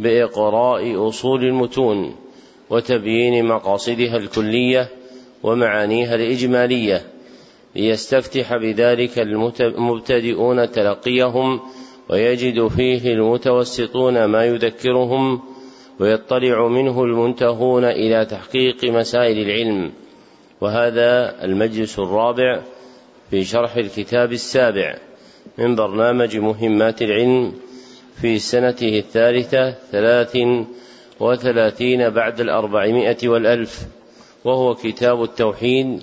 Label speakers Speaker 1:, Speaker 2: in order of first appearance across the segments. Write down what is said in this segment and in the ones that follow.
Speaker 1: بإقراء أصول المتون وتبيين مقاصدها الكلية ومعانيها الإجمالية ليستفتح بذلك المبتدئون تلقيهم ويجد فيه المتوسطون ما يذكرهم ويطلع منه المنتهون إلى تحقيق مسائل العلم. وهذا المجلس الرابع في شرح الكتاب السابع من برنامج مهمات العلم في سنته الثالثة ثلاث وثلاثين بعد الأربعمائة والألف وهو كتاب التوحيد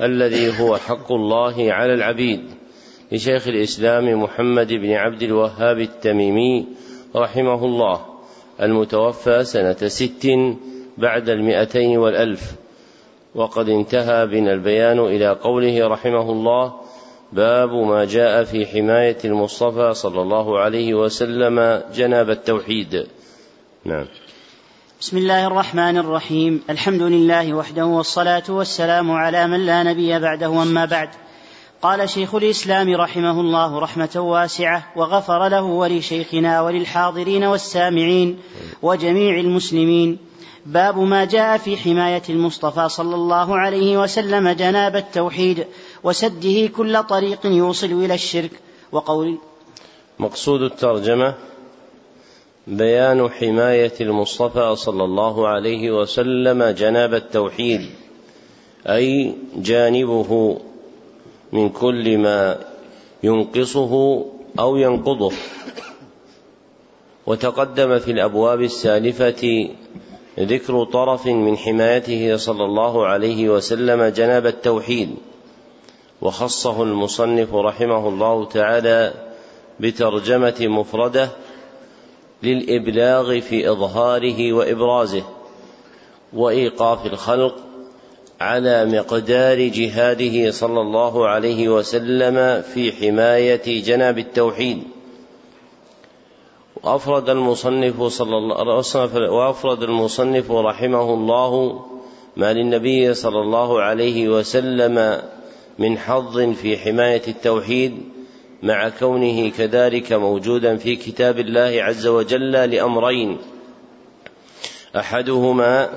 Speaker 1: الذي هو حق الله على العبيد لشيخ الإسلام محمد بن عبد الوهاب التميمي رحمه الله المتوفى سنة ست بعد المئتين والألف. وقد انتهى بنا البيان إلى قوله رحمه الله باب ما جاء في حماية المصطفى صلى الله عليه وسلم جناب التوحيد. نعم.
Speaker 2: بسم الله الرحمن الرحيم. الحمد لله وحده والصلاة والسلام على من لا نبي بعده أما بعد. قال شيخ الإسلام رحمه الله رحمة واسعة وغفر له ولشيخنا وللحاضرين والسامعين وجميع المسلمين. باب ما جاء في حماية المصطفى صلى الله عليه وسلم جناب التوحيد. وسده كل طريق يوصل إلى الشرك. وقول
Speaker 1: مقصود الترجمة بيان حماية المصطفى صلى الله عليه وسلم جناب التوحيد أي جانبه من كل ما ينقصه أو ينقضه. وتقدم في الأبواب السالفة ذكر طرف من حمايته صلى الله عليه وسلم جناب التوحيد. وخصه المصنف رحمه الله تعالى بترجمة مفرده للإبلاغ في إظهاره وإبرازه وإيقاف الخلق على مقدار جهاده صلى الله عليه وسلم في حماية جناب التوحيد. وأفرد المصنف صلى الله وأفرد المصنف رحمه الله ما للنبي صلى الله عليه وسلم من حظ في حماية التوحيد مع كونه كذلك موجودا في كتاب الله عز وجل لأمرين. أحدهما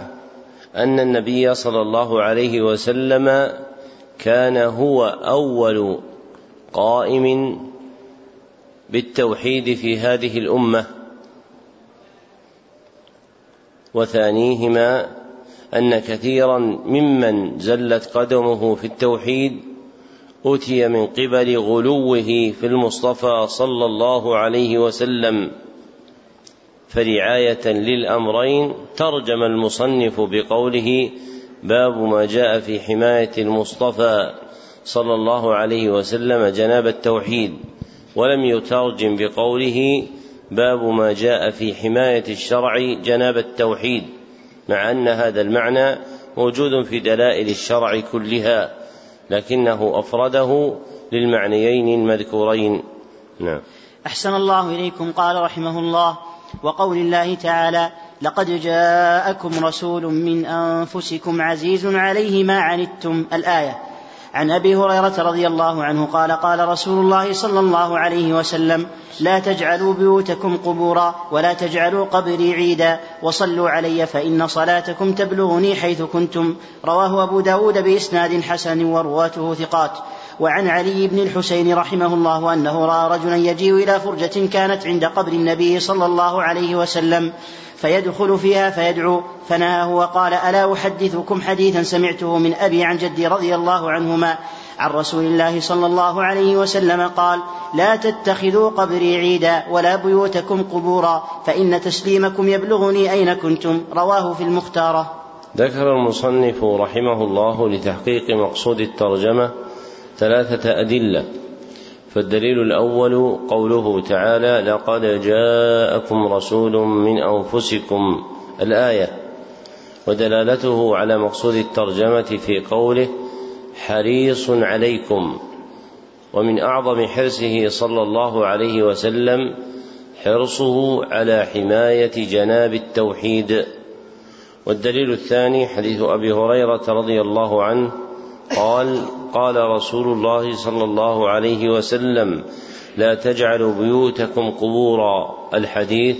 Speaker 1: أن النبي صلى الله عليه وسلم كان هو أول قائم بالتوحيد في هذه الأمة. وثانيهما أن كثيرا ممن زلت قدمه في التوحيد اتي من قبل غلوه في المصطفى صلى الله عليه وسلم. فرعاية للأمرين ترجم المصنف بقوله باب ما جاء في حماية المصطفى صلى الله عليه وسلم جناب التوحيد ولم يترجم بقوله باب ما جاء في حماية الشرع جناب التوحيد مع أن هذا المعنى موجود في دلائل الشرع كلها. لكنه أفرده للمعنيين المذكورين. نعم.
Speaker 2: أحسن الله إليكم قال رحمه الله وقول الله تعالى لقد جاءكم رسول من أنفسكم عزيز عليه ما عنتم. الآية عن أبي هريرة رضي الله عنه قال قال رسول الله صلى الله عليه وسلم لا تجعلوا بيوتكم قبورا ولا تجعلوا قبري عيدا وصلوا علي فإن صلاتكم تبلغني حيث كنتم. رواه أبو داود بإسناد حسن ورواته ثقات. وعن علي بن الحسين رحمه الله أنه رأى رجلا يجيء إلى فرجة كانت عند قبر النبي صلى الله عليه وسلم. فيدخل فيها فيدعو. فنهاه وقال ألا أحدثكم حديثا سمعته من أبي عن جدي رضي الله عنهما عن رسول الله صلى الله عليه وسلم قال لا تتخذوا قبري عيدا ولا بيوتكم قبورا فإن تسليمكم يبلغني أين كنتم. رواه في المختارة.
Speaker 1: ذكر المصنف رحمه الله لتحقيق مقصود الترجمة ثلاثة أدلة. فالدليل الأول قوله تعالى لقد جاءكم رسول من أنفسكم. الآية. ودلالته على مقصود الترجمة في قوله حريص عليكم. ومن أعظم حرصه صلى الله عليه وسلم حرصه على حماية جناب التوحيد. والدليل الثاني حديث أبي هريرة رضي الله عنه قال قال رسول الله صلى الله عليه وسلم لا تجعلوا بيوتكم قبورا الحديث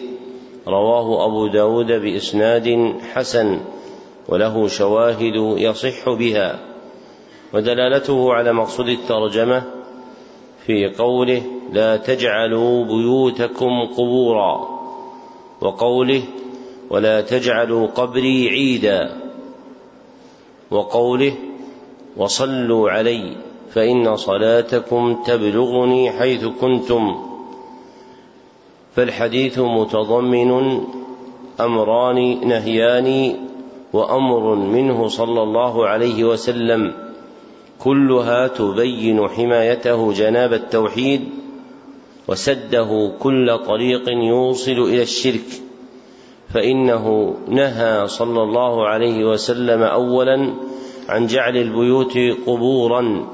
Speaker 1: رواه أبو داود بإسناد حسن وله شواهد يصح بها ودلالته على مقصود الترجمة في قوله لا تجعلوا بيوتكم قبورا وقوله ولا تجعلوا قبري عيدا وقوله وصلوا علي فإن صلاتكم تبلغني حيث كنتم. فالحديث متضمن أمران نهيان وأمر منه صلى الله عليه وسلم. كلها تبين حمايته جناب التوحيد وسده كل طريق يوصل إلى الشرك. فإنه نهى صلى الله عليه وسلم أولا عن جعل البيوت قبورا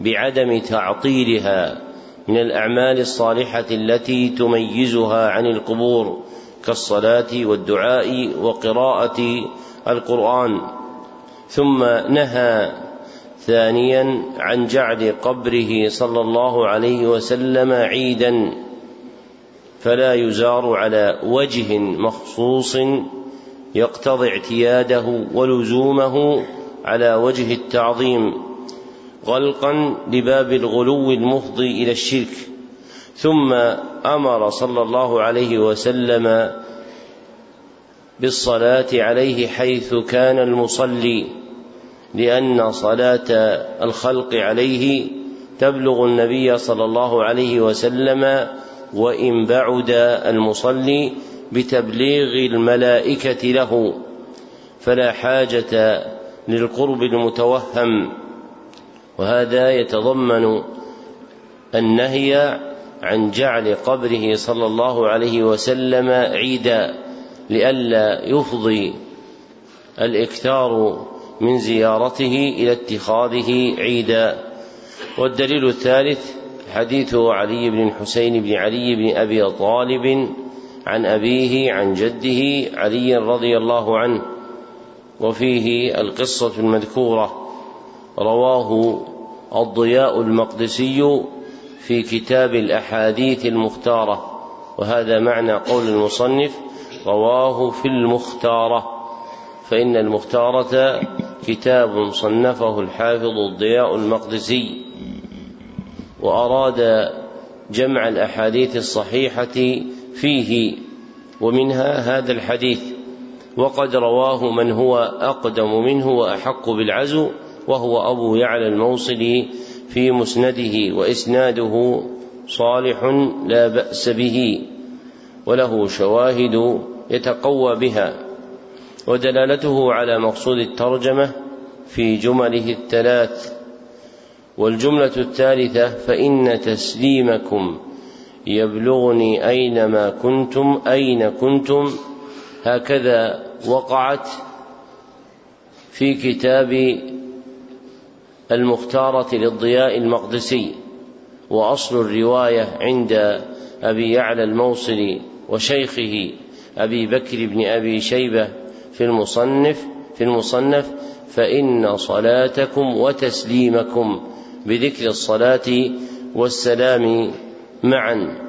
Speaker 1: بعدم تعطيلها من الأعمال الصالحة التي تميزها عن القبور كالصلاة والدعاء وقراءة القرآن. ثم نهى ثانيا عن جعل قبره صلى الله عليه وسلم عيدا فلا يزار على وجه مخصوص يقتضي اعتياده ولزومه على وجه التعظيم غلقا لباب الغلو المفضي إلى الشرك. ثم أمر صلى الله عليه وسلم بالصلاة عليه حيث كان المصلي لأن صلاة الخلق عليه تبلغ النبي صلى الله عليه وسلم وإن بعد المصلي بتبليغ الملائكة له. فلا حاجة للقرب المتوهم. وهذا يتضمن النهي عن جعل قبره صلى الله عليه وسلم عيدا لئلا يفضي الإكثار من زيارته إلى اتخاذه عيدا. والدليل الثالث حديث علي بن الحسين بن علي بن أبي طالب عن أبيه عن جده علي رضي الله عنه. وفيه القصة المذكورة. رواه الضياء المقدسي في كتاب الأحاديث المختارة. وهذا معنى قول المصنف رواه في المختارة. فإن المختارة كتاب صنفه الحافظ الضياء المقدسي. وأراد جمع الأحاديث الصحيحة فيه ومنها هذا الحديث. وقد رواه من هو أقدم منه وأحق بالعزو وهو أبو يعلى الموصلي في مسنده وإسناده صالح لا بأس به وله شواهد يتقوى بها ودلالته على مقصود الترجمة في جمله الثلاث. والجملة الثالثة فإن تسليمكم يبلغني أينما كنتم أين كنتم؟ هكذا وقعت في كتاب المختارة للضياء المقدسي وأصل الرواية عند أبي يعلى الموصلي وشيخه أبي بكر بن أبي شيبة في المصنف في المصنف فإن صلاتكم وتسليمكم بذكر الصلاة والسلام معا.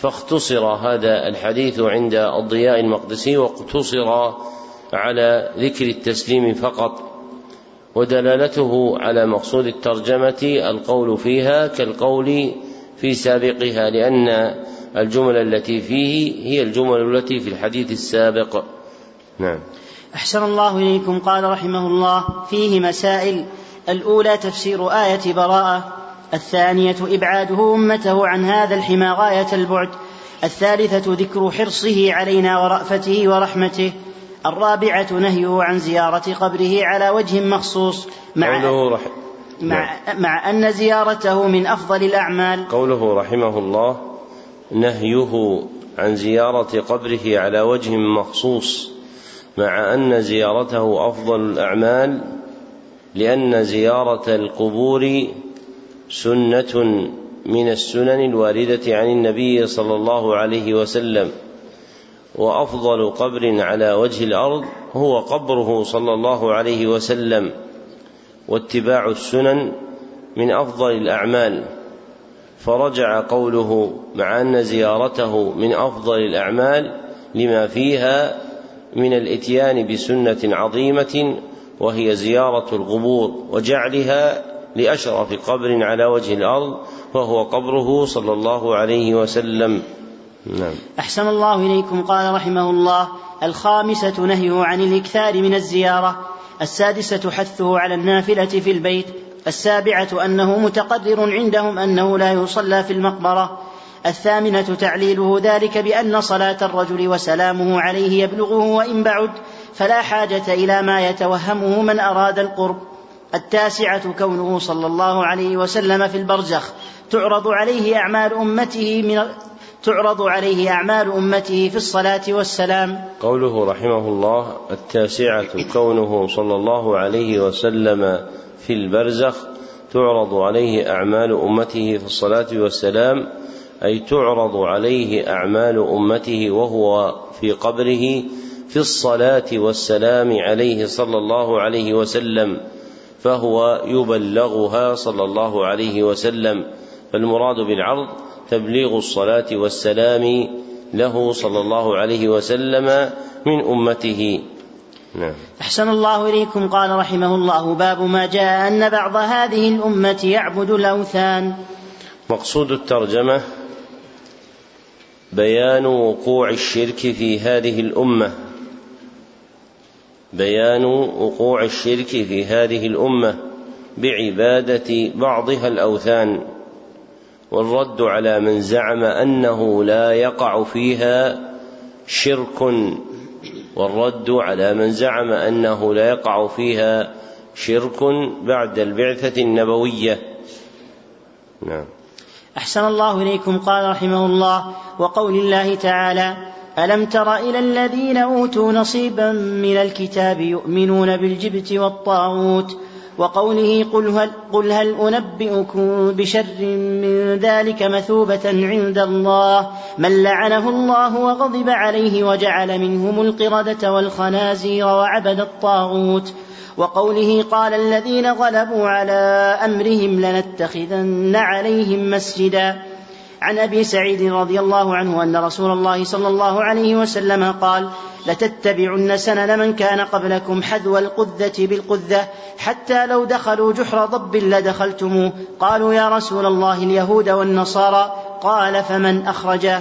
Speaker 1: فاختصر هذا الحديث عند الضياء المقدسي واقتصر على ذكر التسليم فقط ودلالته على مقصود الترجمة القول فيها كالقول في سابقها لأن الجمل التي فيه هي الجمل التي في الحديث السابق. نعم.
Speaker 2: أحسن الله إليكم قال رحمه الله فيه مسائل. الأولى تفسير آية براءة. الثانية إبعاده أمته عن هذا الحمى غاية البعد. الثالثة ذكر حرصه علينا ورأفته ورحمته. الرابعة نهيه عن زيارة قبره على وجه مخصوص
Speaker 1: مع قوله رح...
Speaker 2: مع, مع أن زيارته من أفضل الأعمال.
Speaker 1: قوله رحمه الله نهيه عن زيارة قبره على وجه مخصوص مع أن زيارته أفضل الأعمال لأن زيارة القبور سنة من السنن الواردة عن النبي صلى الله عليه وسلم وأفضل قبر على وجه الأرض هو قبره صلى الله عليه وسلم واتباع السنن من أفضل الأعمال. فرجع قوله مع أن زيارته من أفضل الأعمال لما فيها من الإتيان بسنة عظيمة وهي زيارة القبور وجعلها لأشرف قبر على وجه الأرض وهو قبره صلى الله عليه وسلم
Speaker 2: نعم. أحسن الله إليكم قال رحمه الله الخامسة نهيه عن الإكثار من الزيارة السادسة حثه على النافلة في البيت السابعة أنه متقرر عندهم أنه لا يصلى في المقبرة الثامنة تعليله ذلك بأن صلاة الرجل وسلامه عليه يبلغه وإن بعد فلا حاجة إلى ما يتوهمه من أراد القرب التاسعة كونه صلى الله عليه وسلم في البرزخ. تعرض عليه أعمال أمته من تعرض عليه أعمال أمته في الصلاة والسلام.
Speaker 1: قوله رحمه الله التاسعة كونه صلى الله عليه وسلم في البرزخ. تعرض عليه أعمال أمته في الصلاة والسلام أي تعرض عليه أعمال أمته وهو في قبره في الصلاة والسلام عليه صلى الله عليه وسلم. فهو يبلغها صلى الله عليه وسلم فالمراد بالعرض تبليغ الصلاة والسلام له صلى الله عليه وسلم من أمته.
Speaker 2: نعم. أحسن الله إليكم قال رحمه الله باب ما جاء أن بعض هذه الأمة يعبد الأوثان.
Speaker 1: مقصود الترجمة بيان وقوع الشرك في هذه الأمة. بيان وقوع الشرك في هذه الأمة بعبادة بعضها الأوثان والرد على من زعم أنه لا يقع فيها شرك والرد على من زعم أنه لا يقع فيها شرك بعد البعثة النبوية.
Speaker 2: نعم. أحسن الله إليكم قال رحمه الله وقول الله تعالى ألم تر إلى الذين أوتوا نصيبا من الكتاب يؤمنون بالجبت والطاغوت وقوله قل هل, قل هل أنبئكم بشر من ذلك مثوبة عند الله من لعنه الله وغضب عليه وجعل منهم القردة والخنازير وعبد الطاغوت وقوله قال الذين غلبوا على أمرهم لنتخذن عليهم مسجدا عن أبي سعيد رضي الله عنه أن رسول الله صلى الله عليه وسلم قال لتتبعن سنن من كان قبلكم حذو القذة بالقذة حتى لو دخلوا جحر ضب لدخلتموه قالوا يا رسول الله اليهود والنصارى قال فمن أخرجه؟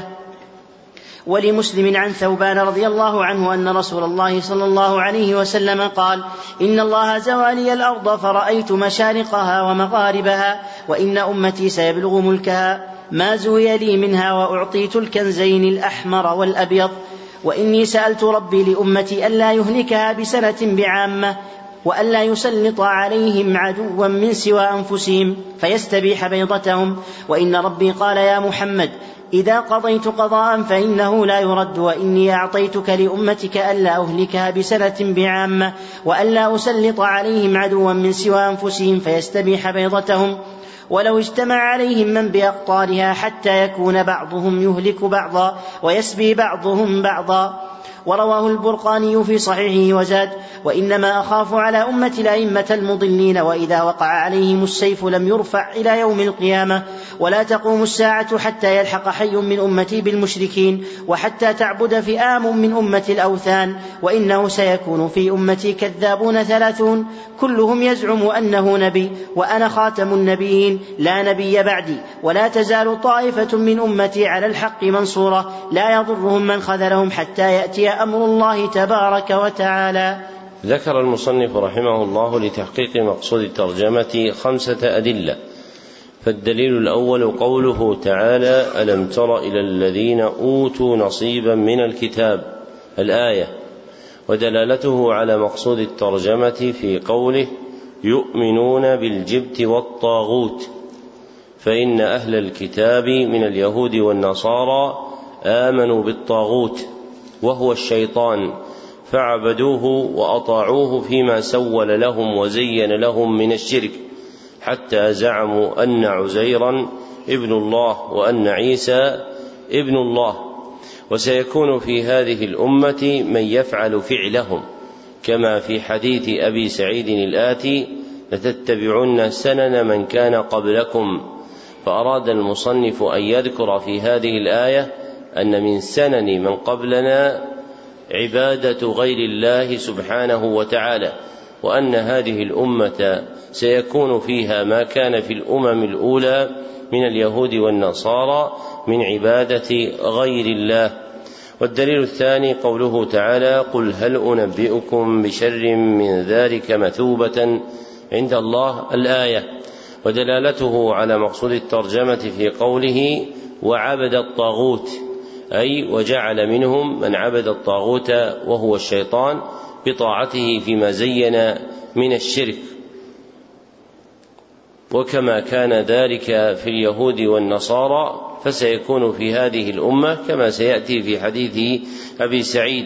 Speaker 2: ولمسلم عن ثوبان رضي الله عنه أن رسول الله صلى الله عليه وسلم قال إن الله زوى لي الأرض فرأيت مشارقها ومغاربها وإن أمتي سيبلغ ملكها ما زوي لي منها وأعطيت الكنزين الأحمر والأبيض وإني سألت ربي لأمتي ألا يهلكها بسنة بعامة وألا يسلط عليهم عدوا من سوى أنفسهم فيستبيح بيضتهم. وإن ربي قال يا محمد إذا قضيت قضاء فإنه لا يرد وإني أعطيتك لأمتك ألا أهلكها بسنة بعامة وألا أسلط عليهم عدوا من سوى أنفسهم فيستبيح بيضتهم. ولو اجتمع عليهم من بأقطارها حتى يكون بعضهم يهلك بعضا ويسبي بعضهم بعضا. ورواه البرقاني في صحيحه وزاد وإنما أخاف على أمة الأئمة المضلين وإذا وقع عليهم السيف لم يرفع إلى يوم القيامة ولا تقوم الساعة حتى يلحق حي من أمتي بالمشركين وحتى تعبد فئام من أمة الأوثان وإنه سيكون في أمتي كذابون ثلاثون كلهم يزعم أنه نبي وأنا خاتم النبيين لا نبي بعدي ولا تزال طائفة من أمتي على الحق منصورة لا يضرهم من خذلهم حتى يأتي أمر الله تبارك وتعالى.
Speaker 1: ذكر المصنف رحمه الله لتحقيق مقصود الترجمة خمسة أدلة. فالدليل الأول قوله تعالى ألم تر إلى الذين أوتوا نصيبا من الكتاب؟ الآية. ودلالته على مقصود الترجمة في قوله يؤمنون بالجبت والطاغوت. فإن أهل الكتاب من اليهود والنصارى آمنوا بالطاغوت. وهو الشيطان. فعبدوه وأطاعوه فيما سول لهم وزين لهم من الشرك حتى زعموا أن عزيرا ابن الله وأن عيسى ابن الله. وسيكون في هذه الأمة من يفعل فعلهم. كما في حديث أبي سعيد الآتي لتتبعن سنن من كان قبلكم فأراد المصنف أن يذكر في هذه الآية أن من سنن من قبلنا عبادة غير الله سبحانه وتعالى وأن هذه الأمة سيكون فيها ما كان في الأمم الأولى من اليهود والنصارى من عبادة غير الله. والدليل الثاني قوله تعالى قل هل أنبئكم بشر من ذلك مثوبة عند الله? الآية. ودلالته على مقصود الترجمة في قوله وعبد الطاغوت. أي وجعل منهم من عبد الطاغوت وهو الشيطان بطاعته فيما زين من الشرك. وكما كان ذلك في اليهود والنصارى فسيكون في هذه الأمة كما سيأتي في حديث أبي سعيد.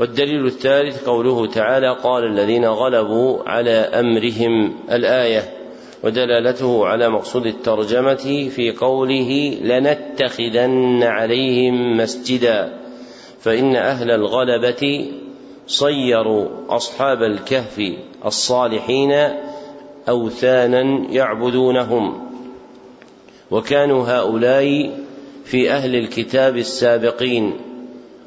Speaker 1: والدليل الثالث قوله تعالى قال الذين غلبوا على أمرهم الآية. ودلالته على مقصود الترجمة في قوله لنتخذن عليهم مسجدا فإن أهل الغلبة صيروا أصحاب الكهف الصالحين أوثانا يعبدونهم. وكانوا هؤلاء في أهل الكتاب السابقين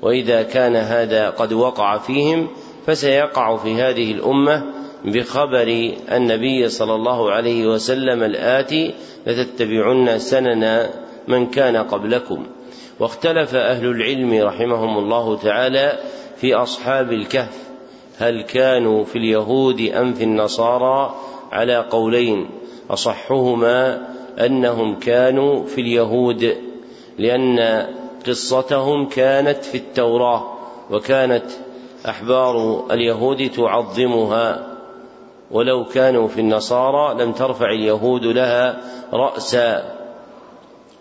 Speaker 1: وإذا كان هذا قد وقع فيهم فسيقع في هذه الأمة بخبر النبي صلى الله عليه وسلم الاتي لتتبعن سنن من كان قبلكم واختلف أهل العلم رحمهم الله تعالى في أصحاب الكهف هل كانوا في اليهود أم في النصارى؟ على قولين أصحهما أنهم كانوا في اليهود لأن قصتهم كانت في التوراة وكانت أحبار اليهود تعظمها. ولو كانوا في النصارى لم ترفع اليهود لها رأسا.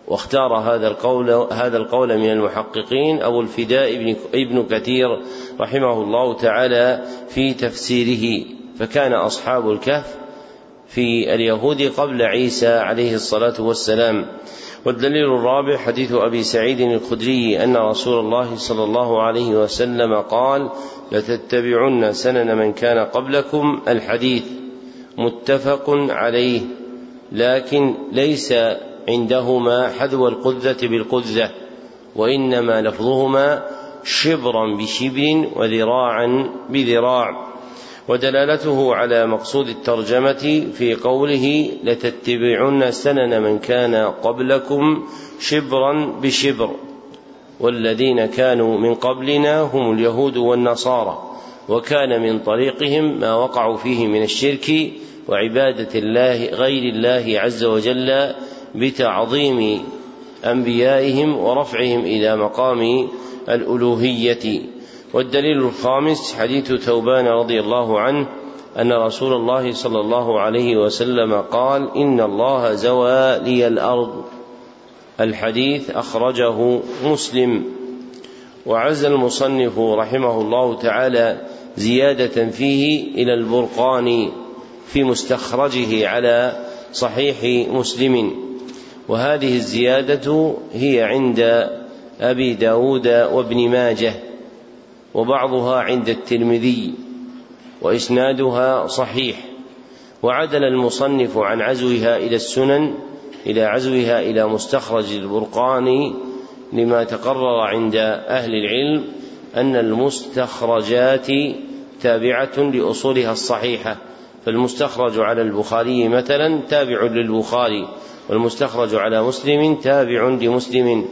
Speaker 1: واختار هذا القول هذا القول من المحققين أبو الفداء ابن, ابن كثير رحمه الله تعالى في تفسيره. فكان أصحاب الكهف في اليهود قبل عيسى عليه الصلاة والسلام. والدليل الرابع حديث أبي سعيد الخدري أن رسول الله صلى الله عليه وسلم قال لتتبعن سنن من كان قبلكم. الحديث متفق عليه لكن ليس عندهما حذو القذة بالقذة وإنما لفظهما شبرا بشبر وذراعا بذراع. ودلالته على مقصود الترجمة في قوله لتتبعن سنن من كان قبلكم شبرا بشبر والذين كانوا من قبلنا هم اليهود والنصارى وكان من طريقهم ما وقعوا فيه من الشرك وعبادة الله غير الله عز وجل بتعظيم أنبيائهم ورفعهم إلى مقام الألوهية. والدليل الخامس حديث ثوبان رضي الله عنه أن رسول الله صلى الله عليه وسلم قال إن الله زوى لي الأرض. الحديث أخرجه مسلم. وعز المصنف رحمه الله تعالى زيادة فيه إلى البرقان في مستخرجه على صحيح مسلم. وهذه الزيادة هي عند أبي داود وابن ماجه. وبعضها عند الترمذي وإسنادها صحيح وعدل المصنف عن عزوها إلى السنن إلى عزوها إلى مستخرج البرقاني لما تقرر عند أهل العلم أن المستخرجات تابعة لأصولها الصحيحة فالمستخرج على البخاري مثلا تابع للبخاري والمستخرج على مسلم تابع لمسلم.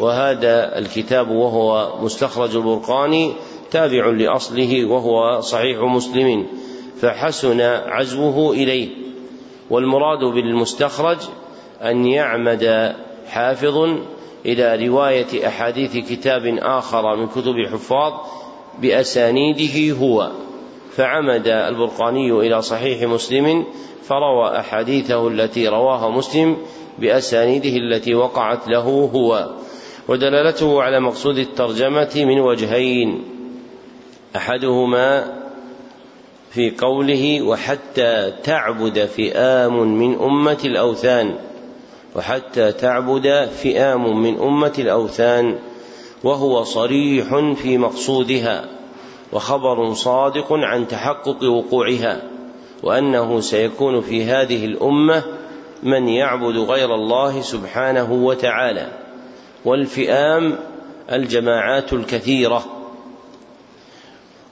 Speaker 1: وهذا الكتاب وهو مستخرج البرقاني تابع لأصله وهو صحيح مسلم فحسن عزوه إليه. والمراد بالمستخرج أن يعمد حافظ إلى رواية أحاديث كتاب آخر من كتب حفاظ بأسانيده هو. فعمد البرقاني إلى صحيح مسلم فروى أحاديثه التي رواها مسلم بأسانيده التي وقعت له هو. ودلالته على مقصود الترجمة من وجهين أحدهما في قوله وحتى تعبد فئام من أمة الأوثان وحتى تعبد فئام من أمة الأوثان وهو صريح في مقصودها وخبر صادق عن تحقق وقوعها وأنه سيكون في هذه الأمة من يعبد غير الله سبحانه وتعالى. والفئام الجماعات الكثيرة.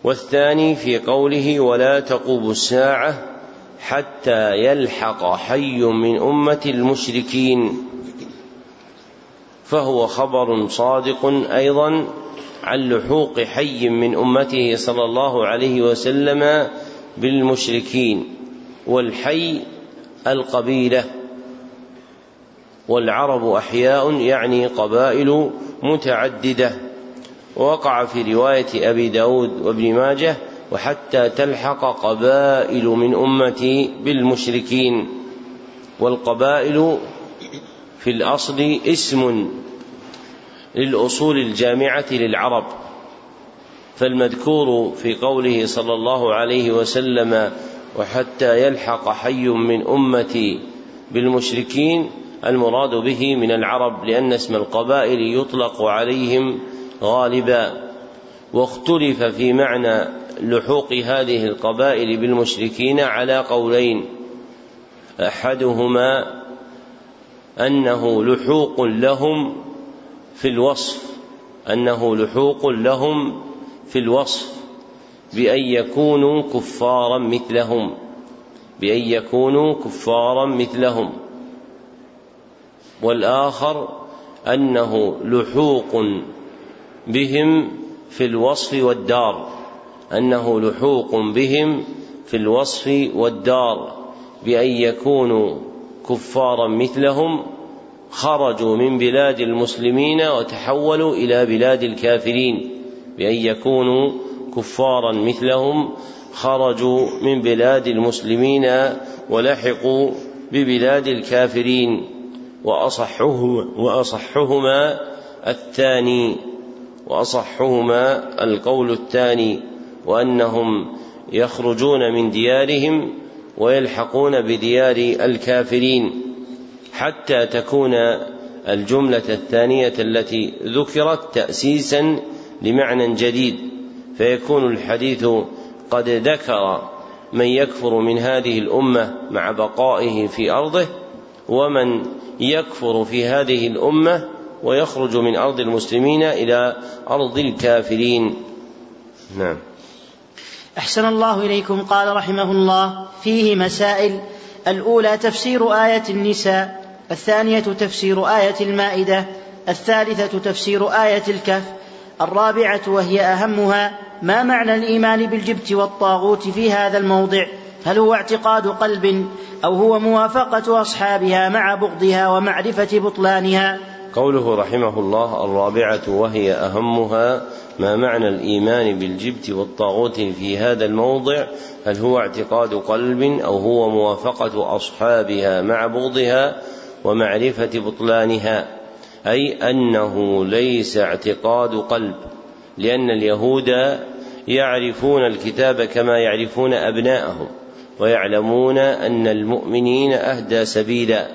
Speaker 1: والثاني في قوله ولا تقوم الساعة حتى يلحق حي من أمة المشركين. فهو خبر صادق أيضا عن لحوق حي من أمته صلى الله عليه وسلم بالمشركين والحي القبيلة. والعرب أحياء يعني قبائل متعددة. ووقع في رواية أبي داود وابن ماجه وحتى تلحق قبائل من امتي بالمشركين. والقبائل في الأصل اسم للأصول الجامعة للعرب. فالمذكور في قوله صلى الله عليه وسلم وحتى يلحق حي من امتي بالمشركين المراد به من العرب لأن اسم القبائل يطلق عليهم غالبا. واختلف في معنى لحوق هذه القبائل بالمشركين على قولين. أحدهما أنه لحوق لهم في الوصف أنه لحوق لهم في الوصف بأن يكونوا كفارا مثلهم بأن يكونوا كفارا مثلهم. والآخر أنه لحوق بهم في الوصف والدار أنه لحوق بهم في الوصف والدار بأن يكونوا كفارا مثلهم خرجوا من بلاد المسلمين وتحولوا إلى بلاد الكافرين بأن يكونوا كفارا مثلهم خرجوا من بلاد المسلمين ولحقوا ببلاد الكافرين. وأصحهما, وأصحهما الثاني وأصحهما القول الثاني وأنهم يخرجون من ديارهم ويلحقون بديار الكافرين حتى تكون الجملة الثانية التي ذكرت تأسيسا لمعنى جديد فيكون الحديث قد ذكر من يكفر من هذه الأمة مع بقائه في أرضه ومن يكفر في هذه الأمة ويخرج من أرض المسلمين إلى أرض الكافرين. نعم.
Speaker 2: أحسن الله إليكم قال رحمه الله فيه مسائل. الأولى تفسير آية النساء الثانية تفسير آية المائدة الثالثة تفسير آية الكهف الرابعة وهي أهمها ما معنى الإيمان بالجبت والطاغوت في هذا الموضع؟ هل هو اعتقاد قلب أو هو موافقة أصحابها مع بغضها ومعرفة بطلانها؟
Speaker 1: قوله رحمه الله الرابعة وهي أهمها ما معنى الإيمان بالجبت والطاغوت في هذا الموضع؟ هل هو اعتقاد قلب أو هو موافقة أصحابها مع بغضها ومعرفة بطلانها؟ أي أنه ليس اعتقاد قلب. لأن اليهود يعرفون الكتاب كما يعرفون أبناءهم ويعلمون أن المؤمنين أهدى سبيلا.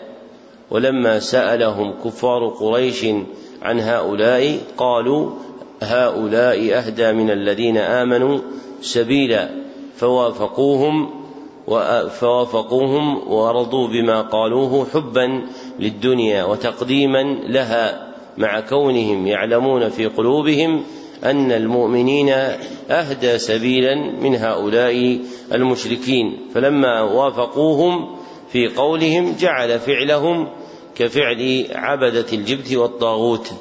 Speaker 1: ولما سألهم كفار قريش عن هؤلاء قالوا هؤلاء أهدى من الذين آمنوا سبيلا. فوافقوهم فوافقوهم ورضوا بما قالوه حبا للدنيا وتقديما لها مع كونهم يعلمون في قلوبهم أن المؤمنين أهدى سبيلا من هؤلاء المشركين. فلما وافقوهم في قولهم جعل فعلهم كفعل عبدة الجبت والطاغوت.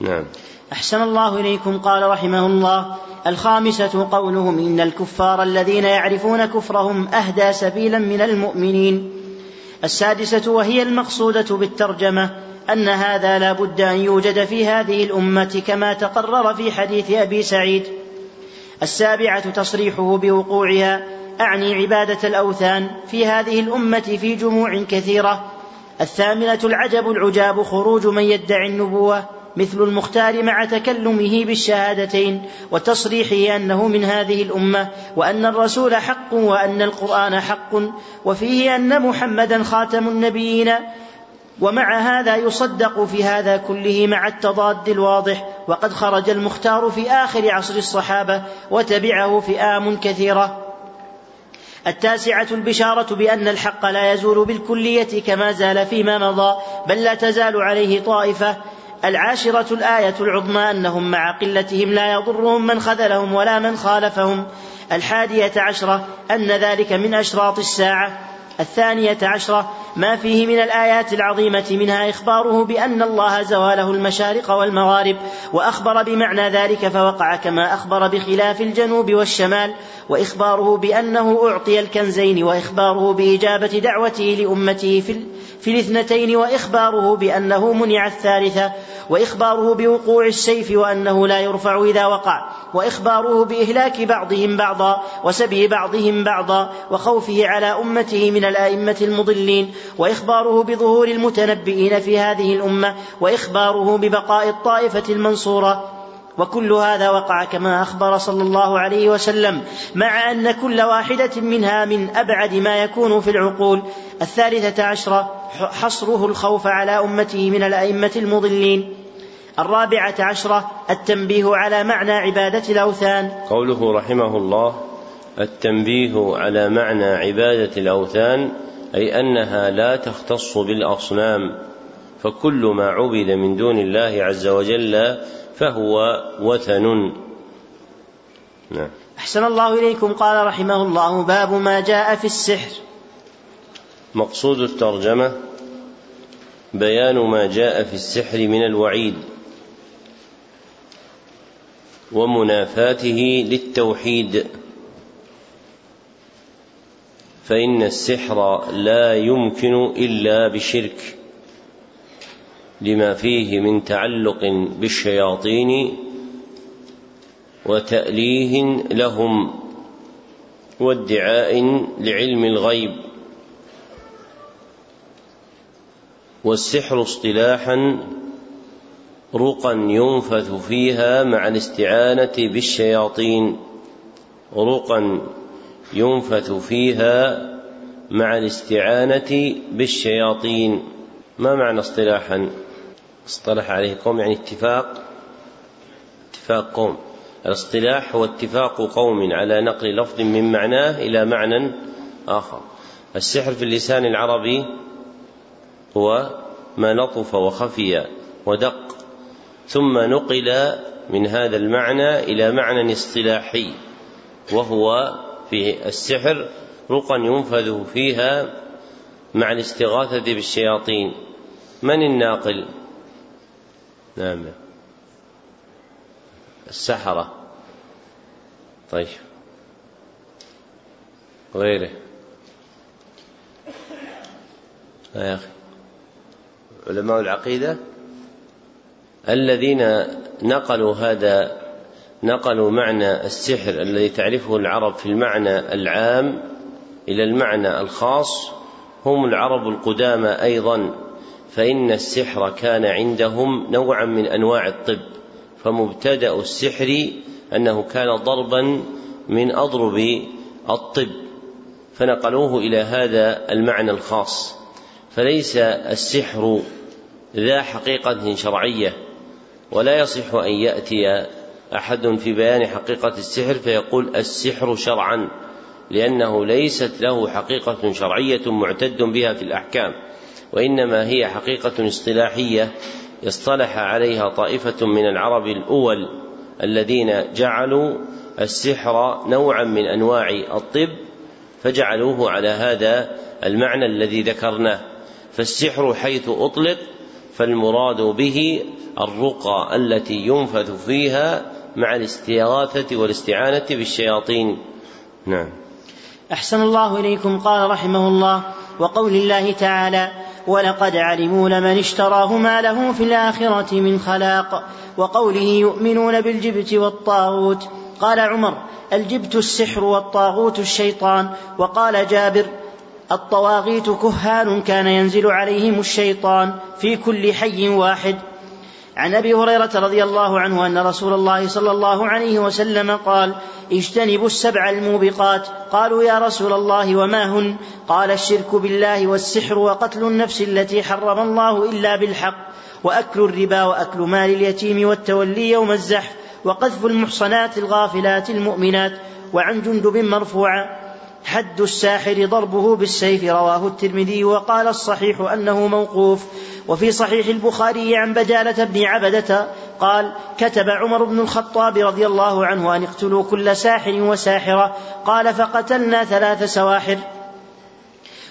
Speaker 1: نعم.
Speaker 2: أحسن الله إليكم قال رحمه الله. الخامسة قولهم إن الكفار الذين يعرفون كفرهم أهدى سبيلا من المؤمنين. السادسة وهي المقصودة بالترجمة أن هذا لا بد أن يوجد في هذه الأمة كما تقرر في حديث أبي سعيد. السابعة تصريحه بوقوعها أعني عبادة الأوثان في هذه الأمة في جموع كثيرة. الثامنة العجب العجاب خروج من يدعي النبوة مثل المختار مع تكلمه بالشهادتين. وتصريحه أنه من هذه الأمة وأن الرسول حق وأن القرآن حق. وفيه أن محمدا خاتم النبيين ومع هذا يصدق في هذا كله مع التضاد الواضح وقد خرج المختار في آخر عصر الصحابة وتبعه فئام كثيرة. التاسعة البشارة بأن الحق لا يزول بالكلية كما زال فيما مضى بل لا تزال عليه طائفة. العاشرة الآية العظمى أنهم مع قلتهم لا يضرهم من خذلهم ولا من خالفهم. الحادية عشرة أن ذلك من أشراط الساعة. الثانية عشرة ما فيه من الآيات العظيمة منها إخباره بأن الله زواله المشارق والمغارب وأخبر بمعنى ذلك فوقع كما أخبر بخلاف الجنوب والشمال وإخباره بأنه أعطي الكنزين وإخباره بإجابة دعوته لأمته في, في الاثنتين وإخباره بأنه منع الثالثة وإخباره بوقوع السيف وأنه لا يرفع إذا وقع وإخباره بإهلاك بعضهم بعضا وسبي بعضهم بعضا وخوفه على أمته من الآئمة المضلين وإخباره بظهور المتنبئين في هذه الأمة وإخباره ببقاء الطائفة المنصورة. وكل هذا وقع كما أخبر صلى الله عليه وسلم مع أن كل واحدة منها من أبعد ما يكون في العقول. الثالثة عشرة حصره الخوف على أمته من الأئمة المضلين. الرابعة عشرة التنبيه على معنى عبادة الأوثان.
Speaker 1: قوله رحمه الله التنبيه على معنى عبادة الأوثان أي أنها لا تختص بالأصنام. فكل ما عبد من دون الله عز وجل فهو وثن.
Speaker 2: نعم. أحسن الله إليكم. قال رحمه الله باب ما جاء في السحر.
Speaker 1: مقصود الترجمة بيان ما جاء في السحر من الوعيد ومنافاته للتوحيد. فإن السحر لا يمكن إلا بشرك. لما فيه من تعلق بالشياطين وتأليه لهم وادعاء لعلم الغيب والسحر اصطلاحا رقا ينفث فيها مع الاستعانة بالشياطين رقا ينفث فيها مع الاستعانة بالشياطين. ما معنى اصطلاحا؟ اصطلح عليه قوم يعني اتفاق اتفاق قوم. الاصطلاح هو اتفاق قوم على نقل لفظ من معناه إلى معنى آخر. السحر في اللسان العربي هو ما لطف وخفي ودق ثم نقل من هذا المعنى إلى معنى اصطلاحي وهو في السحر رقا ينفذ فيها مع الاستغاثة بالشياطين. من الناقل؟ نعم. السحرة. طيب. غيره يا أخي. علماء العقيدة. الذين نقلوا هذا نقلوا معنى السحر الذي تعرفه العرب في المعنى العام إلى المعنى الخاص هم العرب القدامى أيضا. فإن السحر كان عندهم نوعا من أنواع الطب فمبتدأ السحر أنه كان ضربا من أضرب الطب. فنقلوه إلى هذا المعنى الخاص. فليس السحر ذا حقيقة شرعية ولا يصح أن يأتي أحد في بيان حقيقة السحر فيقول السحر شرعا لأنه ليست له حقيقة شرعية معتد بها في الأحكام. وإنما هي حقيقة اصطلاحية اصطلح عليها طائفة من العرب الأول الذين جعلوا السحر نوعا من أنواع الطب فجعلوه على هذا المعنى الذي ذكرناه. فالسحر حيث أطلق فالمراد به الرقى التي ينفذ فيها مع الاستغاثة والاستعانة بالشياطين. نعم.
Speaker 2: أحسن الله إليكم قال رحمه الله وقول الله تعالى ولقد علموا لمن اشتراه ما له في الآخرة من خلاق وقوله يؤمنون بالجبت والطاغوت قال عمر الجبت السحر والطاغوت الشيطان وقال جابر الطواغيت كهان كان ينزل عليهم الشيطان في كل حي واحد. عن أبي هريرة رضي الله عنه أن رسول الله صلى الله عليه وسلم قال اجتنبوا السبع الموبقات. قالوا يا رسول الله وما هن؟ قال الشرك بالله والسحر وقتل النفس التي حرم الله إلا بالحق وأكل الربا وأكل مال اليتيم والتولي يوم الزحف وقذف المحصنات الغافلات المؤمنات وعن جندب مرفوعا حد الساحر ضربه بالسيف. رواه الترمذي وقال الصحيح أنه موقوف. وفي صحيح البخاري عن بجالة بن عبدة قال كتب عمر بن الخطاب رضي الله عنه أن اقتلوا كل ساحر وساحرة قال فقتلنا ثلاث سواحر.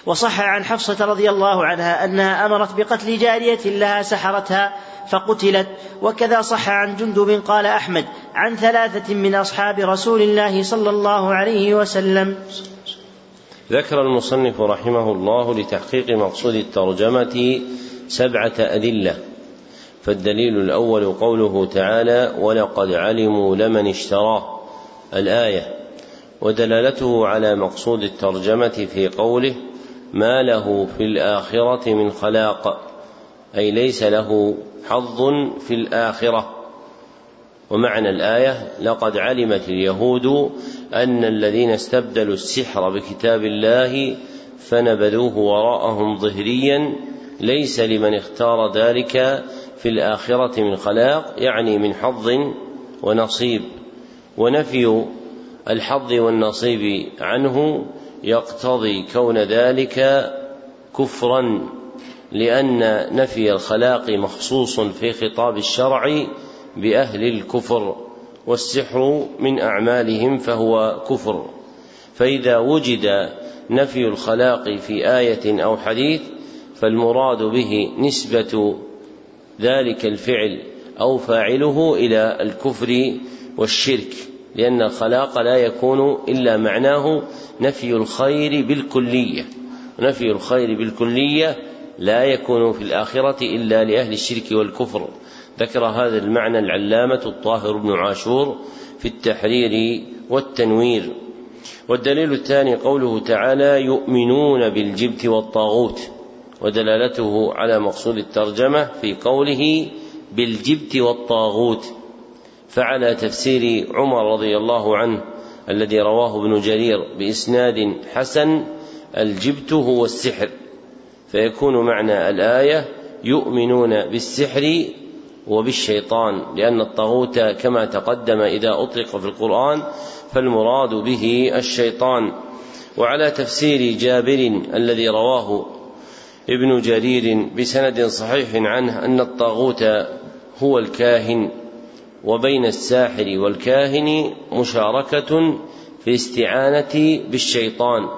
Speaker 2: وصح عن حفصة رضي الله عنها أنها أمرت بقتل جارية لها سحرتها فقتلت وكذا صح عن جندب قال أحمد عن ثلاثة من أصحاب رسول الله صلى الله عليه وسلم.
Speaker 1: ذكر المصنف رحمه الله لتحقيق مقصود الترجمة سبعة أدلة. فالدليل الأول قوله تعالى ولقد علموا لمن اشتراه الآية. ودلالته على مقصود الترجمة في قوله ما له في الآخرة من خلاق أي ليس له حظ في الآخرة. ومعنى الآية لقد علمت اليهود أن الذين استبدلوا السحر بكتاب الله فنبذوه وراءهم ظهريا ليس لمن اختار ذلك في الآخرة من خلاق يعني من حظ ونصيب. ونفي الحظ والنصيب عنه يقتضي كون ذلك كفرا لأن نفي الخلاق مخصوص في خطاب الشرع بأهل الكفر والسحر من أعمالهم فهو كفر. فإذا وجد نفي الخلاق في آية أو حديث فالمراد به نسبة ذلك الفعل أو فاعله إلى الكفر والشرك لأن الخلاق لا يكون إلا معناه نفي الخير بالكلية. نفي الخير بالكلية لا يكون في الآخرة إلا لأهل الشرك والكفر. ذكر هذا المعنى العلامة الطاهر بن عاشور في التحرير والتنوير. والدليل الثاني قوله تعالى يؤمنون بالجبت والطاغوت. ودلالته على مقصود الترجمة في قوله بالجبت والطاغوت فعلى تفسير عمر رضي الله عنه الذي رواه ابن جرير بإسناد حسن الجبت هو السحر فيكون معنى الآية يؤمنون بالسحر وبالشيطان لأن الطاغوت كما تقدم إذا أطلق في القرآن فالمراد به الشيطان. وعلى تفسير جابر الذي رواه ابن جرير بسند صحيح عنه أن الطاغوت هو الكاهن وبين الساحر والكاهن مشاركة في استعانة بالشيطان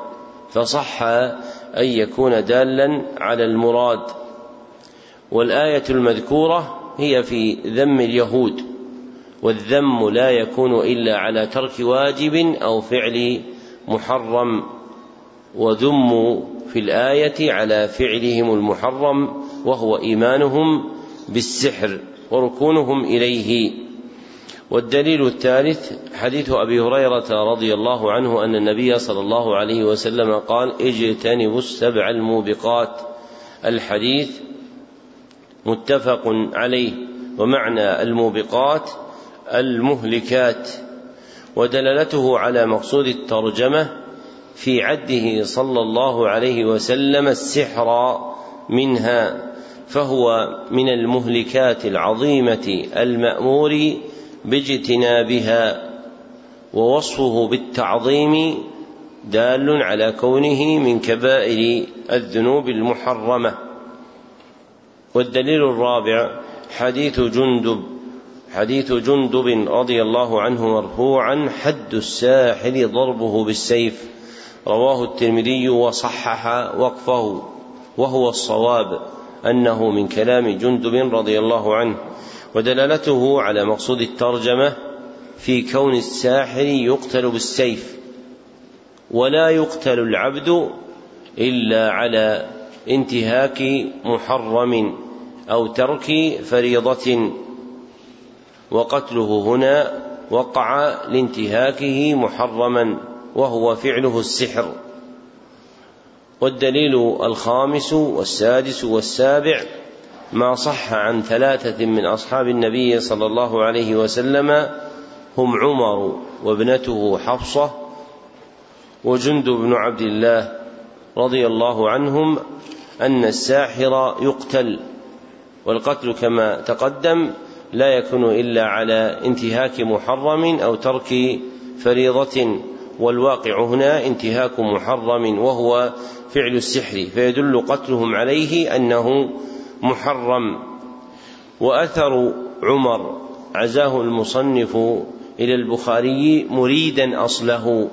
Speaker 1: فصح أن يكون دالا على المراد. والآية المذكورة هي في ذم اليهود والذم لا يكون إلا على ترك واجب أو فعل محرم وذموا في الآية على فعلهم المحرم وهو إيمانهم بالسحر وركونهم إليه. والدليل الثالث حديث أبي هريرة رضي الله عنه أن النبي صلى الله عليه وسلم قال اجتنبوا السبع الموبقات. الحديث متفق عليه. ومعنى الموبقات المهلكات. ودلالته على مقصود الترجمة في عده صلى الله عليه وسلم السحر منها فهو من المهلكات العظيمة المأمور باجتنابها ووصفه بالتعظيم دال على كونه من كبائر الذنوب المحرمة. والدليل الرابع حديث جندب حديث جندب رضي الله عنه مرفوعا حد الساحر ضربه بالسيف. رواه الترمذي وصحح وقفه وهو الصواب أنه من كلام جندب رضي الله عنه ودلالته على مقصود الترجمة في كون الساحر يقتل بالسيف ولا يقتل العبد إلا على انتهاك محرم أو ترك فريضة وقتله هنا وقع لانتهاكه محرما. وهو فعله السحر. والدليل الخامس والسادس والسابع ما صح عن ثلاثة من أصحاب النبي صلى الله عليه وسلم هم عمر وابنته حفصة وجند بن عبد الله رضي الله عنهم أن الساحر يقتل والقتل كما تقدم لا يكون إلا على انتهاك محرم أو ترك فريضة. والواقع هنا انتهاك محرم وهو فعل السحر فيدل قتلهم عليه أنه محرم. وأثر عمر عزاه المصنف إلى البخاري مريدا أصله.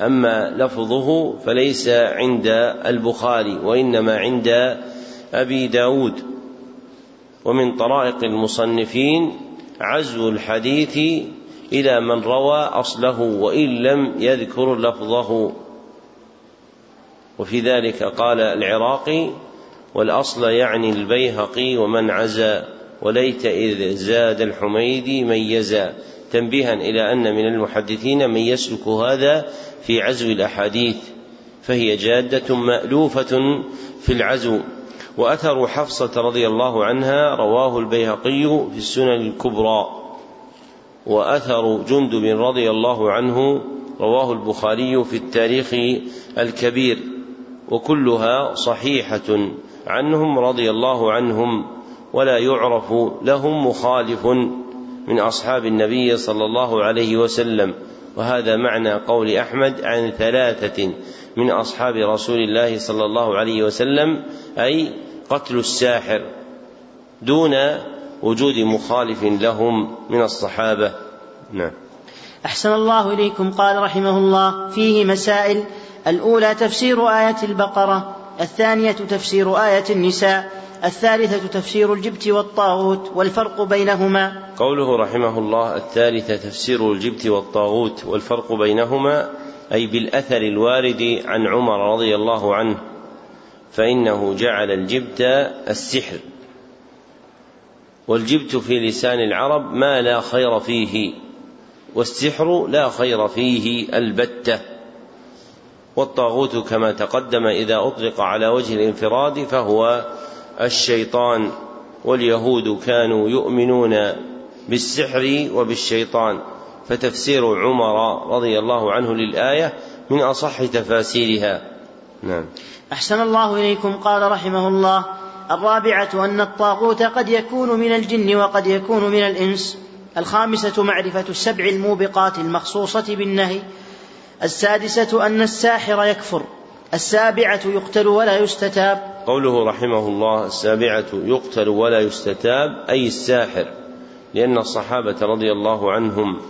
Speaker 1: أما لفظه فليس عند البخاري وإنما عند أبي داود. ومن طرائق المصنفين عزو الحديث إلى من روى أصله وإن لم يذكر لفظه. وفي ذلك قال العراقي والأصل يعني البيهقي ومن عزا وليت إذ زاد الحميدي ميزا تنبيها إلى أن من المحدثين من يسلك هذا في عزو الأحاديث فهي جادة مألوفة في العزو. وأثر حفصة رضي الله عنها رواه البيهقي في السنن الكبرى. وأثر جندب رضي الله عنه رواه البخاري في التاريخ الكبير وكلها صحيحة عنهم رضي الله عنهم ولا يعرف لهم مخالف من أصحاب النبي صلى الله عليه وسلم. وهذا معنى قول أحمد عن ثلاثة من أصحاب رسول الله صلى الله عليه وسلم أي قتل الساحر دون وجود مخالف لهم من الصحابة. نعم.
Speaker 2: أحسن الله إليكم قال رحمه الله فيه مسائل. الأولى تفسير آية البقرة الثانية تفسير آية النساء الثالثة تفسير الجبت والطاغوت والفرق بينهما.
Speaker 1: قوله رحمه الله الثالثة تفسير الجبت والطاغوت والفرق بينهما أي بالأثر الوارد عن عمر رضي الله عنه فإنه جعل الجبت السحر. والجبت في لسان العرب ما لا خير فيه والسحر لا خير فيه البتة. والطاغوت كما تقدم إذا أطلق على وجه الانفراد فهو الشيطان واليهود كانوا يؤمنون بالسحر وبالشيطان. فتفسير عمر رضي الله عنه للآية من أصح تفاسيرها. نعم.
Speaker 2: أحسن الله إليكم قال رحمه الله الرابعة أن الطاغوت قد يكون من الجن وقد يكون من الإنس. الخامسة معرفة السبع الموبقات المخصوصة بالنهي. السادسة أن الساحر يكفر. السابعة يقتل ولا يستتاب.
Speaker 1: قوله رحمه الله السابعة يقتل ولا يستتاب أي الساحر. لأن الصحابة رضي الله عنهم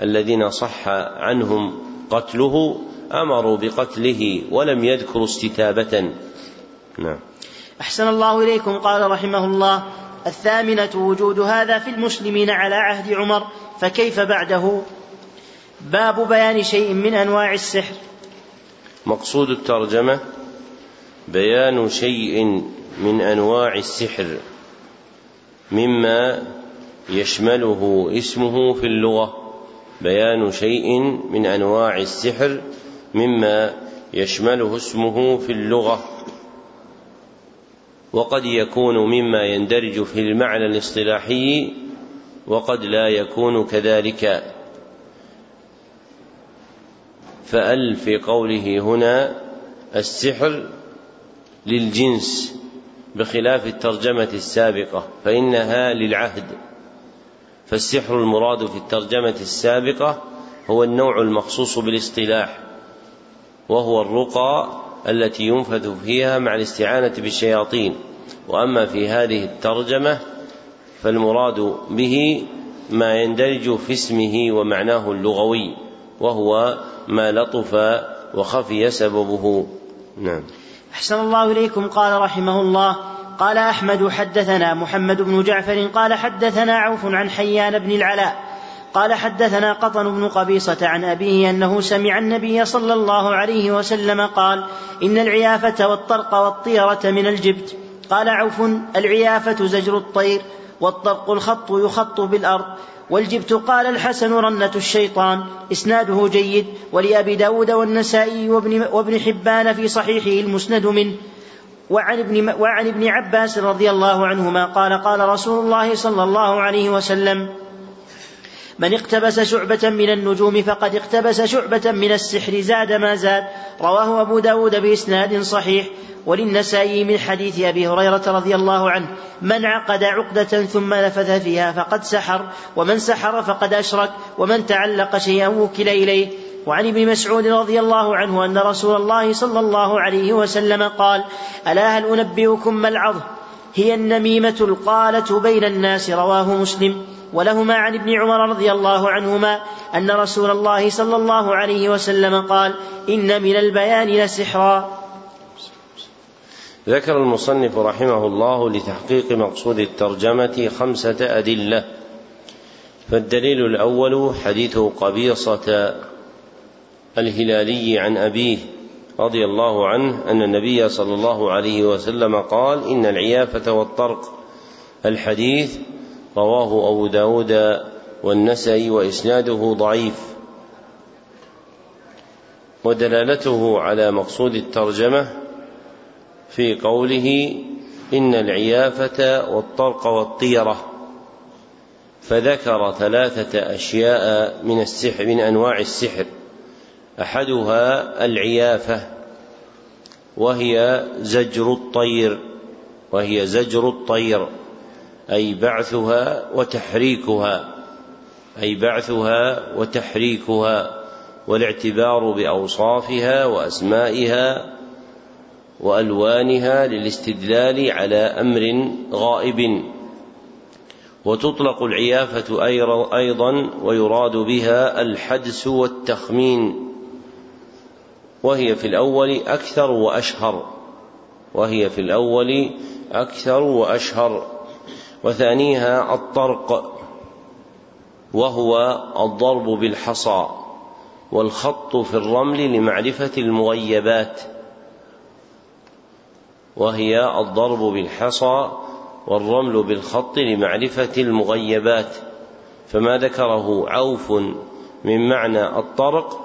Speaker 1: الذين صح عنهم قتله أمروا بقتله ولم يذكروا استتابة. نعم.
Speaker 2: أحسن الله إليكم قال رحمه الله الثامنة وجود هذا في المسلمين على عهد عمر فكيف بعده؟ باب بيان شيء من أنواع السحر.
Speaker 1: مقصود الترجمة بيان شيء من أنواع السحر مما يشمله اسمه في اللغة. بيان شيء من أنواع السحر مما يشمله اسمه في اللغة. وقد يكون مما يندرج في المعنى الاصطلاحي وقد لا يكون كذلك. فأل في قوله هنا السحر للجنس بخلاف الترجمة السابقة فإنها للعهد. فالسحر المراد في الترجمة السابقة هو النوع المخصوص بالاصطلاح وهو الرقى التي ينفذ فيها مع الاستعانة بالشياطين. وأما في هذه الترجمة فالمراد به ما يندرج في اسمه ومعناه اللغوي وهو ما لطف وخفي سببه. نعم.
Speaker 2: أحسن الله إليكم قال رحمه الله. قال أحمد حدثنا محمد بن جعفر قال حدثنا عوف عن حيان بن العلاء قال حدثنا قطن بن قبيصة عن أبيه أنه سمع النبي صلى الله عليه وسلم قال إن العيافة والطرق والطيرة من الجبت. قال عوف العيافة زجر الطير والطرق الخط يخط بالأرض. والجبت قال الحسن رنة الشيطان إسناده جيد ولأبي داود والنسائي وابن, وابن حبان في صحيحه المسند منه. وعن ابن, وعن ابن عباس رضي الله عنهما قال قال رسول الله صلى الله عليه وسلم من اقتبس شعبة من النجوم فقد اقتبس شعبة من السحر زاد ما زاد. رواه أبو داود بإسناد صحيح. وللنسائي من حديث أبي هريرة رضي الله عنه من عقد عقدة ثم نفث فيها فقد سحر ومن سحر فقد أشرك ومن تعلق شيئا وكل إليه. وعن ابن مسعود رضي الله عنه أن رسول الله صلى الله عليه وسلم قال ألا هل أنبئكم ما العظم؟ هي النميمة القالة بين الناس. رواه مسلم. ولهما عن ابن عمر رضي الله عنهما أن رسول الله صلى الله عليه وسلم قال إن من البيان لسحرا.
Speaker 1: ذكر المصنف رحمه الله لتحقيق مقصود الترجمة خمسة أدلة. فالدليل الأول حديث قبيصة الهلالي عن أبيه رضي الله عنه أن النبي صلى الله عليه وسلم قال إن العيافة والطرق. الحديث رواه أبو داود والنسائي وإسناده ضعيف. ودلالته على مقصود الترجمة في قوله إن العيافة والطرق والطيرة فذكر ثلاثة أشياء من السحر من أنواع السحر. أحدها العيافة وهي زجر الطير وهي زجر الطير. أي بعثها وتحريكها أي بعثها وتحريكها والاعتبار بأوصافها وأسمائها وألوانها للاستدلال على أمر غائب. وتطلق العيافة أيضا ويراد بها الحدس والتخمين. وهي في الأول أكثر وأشهر. وهي في الأول أكثر وأشهر. وثانيها الطرق وهو الضرب بالحصى والخط في الرمل لمعرفة المغيبات وهي الضرب بالحصى والرمل بالخط لمعرفة المغيبات. فما ذكره عوف من معنى الطرق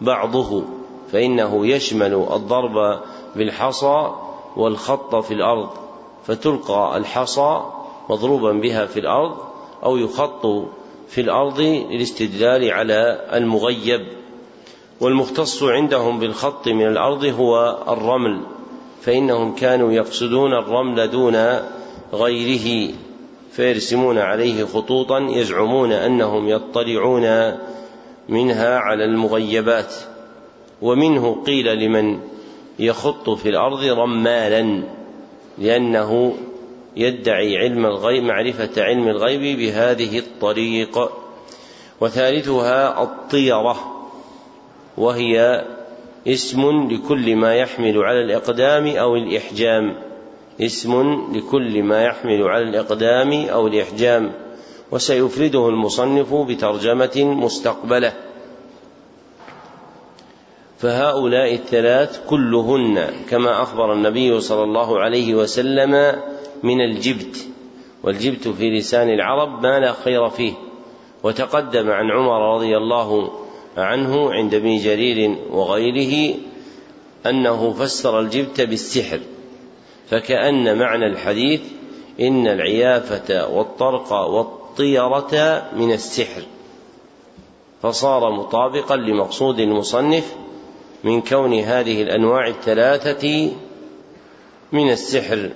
Speaker 1: بعضه فإنه يشمل الضرب بالحصى والخط في الأرض فتلقى الحصى مضروبا بها في الأرض أو يخط في الأرض للاستدلال على المغيب. والمختص عندهم بالخط من الأرض هو الرمل فإنهم كانوا يقصدون الرمل دون غيره فيرسمون عليه خطوطا يزعمون أنهم يطلعون منها على المغيبات. ومنه قيل لمن يخط في الأرض رمالا لأنه يدعي علم الغيب معرفة علم الغيب بهذه الطريق. وثالثها الطيرة وهي اسم لكل ما يحمل على الإقدام أو الإحجام. اسم لكل ما يحمل على الإقدام أو الإحجام. وسيفرده المصنف بترجمة مستقبلة. فهؤلاء الثلاث كلهن كما أخبر النبي صلى الله عليه وسلم من الجبت والجبت في لسان العرب ما لا خير فيه. وتقدم عن عمر رضي الله عنه عند ابن جرير وغيره أنه فسر الجبت بالسحر فكأن معنى الحديث إن العيافة والطرق والطيرة من السحر. فصار مطابقا لمقصود المصنف من كون هذه الأنواع الثلاثة من السحر.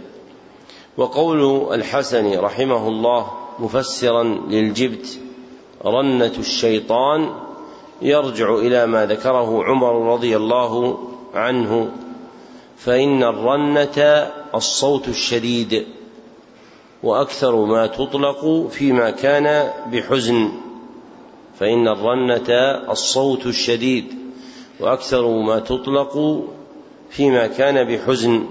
Speaker 1: وقول الحسن رحمه الله مفسرا للجبت رنة الشيطان يرجع إلى ما ذكره عمر رضي الله عنه فإن الرنة الصوت الشديد وأكثر ما تطلق فيما كان بحزن فإن الرنة الصوت الشديد وأكثر ما تطلق فيما كان بحزن.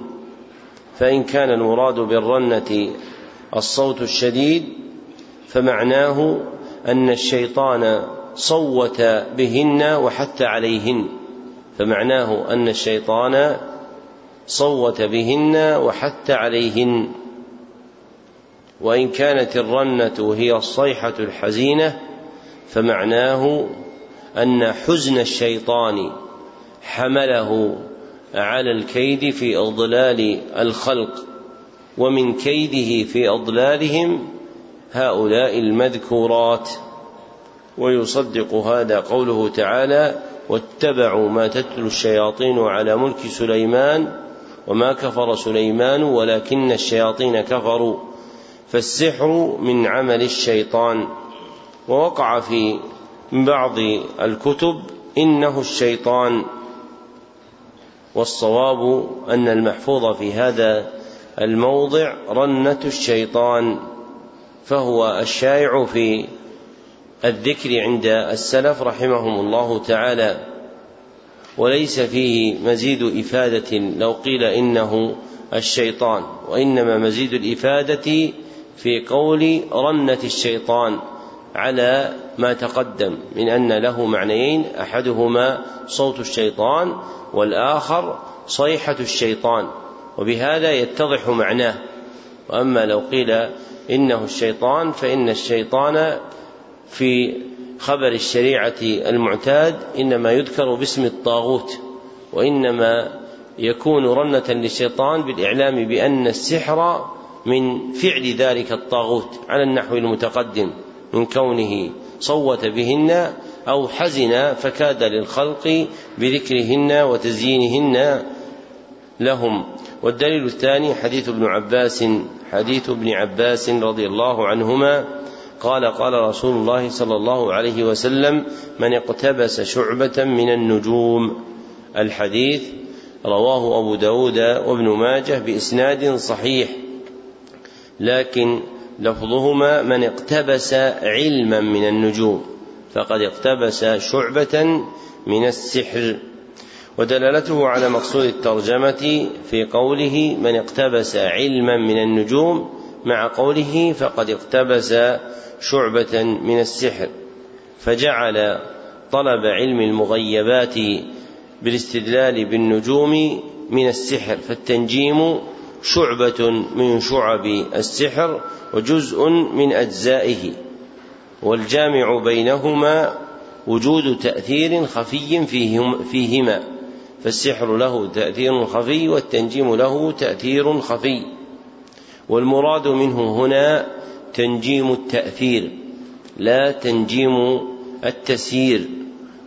Speaker 1: فإن كان المراد بالرنة الصوت الشديد فمعناه أن الشيطان صوت بهن وحتى عليهن فمعناه أن الشيطان صوت بهن وحتى عليهن. وإن كانت الرنة هي الصيحة الحزينة فمعناه أن حزن الشيطان حمله على الكيد في إضلال الخلق ومن كيده في إضلالهم هؤلاء المذكورات. ويصدق هذا قوله تعالى واتبعوا ما تتلو الشياطين على ملك سليمان وما كفر سليمان ولكن الشياطين كفروا. فالسحر من عمل الشيطان. ووقع في بعض الكتب إنه الشيطان. والصواب أن المحفوظ في هذا الموضع رنة الشيطان فهو الشائع في الذكر عند السلف رحمهم الله تعالى. وليس فيه مزيد إفادة لو قيل إنه الشيطان وإنما مزيد الإفادة في قول رنة الشيطان. على ما تقدم من أن له معنيين أحدهما صوت الشيطان والآخر صيحة الشيطان وبهذا يتضح معناه. وأما لو قيل إنه الشيطان فإن الشيطان في خبر الشريعة المعتاد إنما يذكر باسم الطاغوت وإنما يكون رنة للشيطان بالإعلام بأن السحر من فعل ذلك الطاغوت على النحو المتقدم. من كونه صوت بهن أو حزن فكاد للخلق بذكرهن وتزيينهن لهم. والدليل الثاني حديث ابن عباس حديث ابن عباس رضي الله عنهما قال قال رسول الله صلى الله عليه وسلم من اقتبس شعبة من النجوم. الحديث رواه أبو داود وابن ماجه بإسناد صحيح لكن لفظهما من اقتبس علما من النجوم فقد اقتبس شعبة من السحر. ودلالته على مقصود الترجمة في قوله من اقتبس علما من النجوم مع قوله فقد اقتبس شعبة من السحر. فجعل طلب علم المغيبات بالاستدلال بالنجوم من السحر فالتنجيم شعبة من شعب السحر وجزء من أجزائه والجامع بينهما وجود تأثير خفي فيهما فالسحر له تأثير خفي والتنجيم له تأثير خفي والمراد منه هنا تنجيم التأثير لا تنجيم التسيير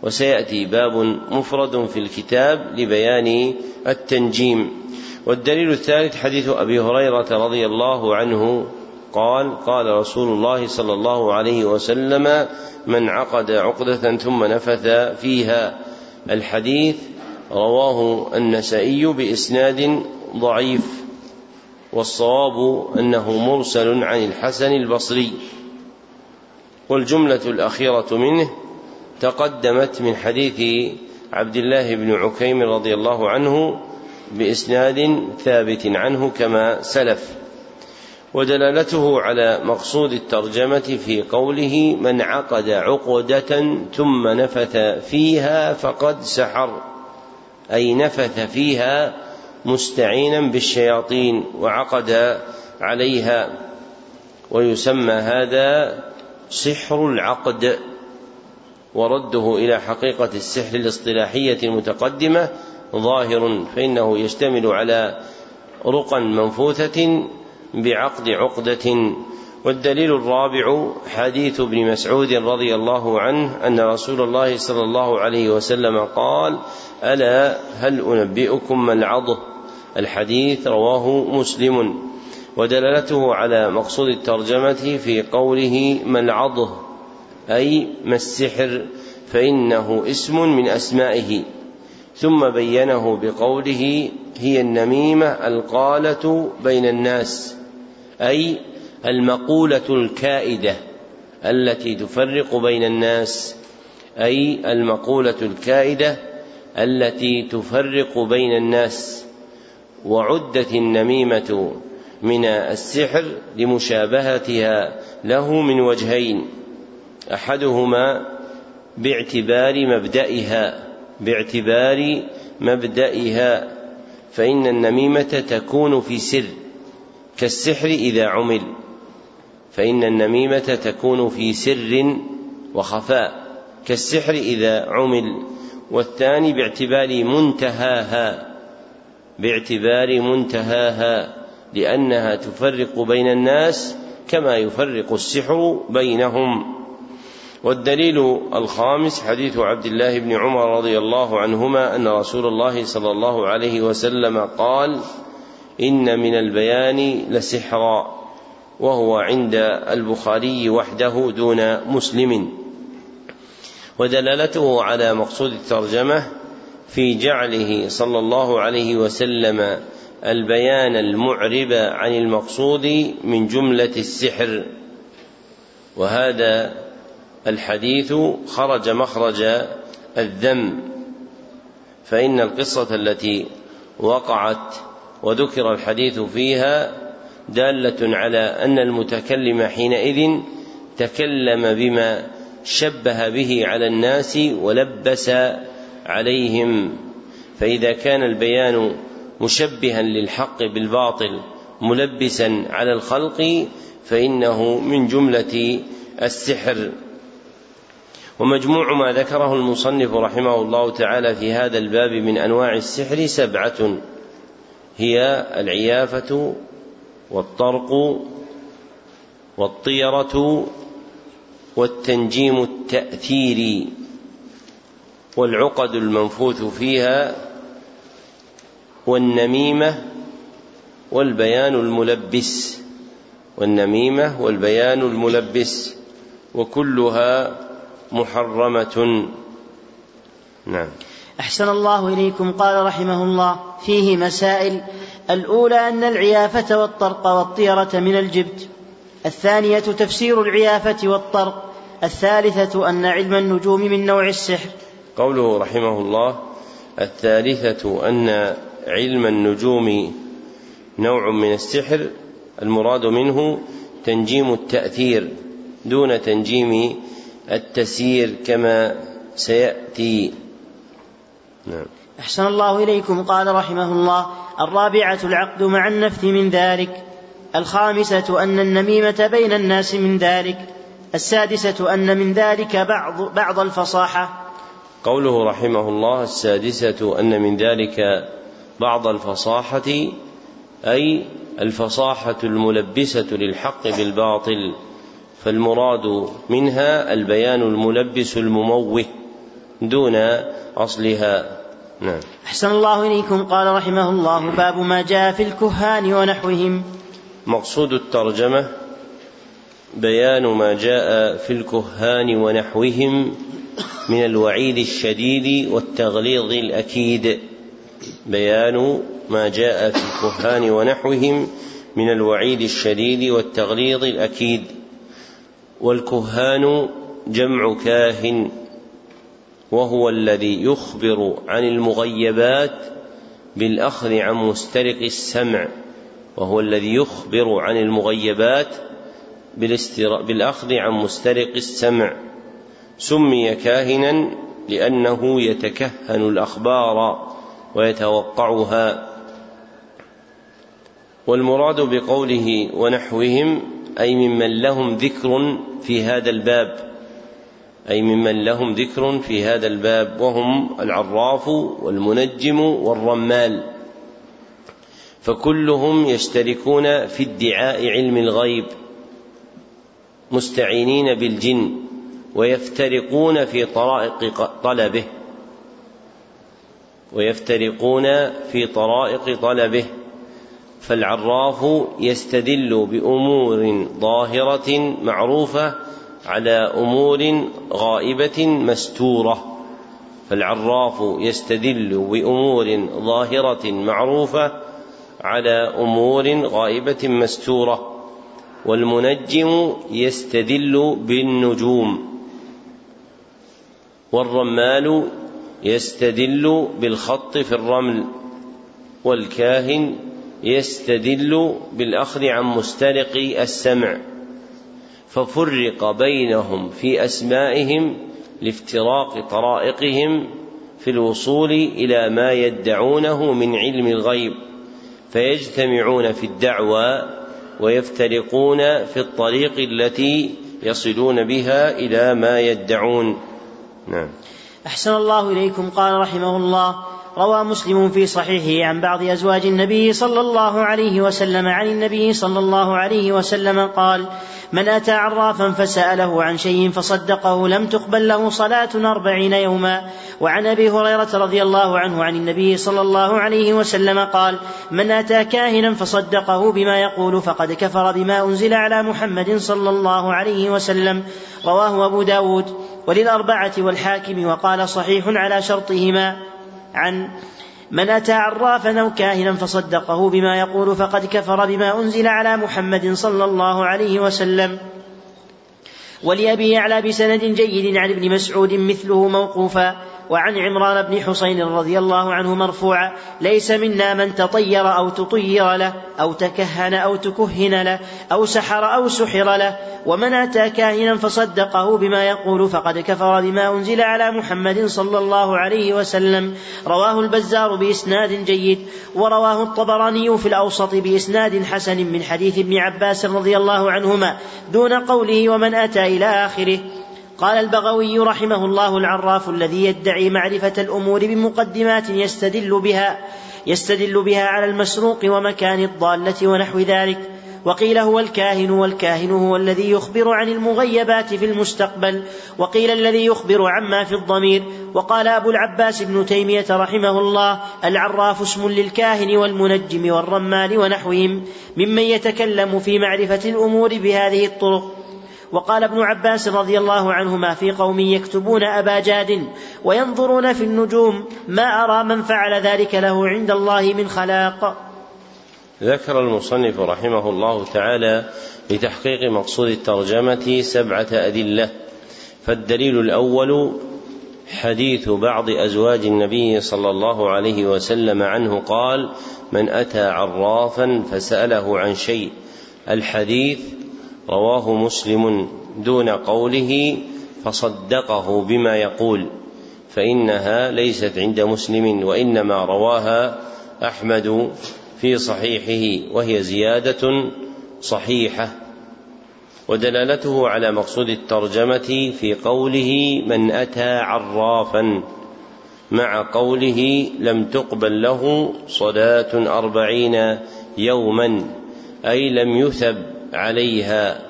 Speaker 1: وسيأتي باب مفرد في الكتاب لبيان التنجيم. والدليل الثالث حديث أبي هريرة رضي الله عنه قال قال رسول الله صلى الله عليه وسلم من عقد عقدة ثم نفث فيها. الحديث رواه النسائي بإسناد ضعيف والصواب أنه مرسل عن الحسن البصري. والجملة الأخيرة منه تقدمت من حديث عبد الله بن عكيم رضي الله عنه بإسناد ثابت عنه كما سلف. ودلالته على مقصود الترجمة في قوله من عقد عقدة ثم نفث فيها فقد سحر أي نفث فيها مستعينا بالشياطين وعقد عليها. ويسمى هذا سحر العقد ورده إلى حقيقة السحر الاصطلاحية المتقدمة ظاهر فإنه يشتمل على رقى منفوثة بعقد عقدة. والدليل الرابع حديث ابن مسعود رضي الله عنه أن رسول الله صلى الله عليه وسلم قال ألا هل أنبئكم ما العضه الحديث رواه مسلم. ودلالته على مقصود الترجمة في قوله ملعضه أي ما السحر؟ فإنه اسم من أسمائه. ثم بينه بقوله هي النميمة القالة بين الناس أي المقولة الكائدة التي تفرق بين الناس أي المقولة الكائدة التي تفرق بين الناس. وعدت النميمة من السحر لمشابهتها له من وجهين أحدهما باعتبار مبدئها باعتبار مبدئها فإن النميمة تكون في سر كالسحر إذا عمل. فإن النميمة تكون في سر وخفاء كالسحر إذا عمل. والثاني باعتبار منتهاها باعتبار منتهاها لأنها تفرق بين الناس كما يفرق السحر بينهم. والدليل الخامس حديث عبد الله بن عمر رضي الله عنهما أن رسول الله صلى الله عليه وسلم قال إن من البيان لسحرا وهو عند البخاري وحده دون مسلم. ودلالته على مقصود الترجمة في جعله صلى الله عليه وسلم البيان المعرب عن المقصود من جملة السحر. وهذا الحديث خرج مخرج الذم فإن القصة التي وقعت وذكر الحديث فيها دالة على أن المتكلم حينئذ تكلم بما شبه به على الناس ولبس عليهم. فإذا كان البيان مشبها للحق بالباطل ملبسا على الخلق فإنه من جملة السحر. ومجموع ما ذكره المصنف رحمه الله تعالى في هذا الباب من أنواع السحر سبعة. هي العيافة والطرق والطيرة والتنجيم التاثيري والعقد المنفوث فيها والنميمة والبيان الملبس. والنميمة والبيان الملبس. وكلها محرمة. نعم.
Speaker 2: أحسن الله إليكم قال رحمه الله فيه مسائل. الأولى أن العيافة والطرق والطيرة من الجبت. الثانية تفسير العيافة والطرق. الثالثة أن علم النجوم من نوع السحر.
Speaker 1: قوله رحمه الله الثالثة أن علم النجوم نوع من السحر. المراد منه تنجيم التأثير دون تنجيم التسيير كما سيأتي.
Speaker 2: نعم. أحسن الله إليكم. قال رحمه الله الرابعة العقد مع النفث من ذلك الخامسة أن النميمة بين الناس من ذلك السادسة أن من ذلك بعض بعض الفصاحة.
Speaker 1: قوله رحمه الله السادسة أن من ذلك بعض الفصاحة أي الفصاحة الملبسة للحق بالباطل. فالمراد منها البيان الملبس المموه دون أصلها. نعم.
Speaker 2: أحسن الله إليكم. قال رحمه الله باب ما جاء في الكهان ونحوهم.
Speaker 1: مقصود الترجمة بيان ما جاء في الكهان ونحوهم من الوعيد الشديد والتغليظ الأكيد. بيان ما جاء في الكهان ونحوهم من الوعيد الشديد والتغليظ الأكيد. والكهان جمع كاهن وهو الذي يخبر عن المغيبات بالأخذ عن مسترق السمع وهو الذي يخبر عن المغيبات بالأخذ عن مسترق السمع. سمي كاهنا لأنه يتكهن الأخبار ويتوقعها. والمراد بقوله ونحوهم أي ممن لهم ذكر في هذا الباب. أي ممن لهم ذكر في هذا الباب وهم العراف والمنجم والرمال. فكلهم يشتركون في ادعاء علم الغيب مستعينين بالجن ويفترقون في طرائق طلبه. ويفترقون في طرائق طلبه. فالعراف يستدل بأمور ظاهرة معروفة على أمور غائبة مستورة. فالعراف يستدل بأمور ظاهرة معروفة على أمور غائبة مستورة. والمنجم يستدل بالنجوم. والرمال يستدل بالخط في الرمل. والكاهن يستدل بالأخذ عن مسترق السمع ففرق بينهم في أسمائهم لافتراق طرائقهم في الوصول إلى ما يدعونه من علم الغيب فيجتمعون في الدعوى ويفترقون في الطريق التي يصلون بها إلى ما يدعون. نعم.
Speaker 2: أحسن الله إليكم. قال رحمه الله روى مسلم في صحيحه عن بعض أزواج النبي صلى الله عليه وسلم عن النبي صلى الله عليه وسلم قال من أتى عرافا فسأله عن شيء فصدقه لم تقبل له صلاة أربعين يوما وعن أبي هريرة رضي الله عنه عن النبي صلى الله عليه وسلم قال من أتى كاهنا فصدقه بما يقول فقد كفر بما أنزل على محمد صلى الله عليه وسلم رواه أبو داود وللأربعة والحاكم وقال صحيح على شرطهما عن من أتى عرافا أو كاهنا فصدقه بما يقول فقد كفر بما أنزل على محمد صلى الله عليه وسلم. ولأبي يعلى بسند جيد عن ابن مسعود مثله موقوفا. وعن عمران بن حسين رضي الله عنه مرفوعا ليس منا من تطير أو تطير له أو تكهن أو تكهن له أو سحر أو سحر له ومن أتى كاهنا فصدقه بما يقول فقد كفر بما أنزل على محمد صلى الله عليه وسلم. رواه البزار بإسناد جيد ورواه الطبراني في الأوسط بإسناد حسن من حديث ابن عباس رضي الله عنهما دون قوله ومن أتى إلى آخره. قال البغوي رحمه الله العراف الذي يدعي معرفة الأمور بمقدمات يستدل بها يستدل بها على المسروق ومكان الضالة ونحو ذلك. وقيل هو الكاهن والكاهن هو الذي يخبر عن المغيبات في المستقبل وقيل الذي يخبر عما في الضمير. وقال أبو العباس ابن تيمية رحمه الله العراف اسم للكاهن والمنجم والرمال ونحوهم ممن يتكلم في معرفة الأمور بهذه الطرق. وقال ابن عباس رضي الله عنهما في قوم يكتبون أبا جاد وينظرون في النجوم ما أرى من فعل ذلك له عند الله من خلاق.
Speaker 1: ذكر المصنف رحمه الله تعالى لتحقيق مقصود الترجمة سبعة أدلة فالدليل الأول حديث بعض أزواج النبي صلى الله عليه وسلم عنه قال من أتى عرافا فسأله عن شيء. الحديث رواه مسلم دون قوله فصدقه بما يقول فإنها ليست عند مسلم وإنما رواها أحمد في صحيحه وهي زيادة صحيحة. ودلالته على مقصود الترجمة في قوله من أتى عرافا مع قوله لم تقبل له صلاة أربعين يوما أي لم يثب عليها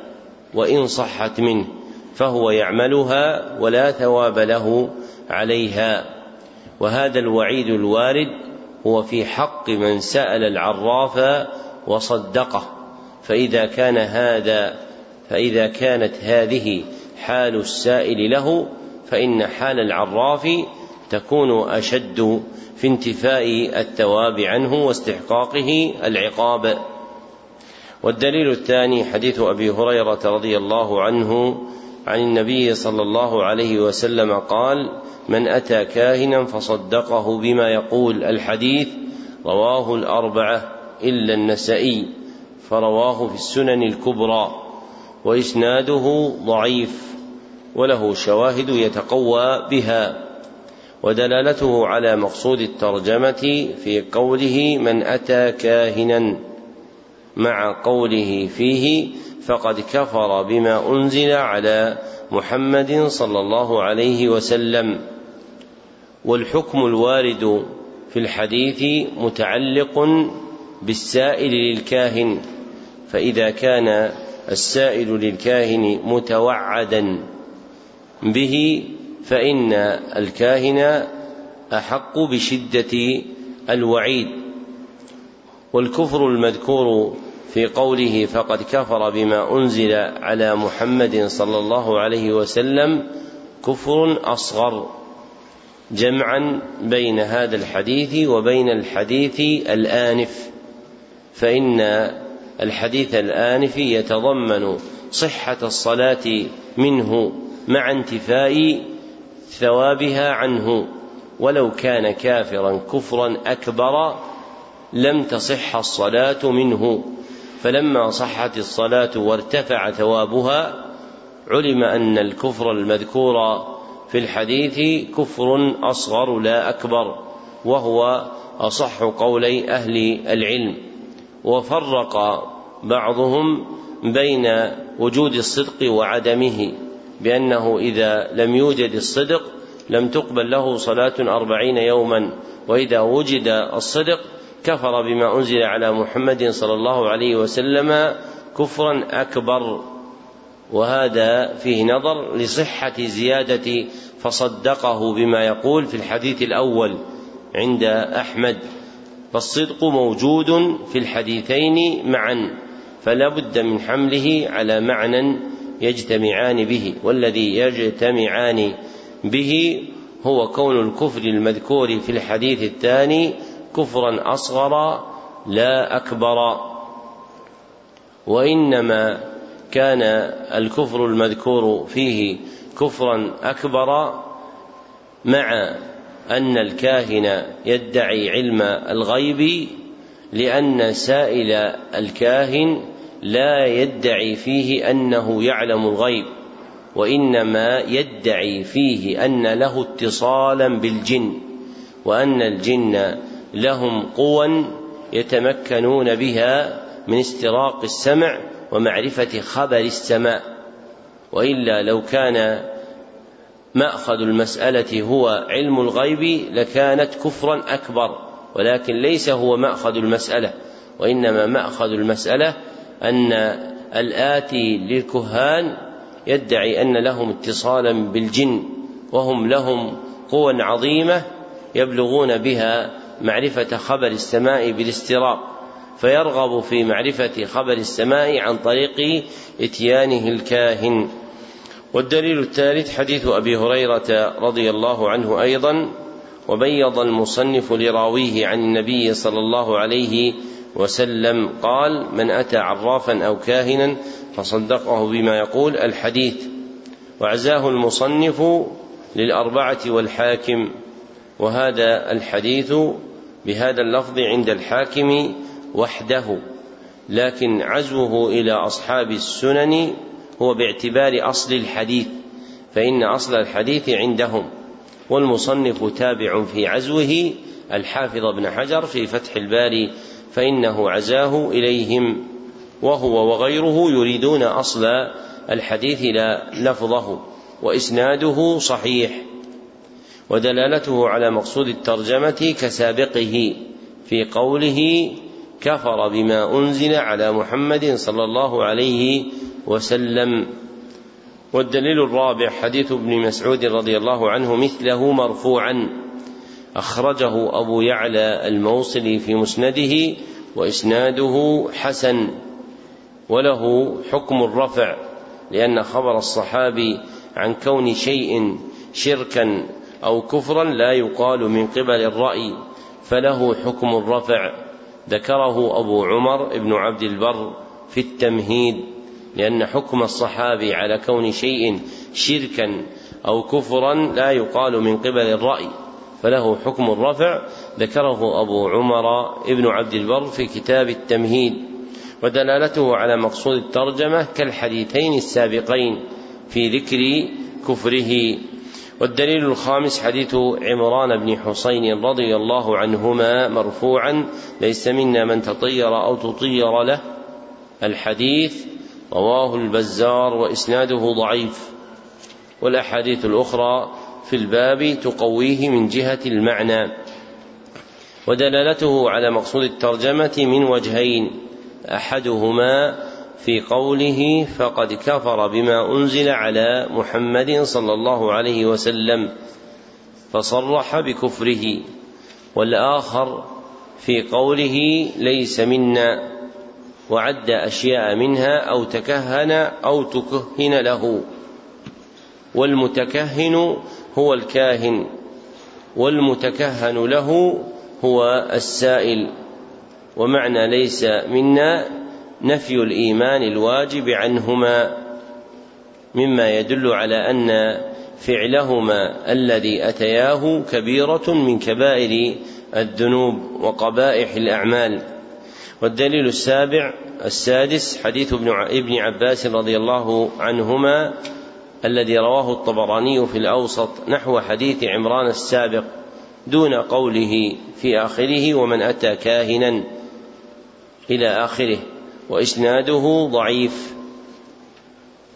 Speaker 1: وإن صحت منه فهو يعملها ولا ثواب له عليها. وهذا الوعيد الوارد هو في حق من سأل العراف وصدقه. فإذا كان هذا فإذا كانت هذه حال السائل له فإن حال العراف تكون أشد في انتفاء الثواب عنه واستحقاقه العقاب. والدليل الثاني حديث أبي هريرة رضي الله عنه عن النبي صلى الله عليه وسلم قال من أتى كاهنا فصدقه بما يقول الحديث رواه الأربعة إلا النسائي فرواه في السنن الكبرى وإسناده ضعيف وله شواهد يتقوى بها ودلالته على مقصود الترجمة في قوله من أتى كاهنا مع قوله فيه فقد كفر بما أنزل على محمد صلى الله عليه وسلم. والحكم الوارد في الحديث متعلق بالسائل للكاهن فإذا كان السائل للكاهن متوعدا به فإن الكاهن أحق بشدة الوعيد. والكفر المذكور في قوله فقد كفر بما أنزل على محمد صلى الله عليه وسلم كفر أصغر جمعا بين هذا الحديث وبين الحديث الآنف فإن الحديث الآنف يتضمن صحة الصلاة منه مع انتفاء ثوابها عنه. ولو كان كافرا كفرا أكبر لم تصح الصلاة منه. فلما صحت الصلاة وارتفع ثوابها علم أن الكفر المذكور في الحديث كفر أصغر لا أكبر وهو أصح قولي أهل العلم. وفرق بعضهم بين وجود الصدق وعدمه بأنه إذا لم يوجد الصدق لم تقبل له صلاة أربعين يوما وإذا وجد الصدق كفر بما أنزل على محمد صلى الله عليه وسلم كفرا أكبر. وهذا فيه نظر لصحة زيادة فصدقه بما يقول في الحديث الأول عند أحمد فالصدق موجود في الحديثين معا فلا بد من حمله على معنى يجتمعان به. والذي يجتمعان به هو كون الكفر المذكور في الحديث الثاني كفرا أصغر لا أكبر. وإنما كان الكفر المذكور فيه كفرا أكبر مع أن الكاهن يدعي علم الغيب لأن سائل الكاهن لا يدعي فيه أنه يعلم الغيب وإنما يدعي فيه أن له اتصالا بالجن وأن الجن لهم قوى يتمكنون بها من استراق السمع ومعرفة خبر السماء. وإلا لو كان مأخذ المسألة هو علم الغيب لكانت كفرا أكبر ولكن ليس هو مأخذ المسألة وإنما مأخذ المسألة أن الآتي للكهان يدعي أن لهم اتصالا بالجن وهم لهم قوى عظيمة يبلغون بها معرفة خبر السماء بالاستراق فيرغب في معرفة خبر السماء عن طريق إتيانه الكاهن. والدليل الثالث حديث أبي هريرة رضي الله عنه أيضا وبيض المصنف لراويه عن النبي صلى الله عليه وسلم قال من أتى عرافا أو كاهنا فصدقه بما يقول الحديث وعزاه المصنف للأربعة والحاكم. وهذا الحديث بهذا اللفظ عند الحاكم وحده لكن عزوه إلى أصحاب السنن هو باعتبار أصل الحديث فإن أصل الحديث عندهم والمصنف تابع في عزوه الحافظ ابن حجر في فتح الباري فإنه عزاه إليهم وهو وغيره يريدون أصل الحديث لا لفظه وإسناده صحيح. ودلالته على مقصود الترجمة كسابقه في قوله كفر بما أنزل على محمد صلى الله عليه وسلم. والدليل الرابع حديث ابن مسعود رضي الله عنه مثله مرفوعا. أخرجه أبو يعلى الموصلي في مسنده وإسناده حسن. وله حكم الرفع لأن خبر الصحابي عن كون شيء شركا أو كفرا لا يقال من قبل الرأي فله حكم الرفع. ذكره أبو عمر بن عبد البر في التمهيد لأن حكم الصحابي على كون شيء شركا أو كفرا لا يقال من قبل الرأي فله حكم الرفع. ذكره أبو عمر بن عبد البر في كتاب التمهيد ودلالته على مقصود الترجمة كالحديثين السابقين في ذكر كفره. والدليل الخامس حديث عمران بن حسين رضي الله عنهما مرفوعا ليس منا من تطير أو تطير له. الحديث رواه البزار وإسناده ضعيف. والأحاديث الأخرى في الباب تقويه من جهة المعنى. ودلالته على مقصود الترجمة من وجهين أحدهما في قوله فقد كفر بما أنزل على محمد صلى الله عليه وسلم فصرح بكفره والآخر في قوله ليس منا وعد أشياء منها أو تكهن أو تكهن له والمتكهن هو الكاهن والمتكهن له هو السائل ومعنى ليس منا نفي الإيمان الواجب عنهما مما يدل على أن فعلهما الذي أتياه كبيرة من كبائر الذنوب وقبائح الأعمال. والدليل السابع السادس حديث ابن عباس رضي الله عنهما الذي رواه الطبراني في الأوسط نحو حديث عمران السابق دون قوله في آخره ومن أتى كاهنا إلى آخره. وإسناده ضعيف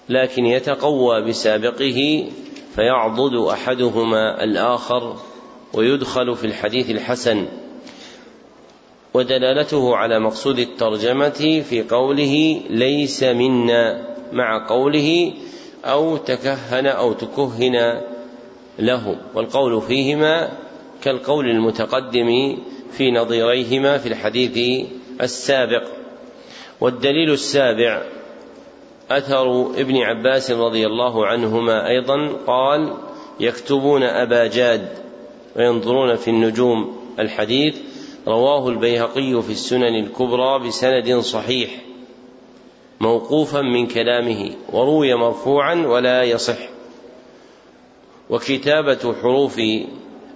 Speaker 1: لكن يتقوى بسابقه فيعضد أحدهما الآخر ويدخل في الحديث الحسن. ودلالته على مقصود الترجمة في قوله ليس منا مع قوله أو تكهن أو تكهن له والقول فيهما كالقول المتقدم في نظيريهما في الحديث السابق. والدليل السابع أثر ابن عباس رضي الله عنهما أيضا قال يكتبون أبا جاد وينظرون في النجوم الحديث رواه البيهقي في السنن الكبرى بسند صحيح موقوفا من كلامه وروي مرفوعا ولا يصح. وكتابة حروف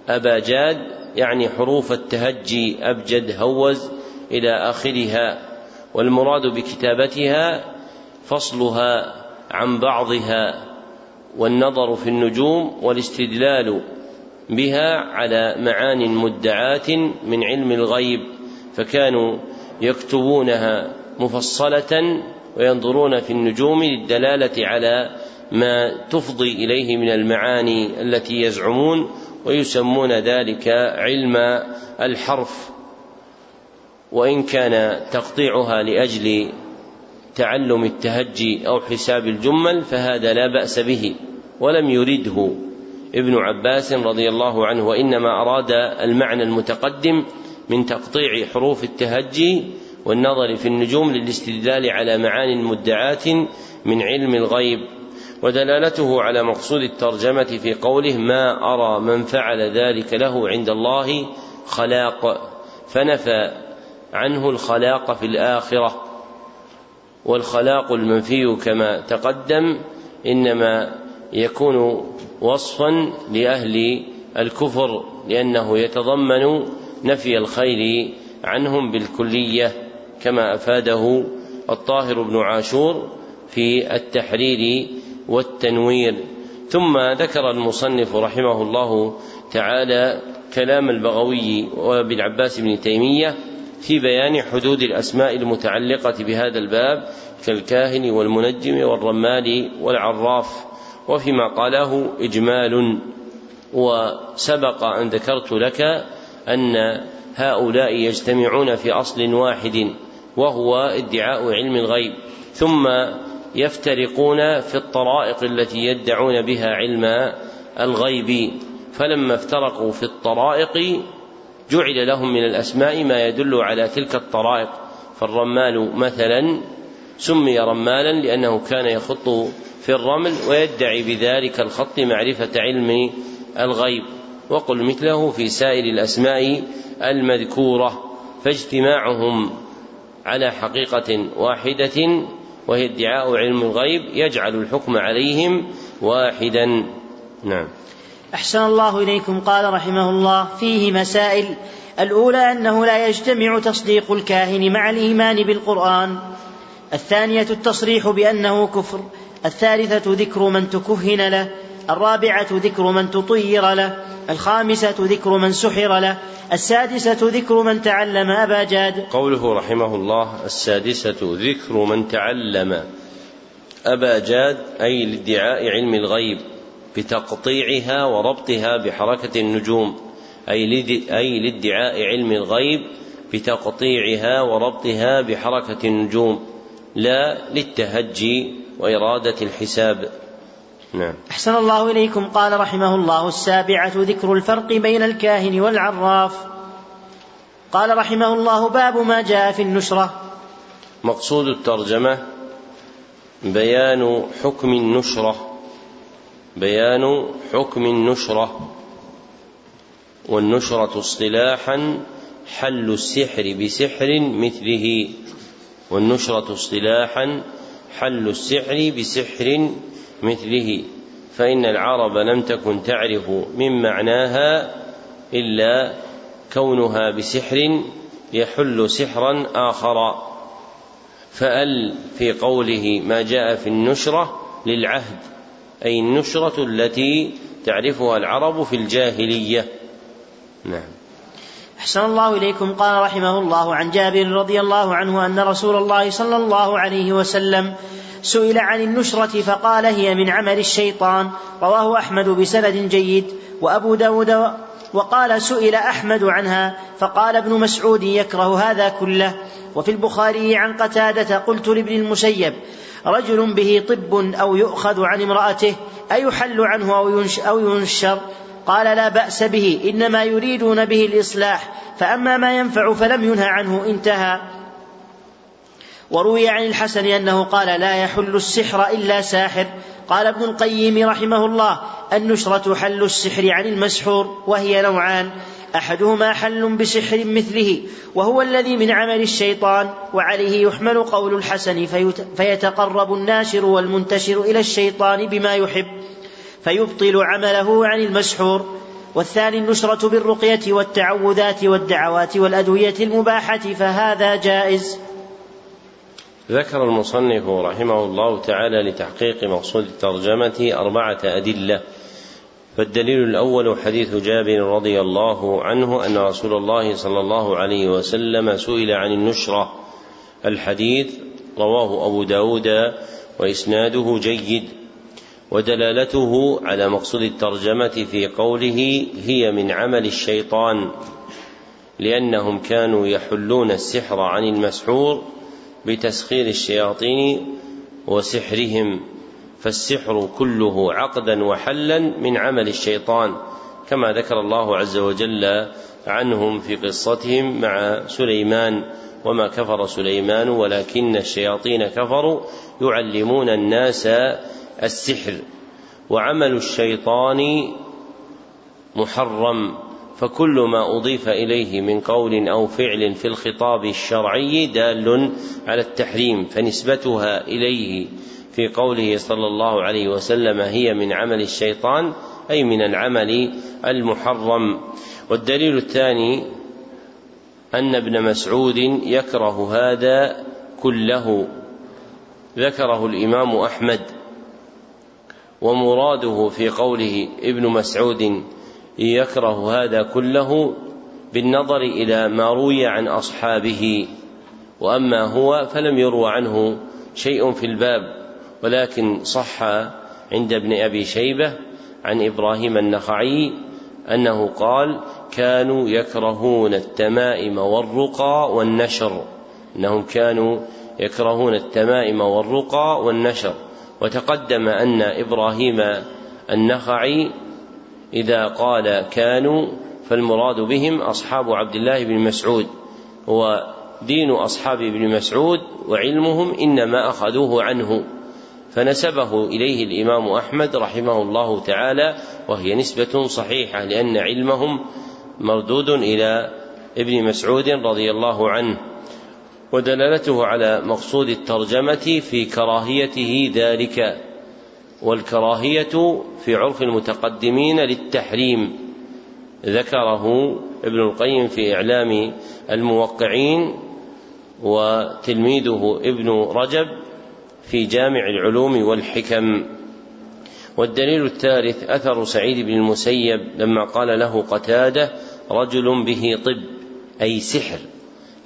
Speaker 1: أباجاد يعني حروف التهجي أبجد هوز إلى آخرها. والمراد بكتابتها فصلها عن بعضها والنظر في النجوم والاستدلال بها على معان مدعاة من علم الغيب فكانوا يكتبونها مفصلة وينظرون في النجوم للدلالة على ما تفضي إليه من المعاني التي يزعمون ويسمون ذلك علم الحرف. وإن كان تقطيعها لأجل تعلم التهجي أو حساب الجمل فهذا لا بأس به ولم يرده ابن عباس رضي الله عنه وإنما أراد المعنى المتقدم من تقطيع حروف التهجي والنظر في النجوم للاستدلال على معان مدعاة من علم الغيب. ودلالته على مقصود الترجمة في قوله ما أرى من فعل ذلك له عند الله خلاق فنفى عنه الخلاق في الآخرة والخلاق المنفي كما تقدم إنما يكون وصفا لأهل الكفر لأنه يتضمن نفي الخير عنهم بالكلية كما أفاده الطاهر بن عاشور في التحرير والتنوير. ثم ذكر المصنف رحمه الله تعالى كلام البغوي وابن عباس بن تيمية في بيان حدود الأسماء المتعلقة بهذا الباب كالكاهن والمنجم والرمال والعراف وفيما قاله إجمال وسبق أن ذكرت لك أن هؤلاء يجتمعون في أصل واحد وهو ادعاء علم الغيب ثم يفترقون في الطرائق التي يدعون بها علم الغيب فلما افترقوا في الطرائق جعل لهم من الأسماء ما يدل على تلك الطرائق. فالرمال مثلا سمي رمالا لأنه كان يخط في الرمل ويدعي بذلك الخط معرفة علم الغيب. وقل مثله في سائر الأسماء المذكورة فاجتماعهم على حقيقة واحدة وهي ادعاء علم الغيب يجعل الحكم عليهم واحدا. نعم.
Speaker 2: أحسن الله إليكم قال رحمه الله. فيه مسائل. الأولى أنه لا يجتمع تصديق الكاهن مع الإيمان بالقرآن. الثانية التصريح بأنه كفر. الثالثة ذكر من تكهن له. الرابعة ذكر من تطير له. الخامسة ذكر من سحر له. السادسة ذكر من تعلم أبا جاد.
Speaker 1: قوله رحمه الله السادسة ذكر من تعلم أبا جاد أي لادعاء علم الغيب. بتقطيعها وربطها بحركة النجوم أي أي لادعاء علم الغيب بتقطيعها وربطها بحركة النجوم لا للتهجي وإرادة الحساب.
Speaker 2: نعم. أحسن الله إليكم قال رحمه الله السابعة ذكر الفرق بين الكاهن والعراف. قال رحمه الله باب ما جاء في النشرة.
Speaker 1: مقصود الترجمة بيان حكم النشرة. بيان حكم النشرة والنشرة اصطلاحا حل السحر بسحر مثله والنشرة اصطلاحا حل السحر بسحر مثله فإن العرب لم تكن تعرف من معناها إلا كونها بسحر يحل سحرا آخر. فأل في قوله ما جاء في النشرة للعهد. أي النشرة التي تعرفها العرب في الجاهلية. نعم.
Speaker 2: أحسن الله إليكم. قال رحمه الله عن جابر رضي الله عنه أن رسول الله صلى الله عليه وسلم سئل عن النشرة فقال هي من عمل الشيطان. رواه أحمد بسند جيد وأبو داود وقال سئل أحمد عنها فقال ابن مسعود يكره هذا كله. وفي البخاري عن قتادة قلت لابن المسيب رجل به طب أو يؤخذ عن امرأته أيحل عنه أو ينشر؟ قال لا بأس به إنما يريدون به الإصلاح فأما ما ينفع فلم ينهى عنه انتهى. وروي عن الحسن أنه قال لا يحل السحر إلا ساحر. قال ابن القيم رحمه الله النشرة حل السحر عن المسحور وهي نوعان. أحدهما حل بسحر مثله وهو الذي من عمل الشيطان وعليه يحمل قول الحسن فيتقرب الناشر والمنتشر إلى الشيطان بما يحب فيبطل عمله عن المسحور. والثاني النشرة بالرقية والتعوذات والدعوات والأدوية المباحة فهذا جائز.
Speaker 1: ذكر المصنف رحمه الله تعالى لتحقيق مقصود الترجمة أربعة أدلة. فالدليل الأول حديث جابر رضي الله عنه أن رسول الله صلى الله عليه وسلم سئل عن النشرة. الحديث رواه أبو داود وإسناده جيد ودلالته على مقصود الترجمة في قوله هي من عمل الشيطان لأنهم كانوا يحلون السحر عن المسحور بتسخير الشياطين وسحرهم. فالسحر كله عقدا وحلا من عمل الشيطان كما ذكر الله عز وجل عنهم في قصتهم مع سليمان وما كفر سليمان ولكن الشياطين كفروا يعلمون الناس السحر وعمل الشيطان محرم فكل ما أضيف إليه من قول أو فعل في الخطاب الشرعي دال على التحريم فنسبتها إليه في قوله صلى الله عليه وسلم هي من عمل الشيطان أي من العمل المحرم. والدليل الثاني أن ابن مسعود يكره هذا كله. ذكره الإمام أحمد. ومراده في قوله ابن مسعود يكره هذا كله بالنظر إلى ما روي عن أصحابه. وأما هو فلم يروى عنه شيء في الباب. ولكن صح عند ابن أبي شيبة عن إبراهيم النخعي أنه قال كانوا يكرهون التمائم والرقى والنشر. إنهم كانوا يكرهون التمائم والرقى والنشر. وتقدم أن إبراهيم النخعي إذا قال كانوا فالمراد بهم أصحاب عبد الله بن مسعود. هو دين أصحاب ابن مسعود وعلمهم إنما أخذوه عنه. فنسبه إليه الإمام أحمد رحمه الله تعالى وهي نسبة صحيحة لأن علمهم مردود إلى ابن مسعود رضي الله عنه ودلالته على مقصود الترجمة في كراهيته ذلك والكراهية في عرف المتقدمين للتحريم ذكره ابن القيم في إعلام الموقعين وتلميذه ابن رجب في جامع العلوم والحكم. والدليل الثالث أثر سعيد بن المسيب لما قال له قتادة رجل به طب أي سحر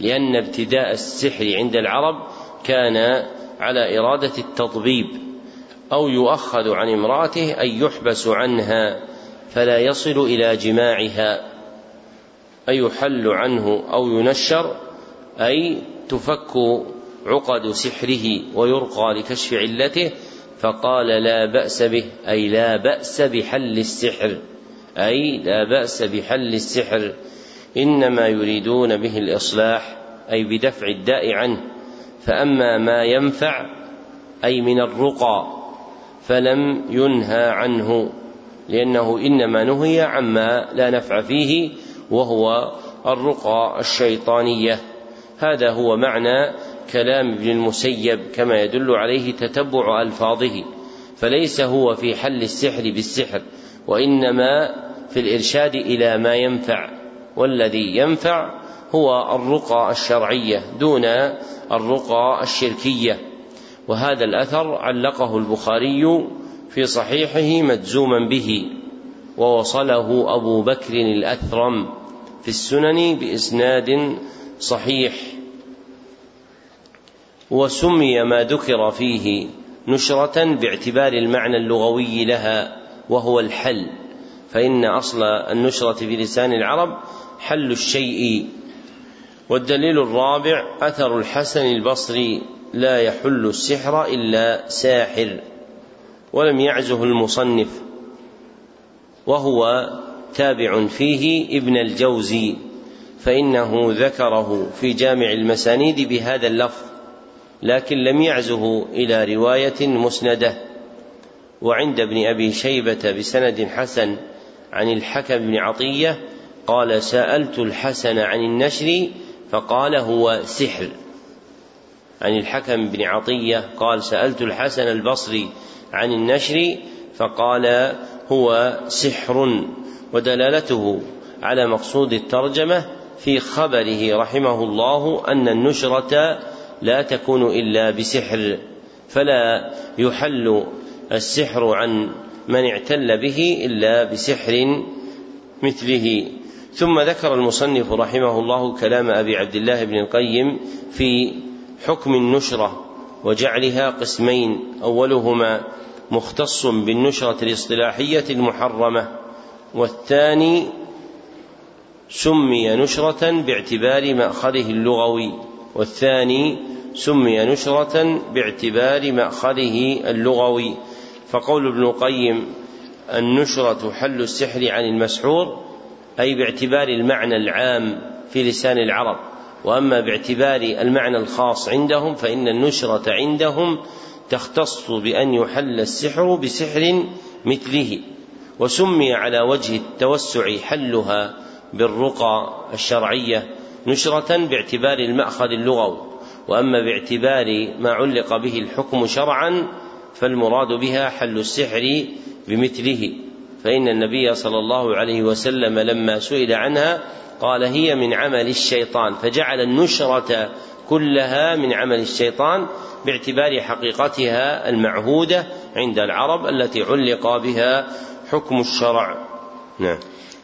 Speaker 1: لأن ابتداء السحر عند العرب كان على إرادة التطبيب أو يؤخذ عن امرأته أي يحبس عنها فلا يصل إلى جماعها أي يحل عنه أو ينشر أي تفك عقد سحره ويرقى لكشف علته فقال لا بأس به أي لا بأس بحل السحر أي لا بأس بحل السحر. إنما يريدون به الإصلاح أي بدفع الداء عنه. فأما ما ينفع أي من الرقى فلم ينهى عنه لأنه إنما نهي عما لا نفع فيه وهو الرقى الشيطانية. هذا هو معنى كلام ابن المسيب كما يدل عليه تتبع ألفاظه فليس هو في حل السحر بالسحر وإنما في الإرشاد إلى ما ينفع والذي ينفع هو الرقى الشرعية دون الرقى الشركية. وهذا الأثر علقه البخاري في صحيحه مجزوما به ووصله أبو بكر الأثرم في السنن بإسناد صحيح. وسمي ما ذكر فيه نشرة باعتبار المعنى اللغوي لها وهو الحل. فإن أصل النشرة في لسان العرب حل الشيء. والدليل الرابع أثر الحسن البصري لا يحل السحر إلا ساحر ولم يعزه المصنف وهو تابع فيه ابن الجوزي فإنه ذكره في جامع المسانيد بهذا اللفظ. لكن لم يعزه إلى رواية مسندة. وعند ابن أبي شيبة بسند حسن عن الحكم بن عطية قال سألت الحسن عن النشر فقال هو سحر. عن الحكم بن عطية قال سألت الحسن البصري عن النشر فقال هو سحر ودلالته على مقصود الترجمة في خبره رحمه الله أن النشرة لا تكون إلا بسحر فلا يحل السحر عن من اعتل به إلا بسحر مثله. ثم ذكر المصنف رحمه الله كلام أبي عبد الله بن القيم في حكم النشرة وجعلها قسمين أولهما مختص بالنشرة الاصطلاحية المحرمة والثاني سمي نشرة باعتبار مأخذه اللغوي والثاني سمي نشرة باعتبار مأخذه اللغوي. فقول ابن القيم النشرة حل السحر عن المسحور أي باعتبار المعنى العام في لسان العرب. وأما باعتبار المعنى الخاص عندهم فإن النشرة عندهم تختص بأن يحل السحر بسحر مثله. وسمي على وجه التوسع حلها بالرقى الشرعية نشرة باعتبار المأخذ اللغوي. وأما باعتبار ما علق به الحكم شرعا فالمراد بها حل السحر بمثله. فإن النبي صلى الله عليه وسلم لما سئل عنها قال هي من عمل الشيطان فجعل النشرة كلها من عمل الشيطان باعتبار حقيقتها المعهودة عند العرب التي علق بها حكم الشرع. نعم.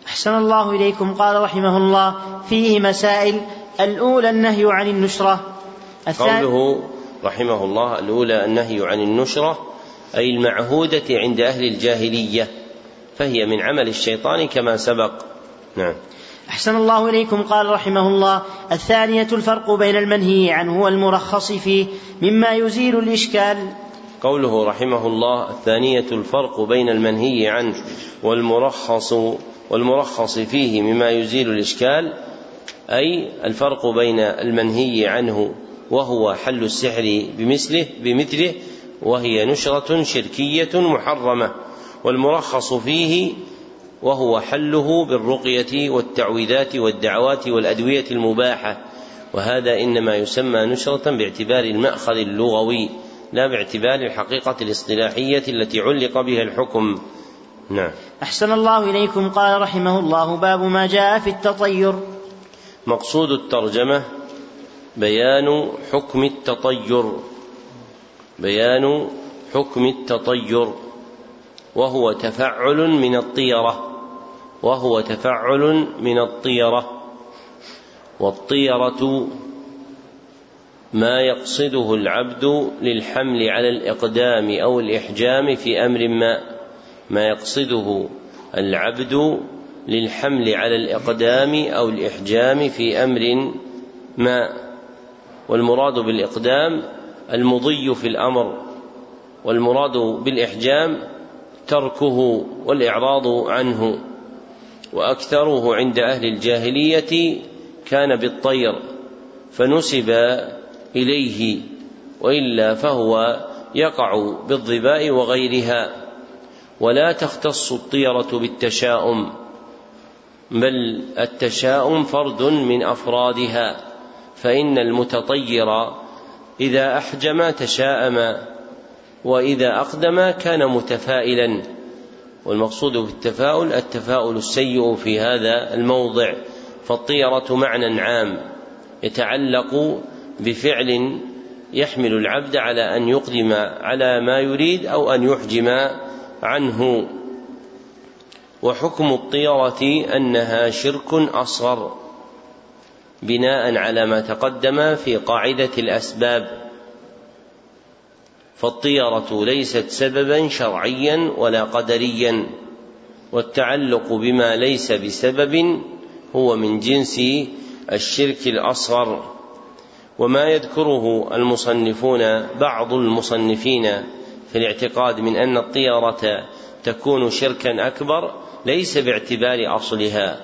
Speaker 2: أحسن الله إليكم. قال رحمه الله فيه مسائل. الأولى النهي عن النشرة.
Speaker 1: قوله رحمه الله الأولى النهي عن النشرة أي المعهودة عند أهل الجاهلية فهي من عمل الشيطان كما سبق. نعم.
Speaker 2: أحسن الله إليكم قال رحمه الله الثانية الفرق بين المنهي عنه والمرخص فيه مما يزيل الإشكال.
Speaker 1: قوله رحمه الله الثانية الفرق بين المنهي عنه والمرخص والمرخص فيه مما يزيل الإشكال أي الفرق بين المنهي عنه وهو حل السحر بمثله بمثله وهي نشرة شركية محرمة والمرخص فيه وهو حله بالرقية والتعويذات والدعوات والأدوية المباحة. وهذا إنما يسمى نشرة باعتبار المأخذ اللغوي لا باعتبار الحقيقة الاصطلاحية التي علق بها الحكم. نعم.
Speaker 2: أحسن الله إليكم قال رحمه الله باب ما جاء في التطير.
Speaker 1: مقصود الترجمة بيان حكم التطير. بيان حكم التطير. وهو تفعل من الطيرة. وهو تفعل من الطيرة. والطيرة ما يقصده العبد للحمل على الإقدام أو الإحجام في أمر ما. ما يقصده العبد للحمل على الإقدام أو الإحجام في أمر ما. والمراد بالإقدام المضي في الأمر والمراد بالإحجام تركه والإعراض عنه. وأكثره عند أهل الجاهلية كان بالطير فنسب إليه وإلا فهو يقع بالظباء وغيرها. ولا تختص الطيرة بالتشاؤم بل التشاؤم فرد من أفرادها. فإن المتطير إذا أحجم تشاءم وإذا أقدم كان متفائلا. والمقصود بالتفاؤل التفاؤل السيء في هذا الموضع. فالطيرة معنى عام يتعلق بفعل يحمل العبد على أن يقدم على ما يريد أو أن يحجم عنه. وحكم الطيرة أنها شرك أصغر. بناء على ما تقدم في قاعدة الأسباب. فالطيرة ليست سببا شرعيا ولا قدريا والتعلق بما ليس بسبب هو من جنس الشرك الأصغر. وما يذكره المصنفون بعض المصنفين في الاعتقاد من أن الطيرة تكون شركا أكبر ليس باعتبار أصلها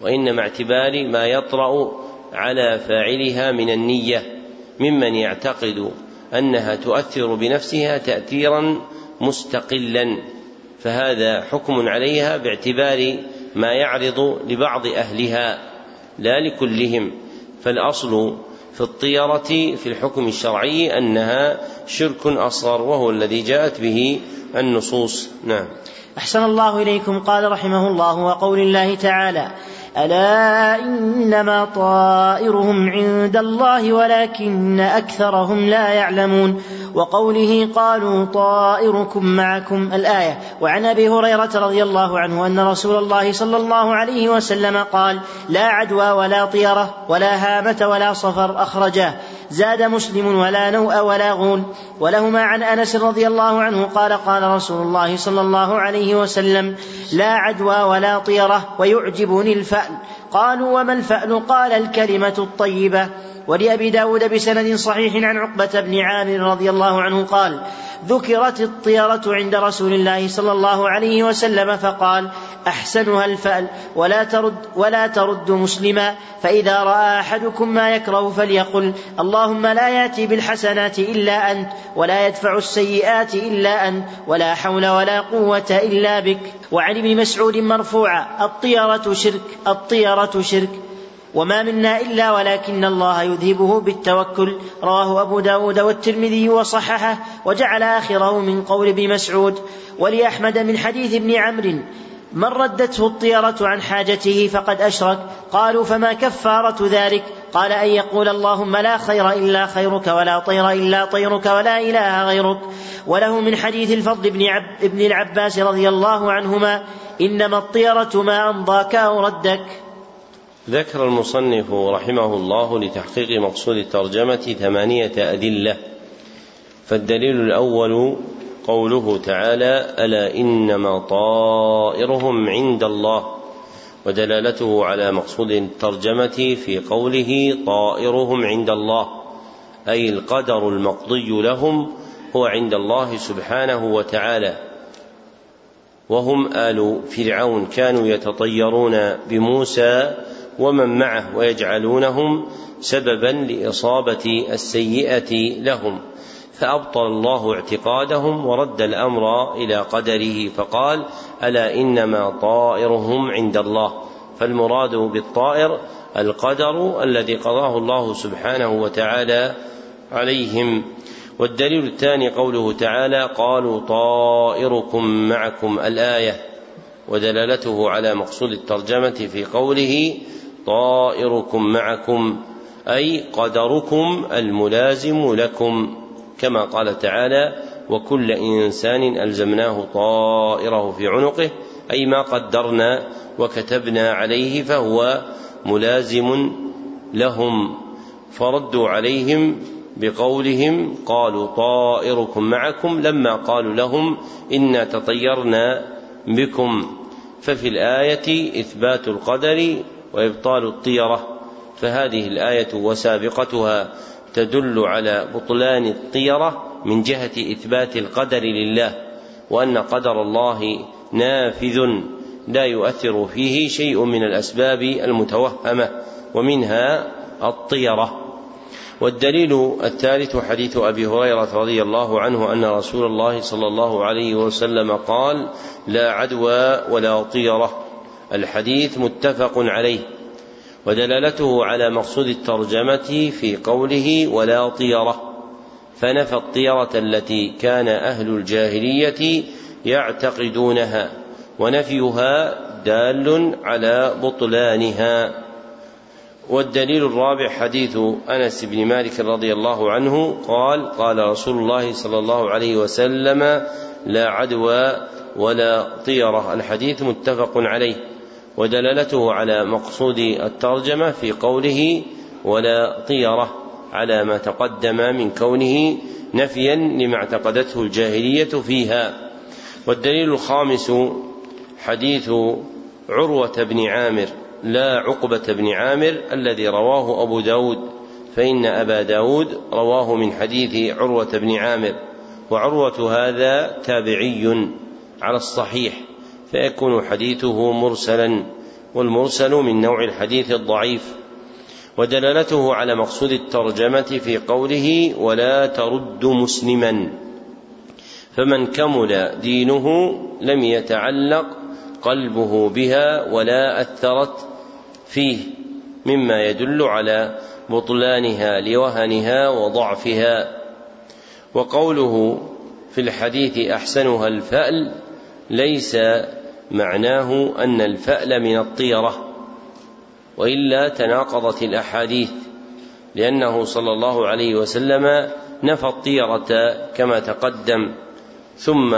Speaker 1: وإنما اعتبار ما يطرأ على فاعلها من النية ممن يعتقد أنها تؤثر بنفسها تأثيرا مستقلا. فهذا حكم عليها باعتبار ما يعرض لبعض أهلها لا لكلهم. فالأصل في الطيرة في الحكم الشرعي أنها شرك أصغر وهو الذي جاءت به النصوص. نعم.
Speaker 2: أحسن الله إليكم. قال رحمه الله وقول الله تعالى ألا إنما طائرهم عند الله ولكن أكثرهم لا يعلمون. وقوله قالوا طائركم معكم الآية. وعن أبي هريرة رضي الله عنه أن رسول الله صلى الله عليه وسلم قال لا عدوى ولا طيرة ولا هامة ولا صفر أخرجاه. زاد مسلم ولا نوء ولا غول. ولهما عن أنس رضي الله عنه قال قال رسول الله صلى الله عليه وسلم لا عدوى ولا طيرة ويعجبني الفأل. قالوا وما الفأل قال الكلمة الطيبة. ولأبي داود بسند صحيح عن عقبة بن عامر رضي الله عنه قال ذكرت الطيرة عند رسول الله صلى الله عليه وسلم فقال أحسنها الفأل ولا ترد ولا ترد مسلما فإذا رأى أحدكم ما يكره فليقل اللهم لا يأتي بالحسنات إلا أنت ولا يدفع السيئات إلا أنت ولا حول ولا قوة إلا بك. وعن ابن مسعود مرفوعا الطيرة شرك الطيرة شرك وما منا إلا ولكن الله يذهبه بالتوكل. رواه أبو داود والترمذي وصححه وجعل آخره من قول ابن مسعود. ولأحمد من حديث ابن عمرو من ردته الطيرة عن حاجته فقد أشرك. قالوا فما كفارة ذلك؟ قال أن يقول اللهم لا خير إلا خيرك ولا طير إلا طيرك ولا إله غيرك. وله من حديث الفضل بن, عب ابن العباس رضي الله عنهما إنما الطيرة ما أمضاك أو ردك.
Speaker 1: ذكر المصنف رحمه الله لتحقيق مقصود الترجمة ثمانية أدلة فالدليل الأول قوله تعالى ألا إنما طائرهم عند الله ودلالته على مقصود الترجمة في قوله طائرهم عند الله أي القدر المقضي لهم هو عند الله سبحانه وتعالى. وهم آل فرعون كانوا يتطيرون بموسى ومن معه ويجعلونهم سببا لإصابة السيئة لهم. فأبطل الله اعتقادهم ورد الأمر إلى قدره فقال ألا إنما طائرهم عند الله؟ فالمراد بالطائر القدر الذي قضاه الله سبحانه وتعالى عليهم. والدليل الثاني قوله تعالى قالوا طائركم معكم. الآية ودلالته على مقصود الترجمة في قوله طائركم معكم أي قدركم الملازم لكم. كما قال تعالى وكل إنسان ألزمناه طائره في عنقه أي ما قدرنا وكتبنا عليه فهو ملازم لهم. فردوا عليهم بقولهم قالوا طائركم معكم لما قالوا لهم إنا تطيرنا بكم. ففي الآية إثبات القدر وإبطال الطيرة فهذه الآية وسابقتها تدل على بطلان الطيرة من جهة إثبات القدر لله وأن قدر الله نافذ لا يؤثر فيه شيء من الأسباب المتوهمة ومنها الطيرة. والدليل الثالث حديث أبي هريرة رضي الله عنه أن رسول الله صلى الله عليه وسلم قال لا عدوى ولا طيرة. الحديث متفق عليه ودلالته على مقصود الترجمة في قوله ولا طيرة فنفى الطيرة التي كان أهل الجاهلية يعتقدونها ونفيها دال على بطلانها. والدليل الرابع حديث أنس بن مالك رضي الله عنه قال قال رسول الله صلى الله عليه وسلم لا عدوى ولا طيرة. الحديث متفق عليه. ودلالته على مقصود الترجمة في قوله ولا طيرة على ما تقدم من كونه نفيا لما اعتقدته الجاهلية فيها. والدليل الخامس حديث عروة بن عامر لا عقبة بن عامر الذي رواه أبو داود فإن أبا داود رواه من حديث عروة بن عامر وعروة هذا تابعي على الصحيح. فيكون حديثه مرسلا والمرسل من نوع الحديث الضعيف ودلالته على مقصود الترجمة في قوله ولا ترد مسلما فمن كمل دينه لم يتعلق قلبه بها ولا أثرت فيه مما يدل على بطلانها لوهنها وضعفها. وقوله في الحديث أحسنها الفأل ليس معناه أن الفأل من الطيرة وإلا تناقضت الأحاديث لأنه صلى الله عليه وسلم نفى الطيرة كما تقدم ثم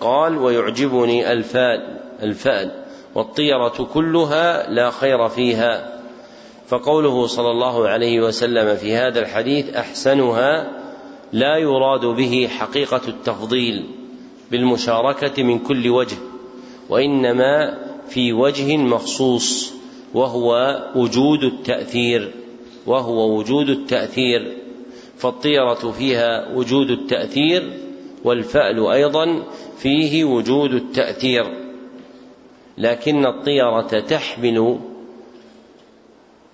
Speaker 1: قال ويعجبني الفأل الفأل والطيرة كلها لا خير فيها. فقوله صلى الله عليه وسلم في هذا الحديث أحسنها لا يراد به حقيقة التفضيل بالمشاركة من كل وجه وإنما في وجه مخصوص وهو وجود التأثير وهو وجود التأثير. فالطيرة فيها وجود التأثير والفأل أيضا فيه وجود التأثير. لكن الطيرة تحمل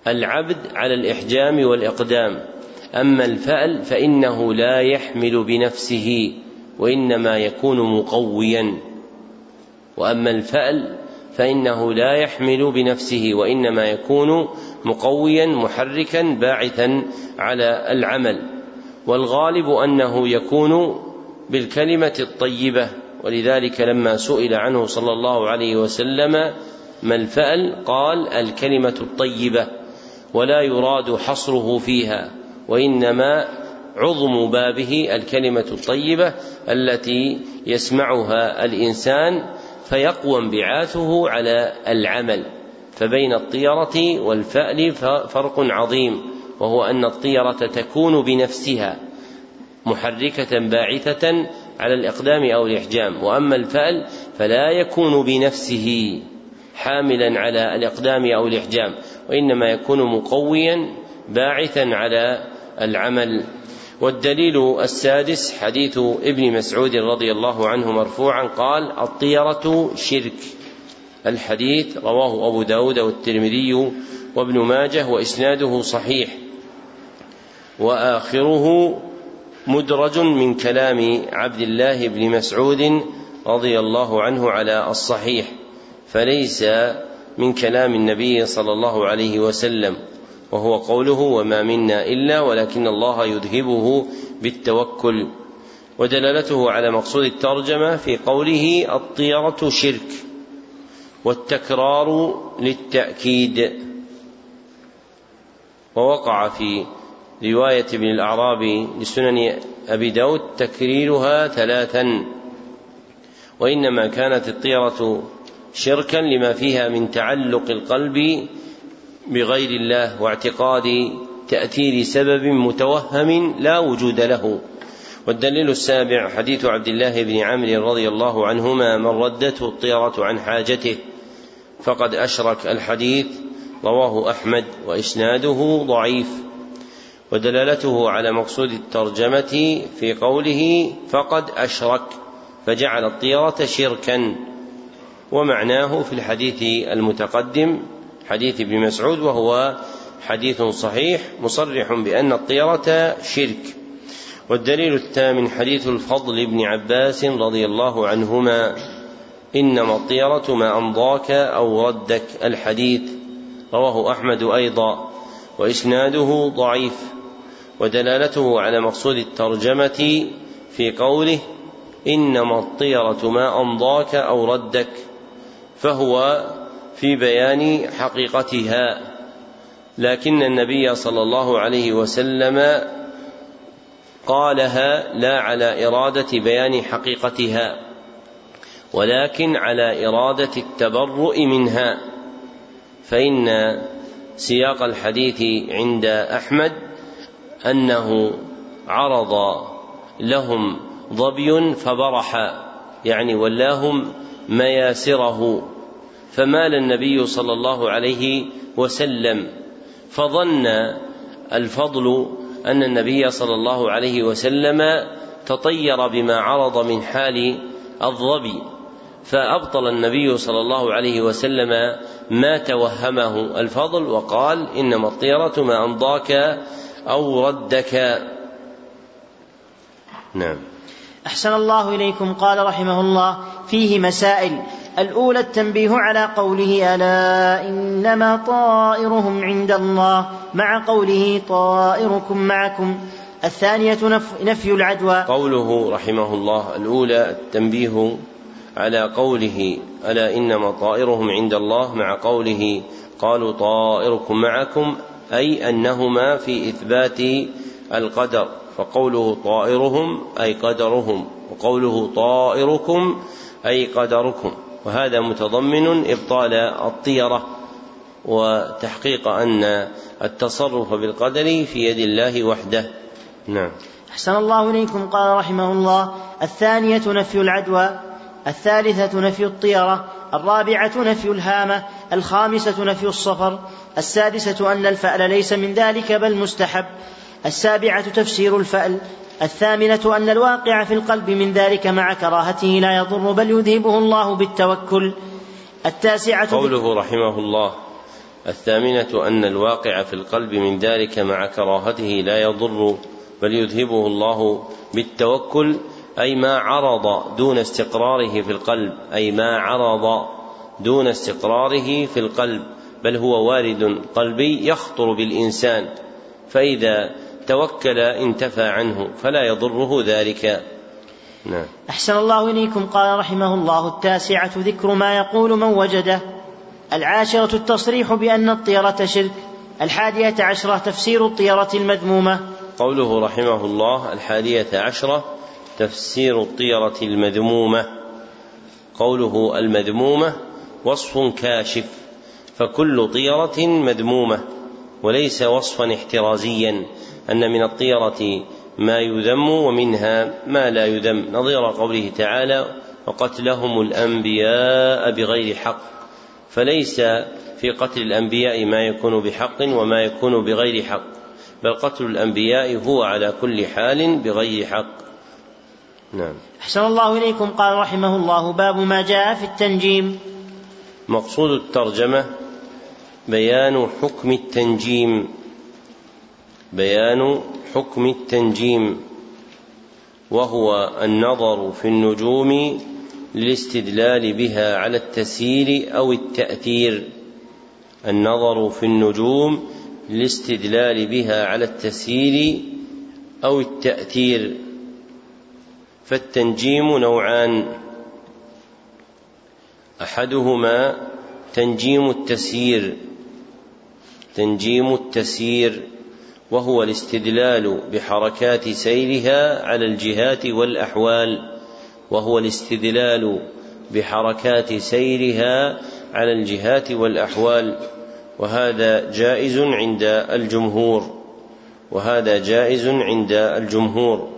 Speaker 1: العبد على الإحجام والإقدام. أما الفأل فإنه لا يحمل بنفسه وإنما يكون مقويا. وأما الفأل فإنه لا يحمل بنفسه وإنما يكون مقويا محركا باعثا على العمل. والغالب أنه يكون بالكلمة الطيبة. ولذلك لما سئل عنه صلى الله عليه وسلم ما الفأل؟ قال الكلمة الطيبة. ولا يراد حصره فيها وإنما عظم بابه الكلمة الطيبة التي يسمعها الإنسان فيقوى انبعاثه على العمل فبين الطيرة والفأل فرق عظيم وهو أن الطيرة تكون بنفسها محركة باعثة على الإقدام أو الإحجام وأما الفأل فلا يكون بنفسه حاملا على الإقدام أو الإحجام وإنما يكون مقويا باعثا على العمل. والدليل السادس حديث ابن مسعود رضي الله عنه مرفوعا قال الطيرة شرك. الحديث رواه أبو داود والترمذي وابن ماجه وإسناده صحيح. وآخره مدرج من كلام عبد الله بن مسعود رضي الله عنه على الصحيح فليس من كلام النبي صلى الله عليه وسلم. وهو قوله وما منا إلا ولكن الله يذهبه بالتوكل. ودلالته على مقصود الترجمة في قوله الطيرة شرك والتكرار للتأكيد. ووقع في رواية ابن الأعرابي لسنن أبي داود تكريرها ثلاثا. وإنما كانت الطيرة شركا لما فيها من تعلق القلب بغير الله واعتقاد تأثير سبب متوهم لا وجود له. والدليل السابع حديث عبد الله بن عمرو رضي الله عنهما من ردته الطيرة عن حاجته فقد أشرك الحديث رواه أحمد وإسناده ضعيف. ودلالته على مقصود الترجمة في قوله فقد أشرك فجعل الطيرة شركا. ومعناه في الحديث المتقدم حديث ابن مسعود وهو حديث صحيح مصرح بأن الطيرة شرك. والدليل الثامن حديث الفضل بن عباس رضي الله عنهما. إنما الطيرة ما أمضاك أو ردك. الحديث رواه أحمد أيضا. وإسناده ضعيف. ودلالته على مقصود الترجمة في قوله إنما الطيرة ما أمضاك أو ردك. فهو في بيان حقيقتها. لكن النبي صلى الله عليه وسلم قالها لا على إرادة بيان حقيقتها ولكن على إرادة التبرؤ منها. فإن سياق الحديث عند أحمد أنه عرض لهم ظبي فبرح يعني ولاهم مياسره. فمال النبي صلى الله عليه وسلم. فظن الفضل أن النبي صلى الله عليه وسلم تطير بما عرض من حال الظبي. فأبطل النبي صلى الله عليه وسلم ما توهمه الفضل وقال إنما الطيرة ما أمضاك أو ردك.
Speaker 2: نعم. أحسن الله إليكم. قال رحمه الله فيه مسائل الأولى التنبيه على قوله ألا إنما طائرهم عند الله مع قوله طائركم معكم. الثانية نفي العدوى.
Speaker 1: قوله رحمه الله الأولى التنبيه على قوله ألا إنما طائرهم عند الله مع قوله قالوا طائركم معكم أي أنهما في إثبات القدر. فقوله طائرهم أي قدرهم وقوله طائركم أي قدركم. وهذا متضمن إبطال الطيرة وتحقيق أن التصرف بالقدر في يد الله وحده. نعم.
Speaker 2: أحسن الله إليكم قال رحمه الله. الثانية نفي العدوى الثالثة نفي الطيرة الرابعة نفي الهامة الخامسة نفي الصفر السادسة أن الفأل ليس من ذلك بل مستحب السابعة تفسير الفأل الثامنة أن الواقع في القلب من ذلك مع كراهته لا يضر بل يذهبه الله بالتوكل. التاسعة
Speaker 1: قوله رحمه الله الثامنة أن الواقع في القلب من ذلك مع كراهته لا يضر بل يذهبه الله بالتوكل أي ما عرض دون استقراره في القلب أي ما عرض دون استقراره في القلب بل هو وارد قلبي يخطر بالإنسان. فإذا توكل انتفى عنه فلا يضره ذلك.
Speaker 2: نعم. أحسن الله إليكم قال رحمه الله التاسعة ذكر ما يقول من وجده. العاشرة التصريح بأن الطيرة شرك. الحادية عشرة تفسير الطيرة المذمومة.
Speaker 1: قوله رحمه الله الحادية عشرة تفسير الطيرة المذمومة. قوله المذمومة وصف كاشف. فكل طيرة مذمومة وليس وصفا احترازيا. أن من الطيرة ما يذم ومنها ما لا يذم. نظير قوله تعالى وقتلهم الأنبياء بغير حق. فليس في قتل الأنبياء ما يكون بحق وما يكون بغير حق بل قتل الأنبياء هو على كل حال بغير حق.
Speaker 2: نعم. أحسن الله إليكم. قال رحمه الله باب ما جاء في التنجيم.
Speaker 1: مقصود الترجمة بيان حكم التنجيم. بيان حكم التنجيم وهو النظر في النجوم للاستدلال بها على التسيير أو التأثير. النظر في النجوم للاستدلال بها على التسيير أو التأثير. فالتنجيم نوعان. أحدهما تنجيم التسيير. تنجيم التسيير. وهو الاستدلال بحركات سيرها على الجهات والأحوال وهو الاستدلال بحركات سيرها على الجهات والأحوال. وهذا جائز عند الجمهور وهذا جائز عند الجمهور.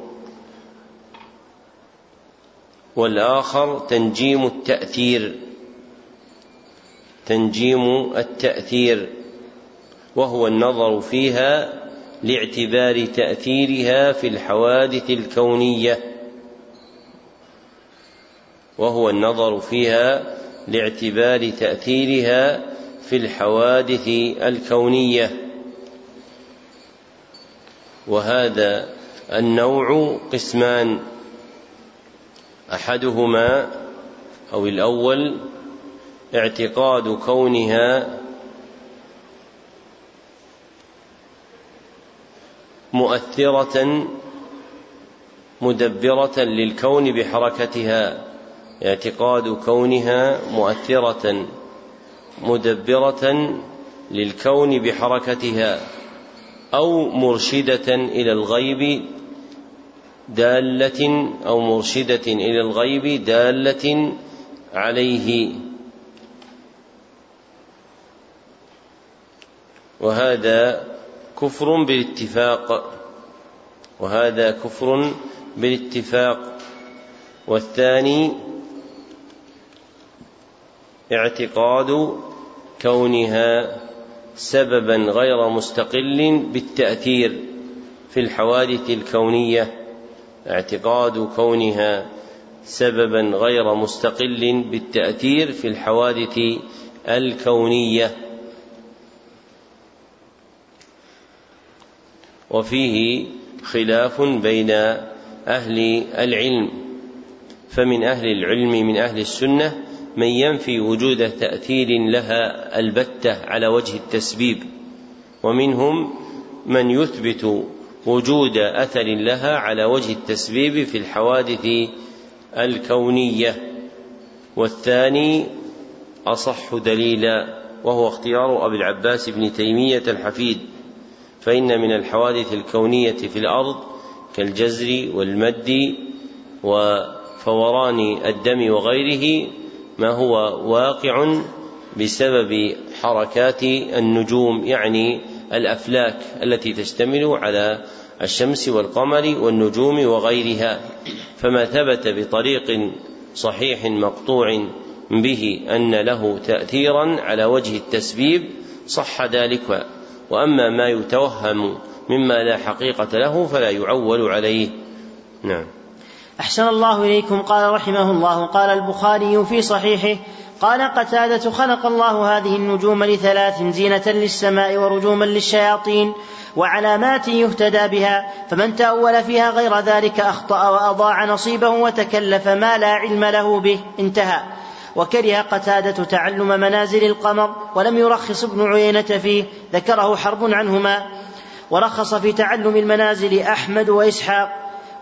Speaker 1: والآخر تنجيم التأثير تنجيم التأثير وهو النظر فيها لاعتبار تأثيرها في الحوادث الكونية. وهو النظر فيها لاعتبار تأثيرها في الحوادث الكونية. وهذا النوع قسمان أحدهما أو الأول اعتقاد كونها مؤثرة مدبرة للكون بحركتها اعتقاد كونها مؤثرة مدبرة للكون بحركتها أو مرشدة إلى الغيب دالة أو مرشدة إلى الغيب دالة عليه. وهذا كفر بالاتفاق وهذا كفر بالاتفاق. والثاني اعتقاد كونها سببا غير مستقل بالتأثير في الحوادث الكونية. اعتقاد كونها سببا غير مستقل بالتأثير في الحوادث الكونية. وفيه خلاف بين أهل العلم. فمن أهل العلم من أهل السنة من ينفي وجود تأثير لها البتة على وجه التسبيب. ومنهم من يثبت وجود أثر لها على وجه التسبيب في الحوادث الكونية. والثاني أصح دليلا وهو اختيار أبي العباس بن تيمية الحفيد. فإن من الحوادث الكونية في الأرض كالجزر والمد وفوران الدم وغيره ما هو واقع بسبب حركات النجوم يعني الأفلاك التي تشتمل على الشمس والقمر والنجوم وغيرها. فما ثبت بطريق صحيح مقطوع به أن له تاثيرا على وجه التسبيب صح ذلك. وأما ما يتوهم مما لا حقيقة له فلا يعول عليه. نعم.
Speaker 2: أحسن الله إليكم قال رحمه الله. قال البخاري في صحيحه قال قتادة خلق الله هذه النجوم لثلاث زينة للسماء ورجوما للشياطين وعلامات يهتدى بها فمن تأول فيها غير ذلك أخطأ وأضاع نصيبه وتكلف ما لا علم له به. انتهى. وكره قتادة تعلم منازل القمر ولم يرخص ابن عيينة فيه ذكره حرب عنهما. ورخص في تعلم المنازل أحمد وإسحاق.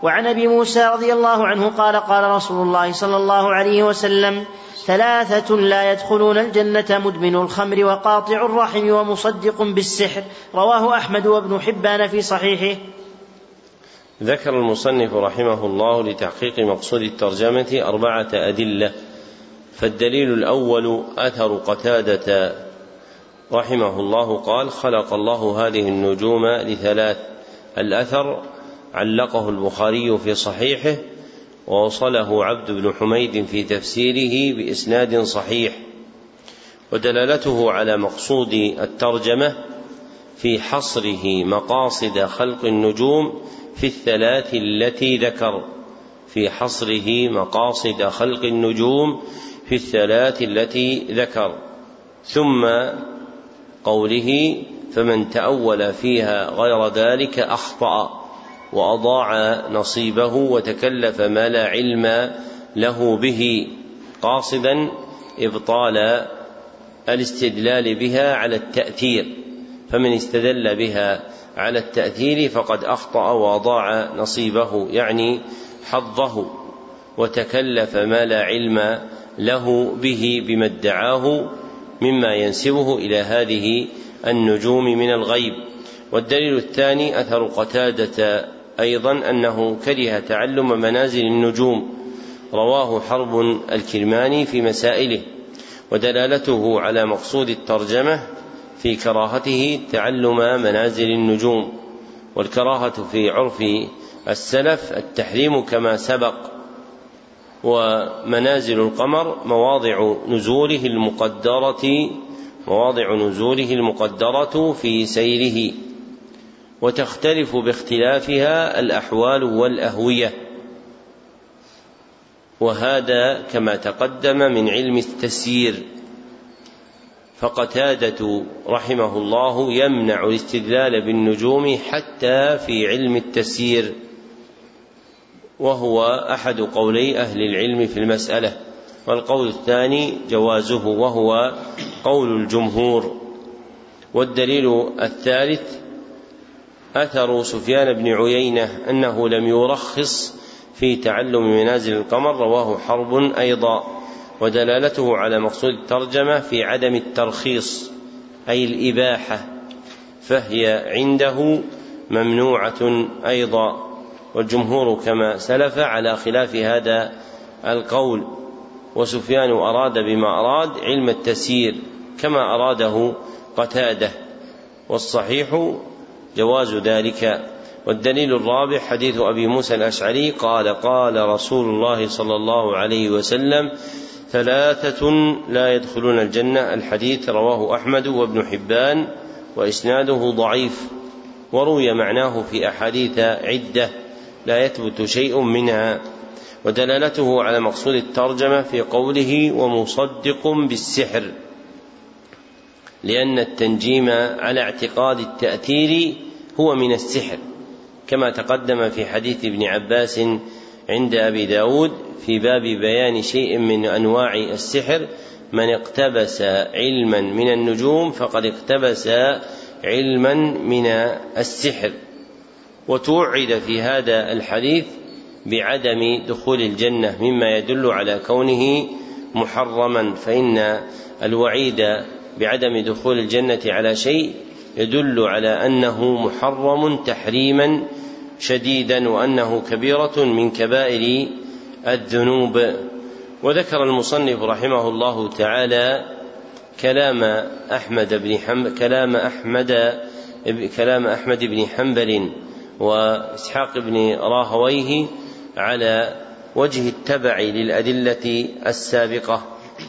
Speaker 2: وعن أبي موسى رضي الله عنه قال قال رسول الله صلى الله عليه وسلم ثلاثة لا يدخلون الجنة مدمن الخمر وقاطع الرحم ومصدق بالسحر. رواه أحمد وابن حبان في صحيحه.
Speaker 1: ذكر المصنف رحمه الله لتحقيق مقصود الترجمة أربعة أدلة. فالدليل الأول أثر قتادة رحمه الله قال خلق الله هذه النجوم لثلاث الأثر علقه البخاري في صحيحه ووصله عبد بن حميد في تفسيره بإسناد صحيح ودلالته على مقصود الترجمة في حصره مقاصد خلق النجوم في الثلاث التي ذكر في حصره مقاصد خلق النجوم في الثلاث التي ذكر ثم قوله فمن تأول فيها غير ذلك أخطأ وأضاع نصيبه وتكلف ما لا علم له به قاصدا إبطال الاستدلال بها على التأثير فمن استدل بها على التأثير فقد أخطأ وأضاع نصيبه يعني حظه وتكلف ما لا علم له به بما ادعاه مما ينسبه إلى هذه النجوم من الغيب. والدليل الثاني أثر قتادة أيضا أنه كره تعلم منازل النجوم. رواه حرب الكرماني في مسائله ودلالته على مقصود الترجمة في كراهته تعلم منازل النجوم. والكراهة في عرف السلف التحريم كما سبق. ومنازل القمر مواضع نزوله المقدرة مواضع نزوله المقدرة في سيره. وتختلف باختلافها الأحوال والأهوية. وهذا كما تقدم من علم التسيير. فقتادة رحمه الله يمنع الاستدلال بالنجوم حتى في علم التسيير. وهو أحد قولي أهل العلم في المسألة والقول الثاني جوازه وهو قول الجمهور. والدليل الثالث أثر سفيان بن عيينة أنه لم يرخص في تعلم منازل القمر رواه حرب أيضا ودلالته على مقصود الترجمة في عدم الترخيص أي الإباحة فهي عنده ممنوعة أيضا. والجمهور كما سلف على خلاف هذا القول. وسفيان أراد بما أراد علم التسيير كما أراده قتاده. والصحيح جواز ذلك. والدليل الرابع حديث أبي موسى الأشعري قال قال رسول الله صلى الله عليه وسلم ثلاثة لا يدخلون الجنة. الحديث رواه أحمد وابن حبان وإسناده ضعيف وروي معناه في أحاديث عدة. لا يثبت شيء منها ودلالته على مقصود الترجمة في قوله ومصدق بالسحر لأن التنجيم على اعتقاد التأثير هو من السحر كما تقدم في حديث ابن عباس عند أبي داود في باب بيان شيء من أنواع السحر من اقتبس علما من النجوم فقد اقتبس علما من السحر وتوعد في هذا الحديث بعدم دخول الجنة مما يدل على كونه محرما فإن الوعيد بعدم دخول الجنة على شيء يدل على أنه محرم تحريما شديدا وأنه كبيرة من كبائر الذنوب. وذكر المصنف رحمه الله تعالى كلام أحمد بن حم كلام احمد كلام أحمد بن حنبل وإسحاق بن راهويه على وجه التبع للأدلة السابقة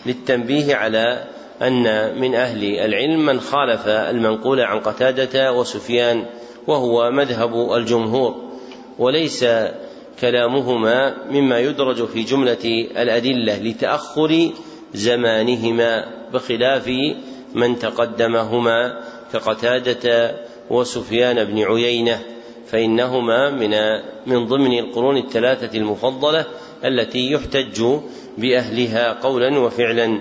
Speaker 1: للتنبيه على أن من أهل العلم من خالف المنقول عن قتادة وسفيان وهو مذهب الجمهور وليس كلامهما مما يدرج في جملة الأدلة لتأخر زمانهما بخلاف من تقدمهما كقتادة وسفيان بن عيينة. فإنهما من من ضمن القرون الثلاثة المفضلة التي يحتج بأهلها قولا وفعلا.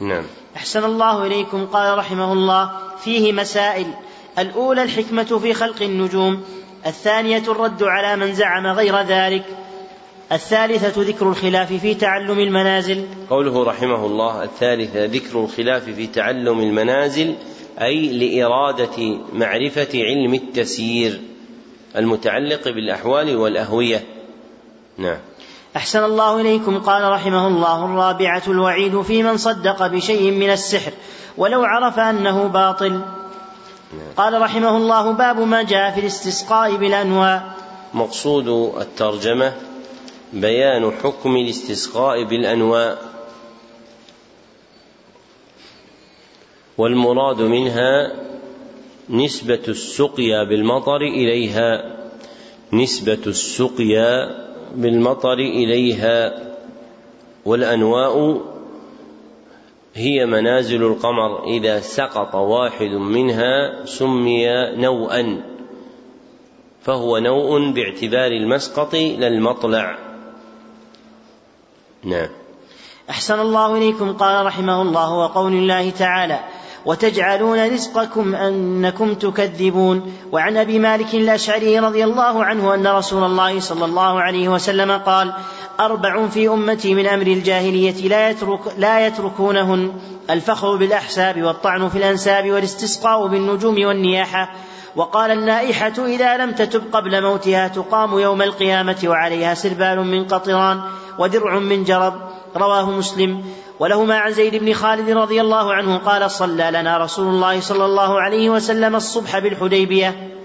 Speaker 1: نعم.
Speaker 2: أحسن الله إليكم قال رحمه الله فيه مسائل. الأولى الحكمة في خلق النجوم. الثانية الرد على من زعم غير ذلك. الثالثة ذكر الخلاف في تعلم المنازل.
Speaker 1: قوله رحمه الله الثالثة ذكر الخلاف في تعلم المنازل أي لإرادة معرفة علم التسيير. المتعلق بالأحوال والأهوية. نعم.
Speaker 2: أحسن الله إليكم قال رحمه الله الرابعة الوعيد في من صدق بشيء من السحر ولو عرف أنه باطل. قال رحمه الله باب ما جاء في الاستسقاء بالأنواع.
Speaker 1: مقصود الترجمة بيان حكم الاستسقاء بالأنواء والمراد منها نسبة السقيا بالمطر إليها نسبة السقيا بالمطر إليها. والأنواء هي منازل القمر إذا سقط واحد منها سمي نوءا فهو نوء باعتبار المسقط لا المطلع. نعم.
Speaker 2: أحسن الله إليكم قال رحمه الله وقول الله تعالى وتجعلون رزقكم أنكم تكذبون. وعن أبي مالك الأشعري رضي الله عنه أن رسول الله صلى الله عليه وسلم قال أربع في أمتي من أمر الجاهلية لا يترك لا يتركونهن الفخر بالأحساب والطعن في الأنساب والاستسقاء بالنجوم والنياحة. وقال النائحة إذا لم تتب قبل موتها تقام يوم القيامة وعليها سربال من قطران ودرع من جرب. رواه مسلم. ولهما عن زيد بن خالد رضي الله عنه قال صلى لنا رسول الله صلى الله عليه وسلم الصبح بالحديبية.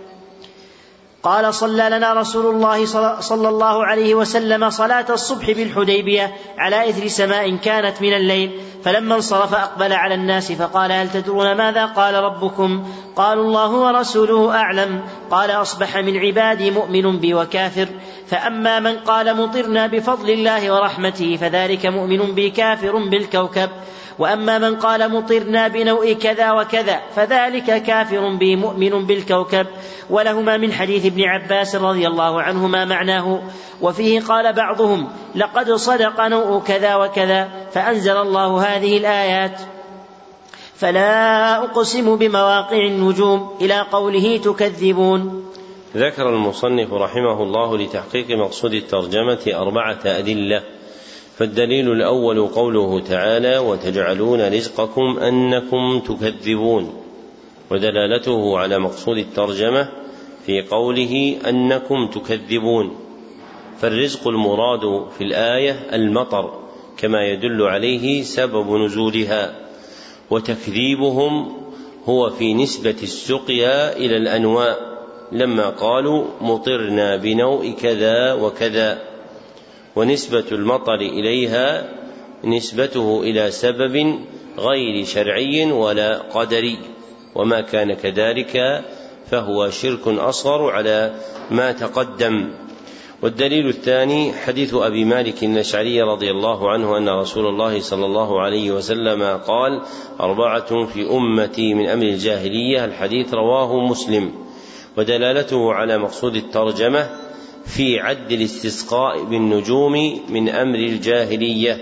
Speaker 2: قال صلى لنا رسول الله صلى الله عليه وسلم صلاة الصبح بالحديبية على إثر سماء كانت من الليل فلما انصرف أقبل على الناس فقال هل تدرون ماذا قال ربكم؟ قالوا الله ورسوله أعلم قال أصبح من عبادي مؤمن بي وكافر. فأما من قال مطرنا بفضل الله ورحمته فذلك مؤمن بي كافر بالكوكب. وأما من قال مطرنا بنوء كذا وكذا فذلك كافر بي مؤمن بالكوكب. ولهما من حديث ابن عباس رضي الله عنهما معناه وفيه قال بعضهم لقد صدق نوء كذا وكذا فأنزل الله هذه الآيات. فلا أقسم بمواقع النجوم إلى قوله تكذبون.
Speaker 1: ذكر المصنف رحمه الله لتحقيق مقصود الترجمة أربعة أدلة فالدليل الأول قوله تعالى وتجعلون رزقكم أنكم تكذبون ودلالته على مقصود الترجمة في قوله أنكم تكذبون فالرزق المراد في الآية المطر كما يدل عليه سبب نزولها وتكذيبهم هو في نسبة السقيا إلى الأنواء. لما قالوا مطرنا بنوء كذا وكذا ونسبة المطر إليها نسبته إلى سبب غير شرعي ولا قدري وما كان كذلك فهو شرك أصغر على ما تقدم. والدليل الثاني حديث أبي مالك الأشعري رضي الله عنه أن رسول الله صلى الله عليه وسلم قال أربعة في أمتي من أمر الجاهلية الحديث رواه مسلم. ودلالته على مقصود الترجمة في عد الاستسقاء بالنجوم من أمر الجاهلية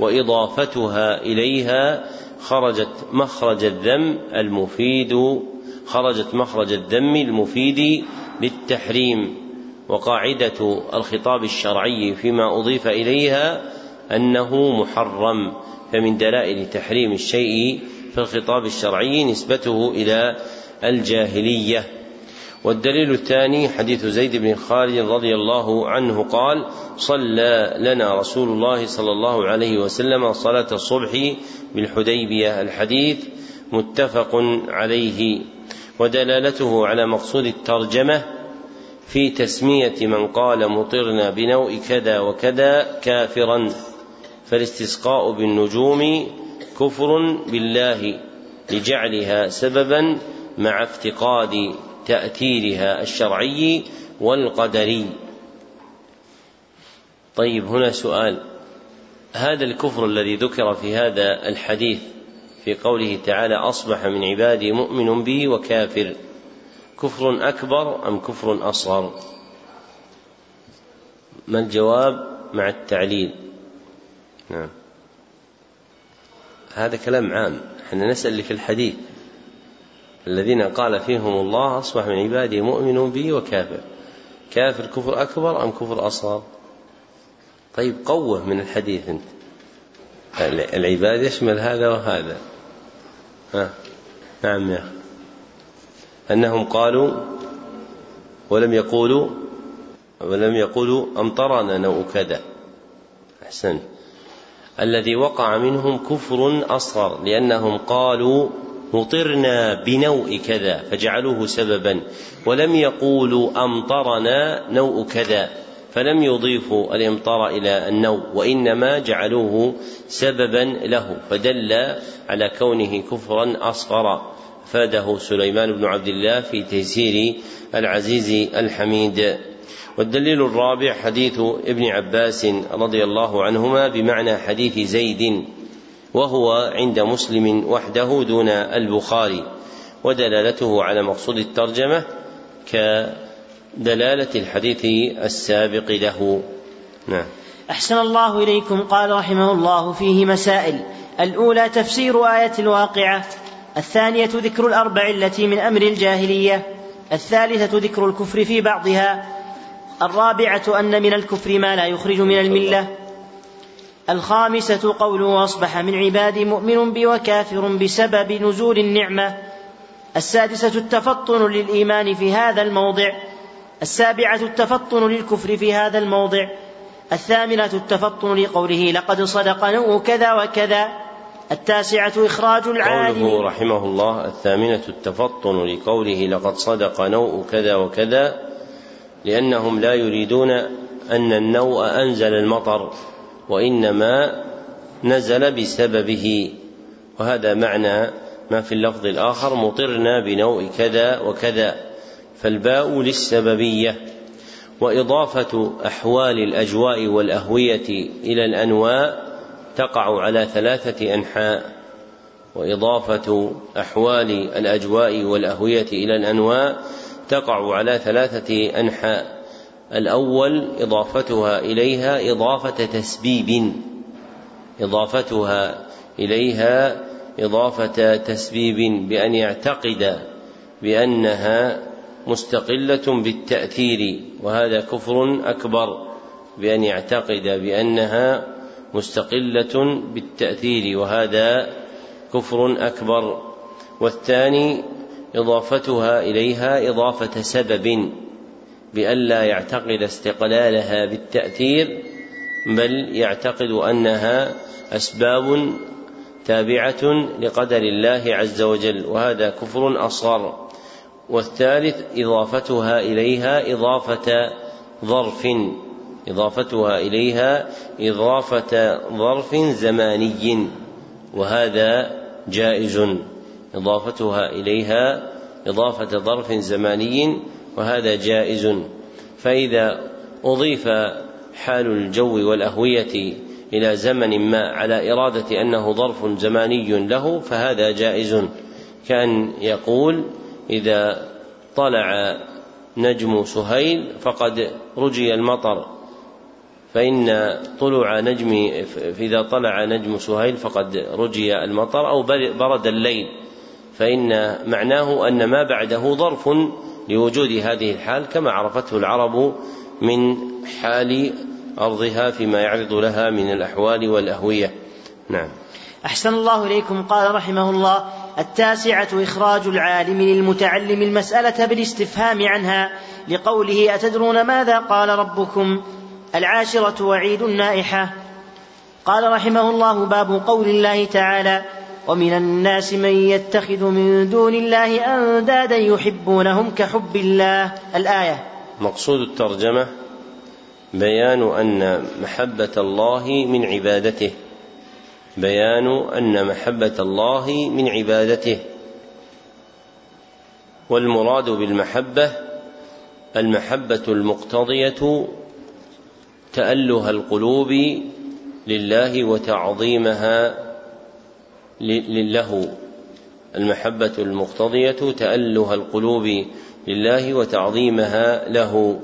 Speaker 1: وإضافتها إليها خرجت مخرج الذم المفيد خرجت مخرج الذم المفيد للتحريم وقاعدة الخطاب الشرعي فيما أضيف إليها أنه محرم فمن دلائل تحريم الشيء في الخطاب الشرعي نسبته إلى الجاهلية. والدليل الثاني حديث زيد بن خالد رضي الله عنه قال صلى لنا رسول الله صلى الله عليه وسلم صلاة الصبح بالحديبية. الحديث متفق عليه ودلالته على مقصود الترجمة في تسمية من قال مطرنا بنوء كذا وكذا كافرا فالاستسقاء بالنجوم كفر بالله لجعلها سببا مع افتقاد تأثيرها الشرعي والقدري. طيب هنا سؤال. هذا الكفر الذي ذكر في هذا الحديث في قوله تعالى أصبح من عبادي مؤمن بي وكافر كفر أكبر أم كفر أصغر؟ ما الجواب؟ مع التعليل. نعم. هذا كلام عام. إحنا نسأل في الحديث. الذين قال فيهم الله أصبح من عبادي مؤمن بي وكافر. كافر كفر أكبر أم كفر أصغر؟ طيب قوة من الحديث أنت. العباد يشمل هذا وهذا. ها؟ نعم يا أخي. أنهم قالوا ولم يقولوا ولم يقولوا أمطرنا نوء كذا. أحسنت. الذي وقع منهم كفر أصغر لأنهم قالوا مطرنا بنوء كذا فجعلوه سببا. ولم يقولوا أمطرنا نوء كذا فلم يضيفوا الإمطار إلى النوء وإنما جعلوه سببا له فدل على كونه كفرا أصغر. فاده سليمان بن عبد الله في تيسير العزيز الحميد. والدليل الرابع حديث ابن عباس رضي الله عنهما بمعنى حديث زيد. وهو عند مسلم وحده دون البخاري ودلالته على مقصود الترجمة كدلالة الحديث السابق له. نعم.
Speaker 2: أحسن الله إليكم قال رحمه الله فيه مسائل. الأولى تفسير آية الواقعة الثانية ذكر الأربع التي من أمر الجاهلية الثالثة ذكر الكفر في بعضها الرابعة أن من الكفر ما لا يخرج من الملة. الخامسة قوله أصبح من عبادي مؤمن بي وكافر بسبب نزول النعمة. السادسة التفطن للإيمان في هذا الموضع. السابعة التفطن للكفر في هذا الموضع. الثامنة التفطن لقوله لقد صدق نوء كذا وكذا. التاسعة إخراج العالم.
Speaker 1: قوله رحمه الله الثامنة التفطن لقوله لقد صدق نوء كذا وكذا لأنهم لا يريدون أن النوء أنزل المطر. وإنما نزل بسببه وهذا معنى ما في اللفظ الآخر مطرنا بنوء كذا وكذا فالباء للسببية. وإضافة أحوال الأجواء والأهوية إلى الأنواع تقع على ثلاثة أنحاء. وإضافة أحوال الأجواء والأهوية إلى الأنواع تقع على ثلاثة أنحاء. الأول إضافتها إليها إضافة تسبيب إضافتها إليها إضافة تسبيب بأن يعتقد بأنها مستقلة بالتأثير وهذا كفر أكبر بأن يعتقد بأنها مستقلة بالتأثير وهذا كفر أكبر. والثاني إضافتها إليها إضافة سبب. بألا يعتقد استقلالها بالتأثير بل يعتقد أنها أسباب تابعة لقدر الله عز وجل وهذا كفر أصغر. والثالث إضافتها إليها إضافة ظرف إضافتها إليها إضافة ظرف زماني وهذا جائز. إضافتها إليها إضافة ظرف زماني وهذا جائز. فإذا أضيف حال الجو والأهوية إلى زمن ما على إرادة أنه ظرف زماني له فهذا جائز. كأن يقول إذا طلع نجم سهيل فقد رجي المطر. فإن طلوع نجم إذا طلع نجم سهيل فقد رجي المطر أو برد الليل. فإن معناه أن ما بعده ظرف لوجود هذه الحال كما عرفته العرب من حال أرضها فيما يعرض لها من الأحوال والأهوية. نعم.
Speaker 2: أحسن الله إليكم قال رحمه الله التاسعة إخراج العالم للمتعلم المسألة بالاستفهام عنها لقوله أتدرون ماذا؟ قال ربكم العاشرة وعيد النائحة. قال رحمه الله باب قول الله تعالى ومن الناس من يتخذ من دون الله أندادا يحبونهم كحب الله. الآية.
Speaker 1: مقصود الترجمة بيان أن محبة الله من عبادته. بيان أن محبة الله من عبادته. والمراد بالمحبة المحبة المقتضية تأله القلوب لله وتعظيمها له المحبة المقتضية تأله القلوب لله وتعظيمها له.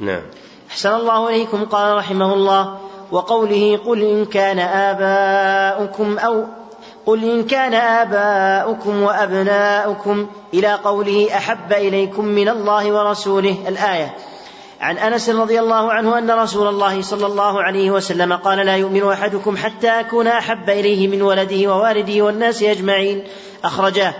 Speaker 1: نعم.
Speaker 2: أحسن الله إليكم قال رحمه الله وقوله قل إن كان آباؤكم أو قل إن كان آباؤكم وأبناؤكم إلى قوله أحب إليكم من الله ورسوله الآية. عن أنس رضي الله عنه أن رسول الله صلى الله عليه وسلم قال لا يؤمن أحدكم حتى أكون أحب إليه من ولده ووالده والناس أجمعين. أخرجاه.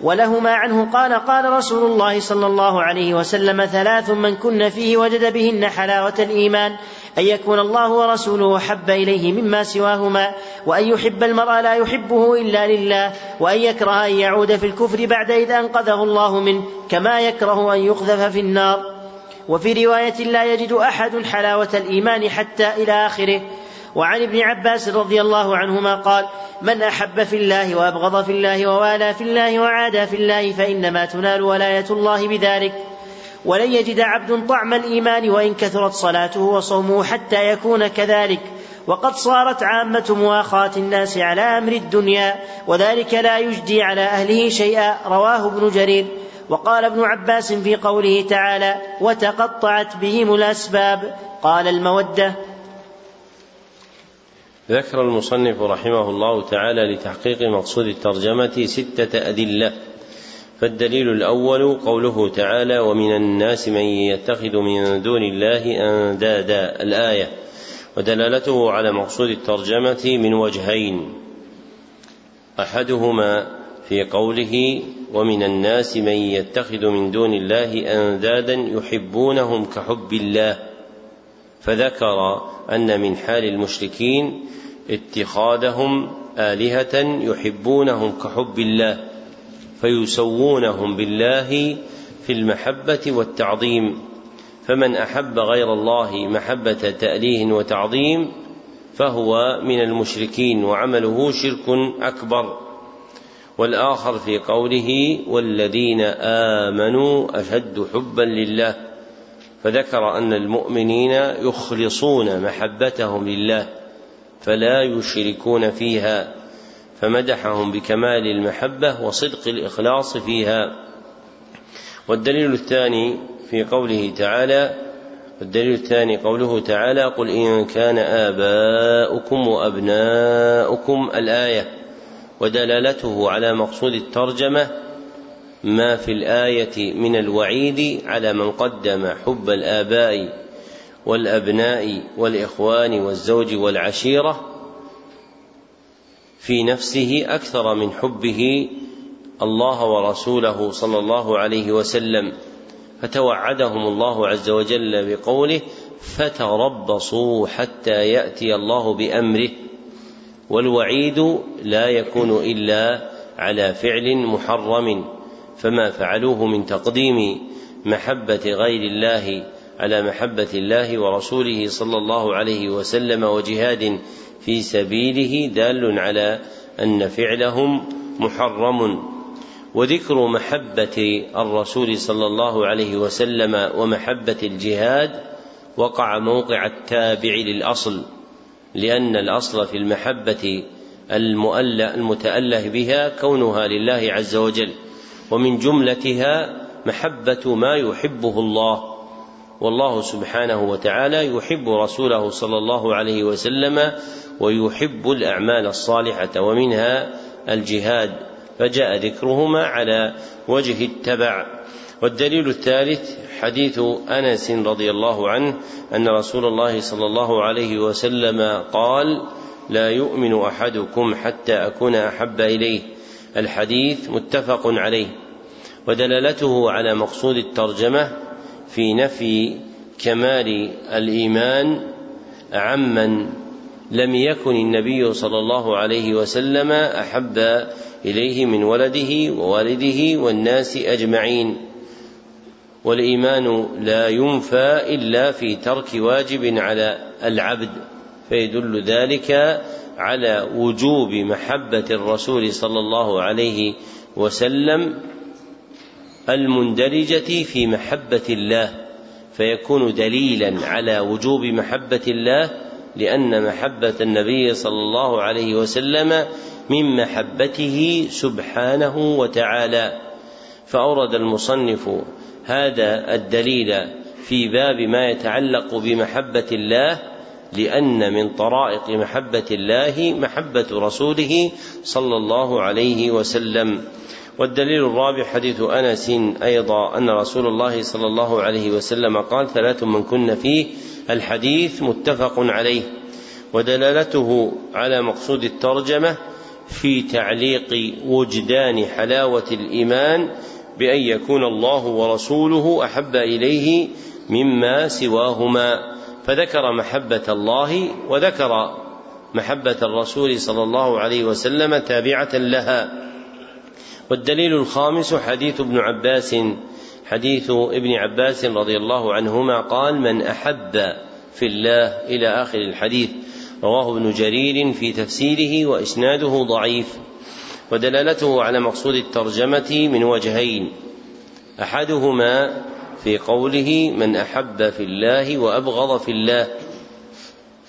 Speaker 2: ولهما عنه قال قال رسول الله صلى الله عليه وسلم ثلاث من كن فيه وجد بهن حلاوة الإيمان. أن يكون الله ورسوله حب إليه مما سواهما وأن يحب المرء لا يحبه إلا لله وأن يكره أن يعود في الكفر بعد إذ أنقذه الله منه كما يكره أن يقذف في النار. وفي رواية لا يجد أحد حلاوة الإيمان حتى إلى آخره. وعن ابن عباس رضي الله عنهما قال من أحب في الله وأبغض في الله ووالى في الله وعادى في الله فإنما تنال ولاية الله بذلك. ولن يجد عبد طعم الإيمان وإن كثرت صلاته وصومه حتى يكون كذلك. وقد صارت عامة مواخاة الناس على أمر الدنيا وذلك لا يجدي على أهله شيئا. رواه ابن جرير. وقال ابن عباس في قوله تعالى وتقطعت بهم الأسباب. قال المودة
Speaker 1: ذكر المصنف رحمه الله تعالى لتحقيق مقصود الترجمة ستة أدلة. فالدليل الأول قوله تعالى ومن الناس من يتخذ من دون الله أندادا. الآية ودلالته على مقصود الترجمة من وجهين. أحدهما في قوله ومن الناس من يتخذ من دون الله أندادا يحبونهم كحب الله فذكر أن من حال المشركين اتخاذهم آلهة يحبونهم كحب الله فيسوونهم بالله في المحبة والتعظيم فمن أحب غير الله محبة تأليه وتعظيم فهو من المشركين وعمله شرك أكبر والآخر في قوله والذين آمنوا أشد حبا لله فذكر أن المؤمنين يخلصون محبتهم لله فلا يشركون فيها فمدحهم بكمال المحبة وصدق الإخلاص فيها. والدليل الثاني في قوله تعالى الدليل الثاني قوله تعالى قل إن كان آباؤكم وأبناؤكم الآية ودلالته على مقصود الترجمة ما في الآية من الوعيد على من قدم حب الآباء والأبناء والإخوان والزوج والعشيرة في نفسه أكثر من حبه الله ورسوله صلى الله عليه وسلم. فتوعدهم الله عز وجل بقوله فتربصوا حتى يأتي الله بأمره. والوعيد لا يكون إلا على فعل محرم فما فعلوه من تقديم محبة غير الله على محبة الله ورسوله صلى الله عليه وسلم وجهاد في سبيله دال على أن فعلهم محرم. وذكر محبة الرسول صلى الله عليه وسلم ومحبة الجهاد وقع موقع التابع للأصل. لأن الأصل في المحبة المتاله بها كونها لله عز وجل ومن جملتها محبة ما يحبه الله. والله سبحانه وتعالى يحب رسوله صلى الله عليه وسلم ويحب الأعمال الصالحة ومنها الجهاد. فجاء ذكرهما على وجه التبع. والدليل الثالث حديث أنس رضي الله عنه أن رسول الله صلى الله عليه وسلم قال لا يؤمن أحدكم حتى أكون أحب إليه. الحديث متفق عليه ودلالته على مقصود الترجمة في نفي كمال الإيمان عمن لم يكن النبي صلى الله عليه وسلم أحب إليه من ولده ووالده والناس أجمعين. والإيمان لا ينفى إلا في ترك واجب على العبد فيدل ذلك على وجوب محبة الرسول صلى الله عليه وسلم المندرجة في محبة الله فيكون دليلا على وجوب محبة الله لأن محبة النبي صلى الله عليه وسلم من محبته سبحانه وتعالى. فأورد المصنف هذا الدليل في باب ما يتعلق بمحبة الله لأن من طرائق محبة الله محبة رسوله صلى الله عليه وسلم. والدليل الرابع حديث أنس أيضا أن رسول الله صلى الله عليه وسلم قال ثلاث من كن فيه. الحديث متفق عليه. ودلالته على مقصود الترجمة في تعليق وجدان حلاوة الإيمان بأن يكون الله ورسوله أحب إليه مما سواهما. فذكر محبة الله وذكر محبة الرسول صلى الله عليه وسلم تابعة لها. والدليل الخامس حديث ابن عباس حديث ابن عباس رضي الله عنهما قال من أحب في الله إلى آخر الحديث رواه ابن جرير في تفسيره وإسناده ضعيف. ودلالته على مقصود الترجمة من وجهين. أحدهما في قوله من أحب في الله وأبغض في الله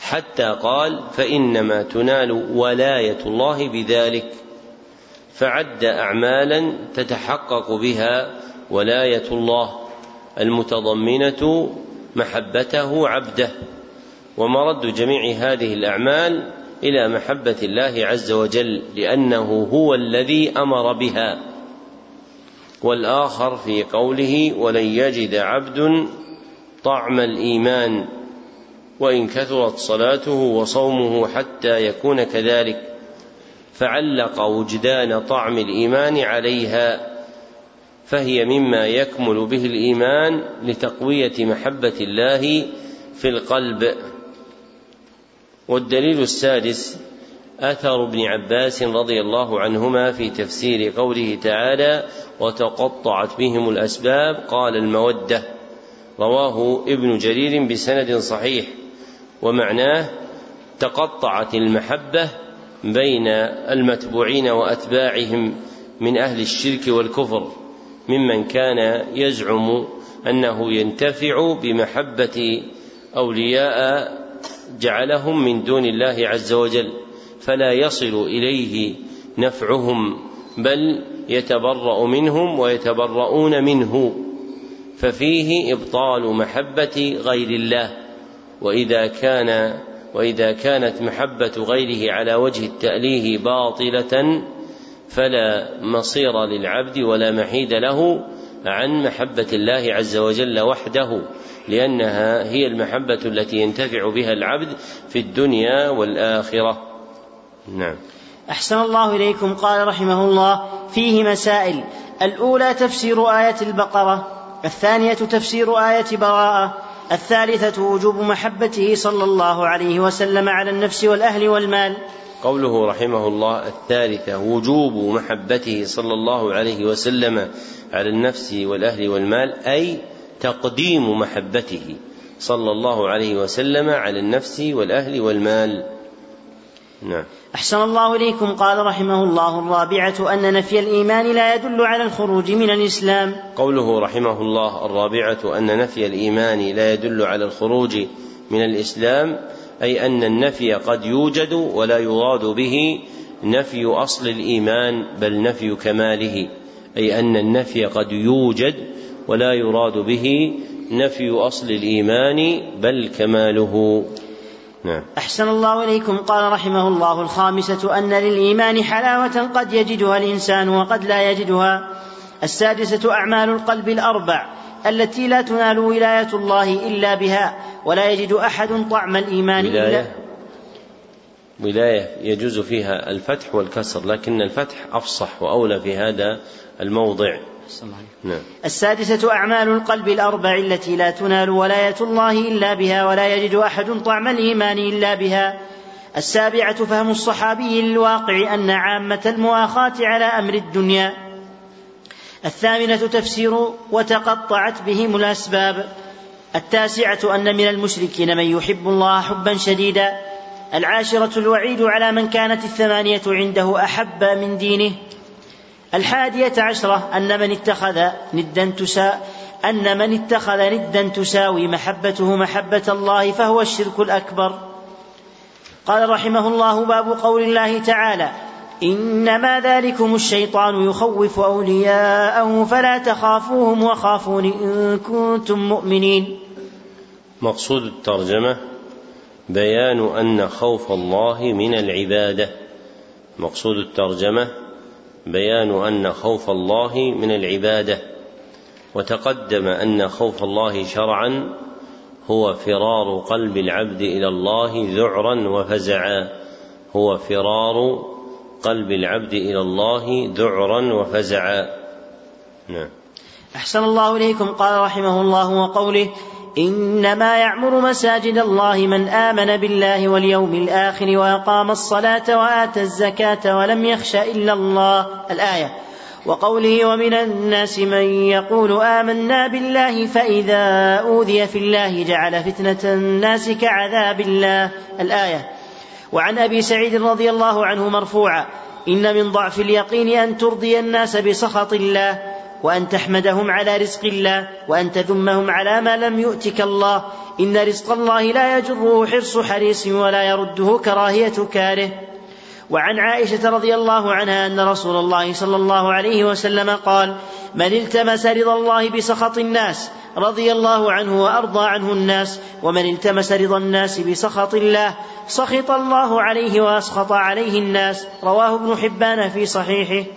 Speaker 1: حتى قال فإنما تنال ولاية الله بذلك فعد أعمالا تتحقق بها ولاية الله المتضمنة محبته عبده. ومرد جميع هذه الأعمال إلى محبة الله عز وجل لأنه هو الذي أمر بها. والآخر في قوله ولن يجد عبد طعم الإيمان وإن كثرت صلاته وصومه حتى يكون كذلك فعلق وجدان طعم الإيمان عليها فهي مما يكمل به الإيمان لتقوية محبة الله في القلب. والدليل السادس اثر ابن عباس رضي الله عنهما في تفسير قوله تعالى وتقطعت بهم الأسباب قال المودة. رواه ابن جرير بسند صحيح. ومعناه تقطعت المحبة بين المتبوعين وأتباعهم من أهل الشرك والكفر ممن كان يزعم أنه ينتفع بمحبة أولياء جعلهم من دون الله عز وجل فلا يصل إليه نفعهم بل يتبرأ منهم ويتبرؤون منه ففيه إبطال محبة غير الله. وإذا كان وإذا كانت محبة غيره على وجه التأليه باطلة فلا مصير للعبد ولا محيد له عن محبة الله عز وجل وحده. لأنها هي المحبة التي ينتفع بها العبد في الدنيا والآخرة. نعم.
Speaker 2: أحسن الله إليكم قال رحمه الله فيه مسائل الأولى تفسير آية البقرة الثانية تفسير آية براءة الثالثة وجوب محبته صلى الله عليه وسلم على النفس والأهل والمال
Speaker 1: قوله رحمه الله الثالثة وجوب محبته صلى الله عليه وسلم على النفس والأهل والمال أي تقديم محبته صلى الله عليه وسلم على النفس والأهل والمال.
Speaker 2: نعم. أحسن الله إليكم قال رحمه الله الرابعة أن نفي الإيمان لا يدل على الخروج من الإسلام.
Speaker 1: قوله رحمه الله الرابعة أن نفي الإيمان لا يدل على الخروج من الإسلام أي أن النفي قد يوجد ولا يراد به نفي أصل الإيمان بل نفي كماله أي أن النفي قد يوجد ولا يراد به نفي أصل الإيمان بل كماله.
Speaker 2: نعم. أحسن الله إليكم. قال رحمه الله الخامسة أن للإيمان حلاوة قد يجدها الإنسان وقد لا يجدها. السادسة أعمال القلب الأربع التي لا تنال ولاية الله إلا بها ولا يجد أحد طعم الإيمان ولاية. إلا
Speaker 1: ولاية يجوز فيها الفتح والكسر لكن الفتح أفصح وأولى في هذا الموضع.
Speaker 2: نعم. السادسة أعمال القلب الأربع التي لا تنال ولاية الله إلا بها ولا يجد أحد طعم الإيمان إلا بها. السابعة فهم الصحابي للواقع أن عامة المؤاخاة على أمر الدنيا. الثامنة تفسير وتقطعت بهم الأسباب. التاسعة أن من المشركين من يحب الله حبا شديدا. العاشرة الوعيد على من كانت الثمانية عنده أحب من دينه. الحادية عشرة أن من اتخذ ندا تسا أن من اتخذ ندا تساوي محبته محبة الله فهو الشرك الأكبر. قال رحمه الله باب قول الله تعالى إنما ذلكم الشيطان يخوف أولياءه فلا تخافوهم وخافون إن كنتم مؤمنين.
Speaker 1: مقصود الترجمة بيان أن خوف الله من العبادة. مقصود الترجمة بيان أن خوف الله من العبادة وتقدم أن خوف الله شرعا هو فرار قلب العبد إلى الله ذعرا وفزعا هو فرار قلب العبد إلى الله ذعرا وفزعا.
Speaker 2: نعم. أحسن الله إليكم قال رحمه الله وقوله إنما يعمر مساجد الله من آمن بالله واليوم الآخر وأقام الصلاة واتى الزكاة ولم يخش إلا الله. الآية. وقوله ومن الناس من يقول آمنا بالله فإذا أوذي في الله جعل فتنة الناس كعذاب الله. الآية. وعن أبي سعيد رضي الله عنه مرفوعا إن من ضعف اليقين أن ترضي الناس بسخط الله. وأن تحمدهم على رزق الله وأن تذمهم على ما لم يؤتك الله. إن رزق الله لا يجره حرص حريص ولا يرده كراهية كاره. وعن عائشة رضي الله عنها أن رسول الله صلى الله عليه وسلم قال من التمس رضا الله بسخط الناس رضي الله عنه وأرضى عنه الناس ومن التمس رضا الناس بسخط الله سخط الله عليه وأسخط عليه الناس. رواه ابن حبان في صحيحه.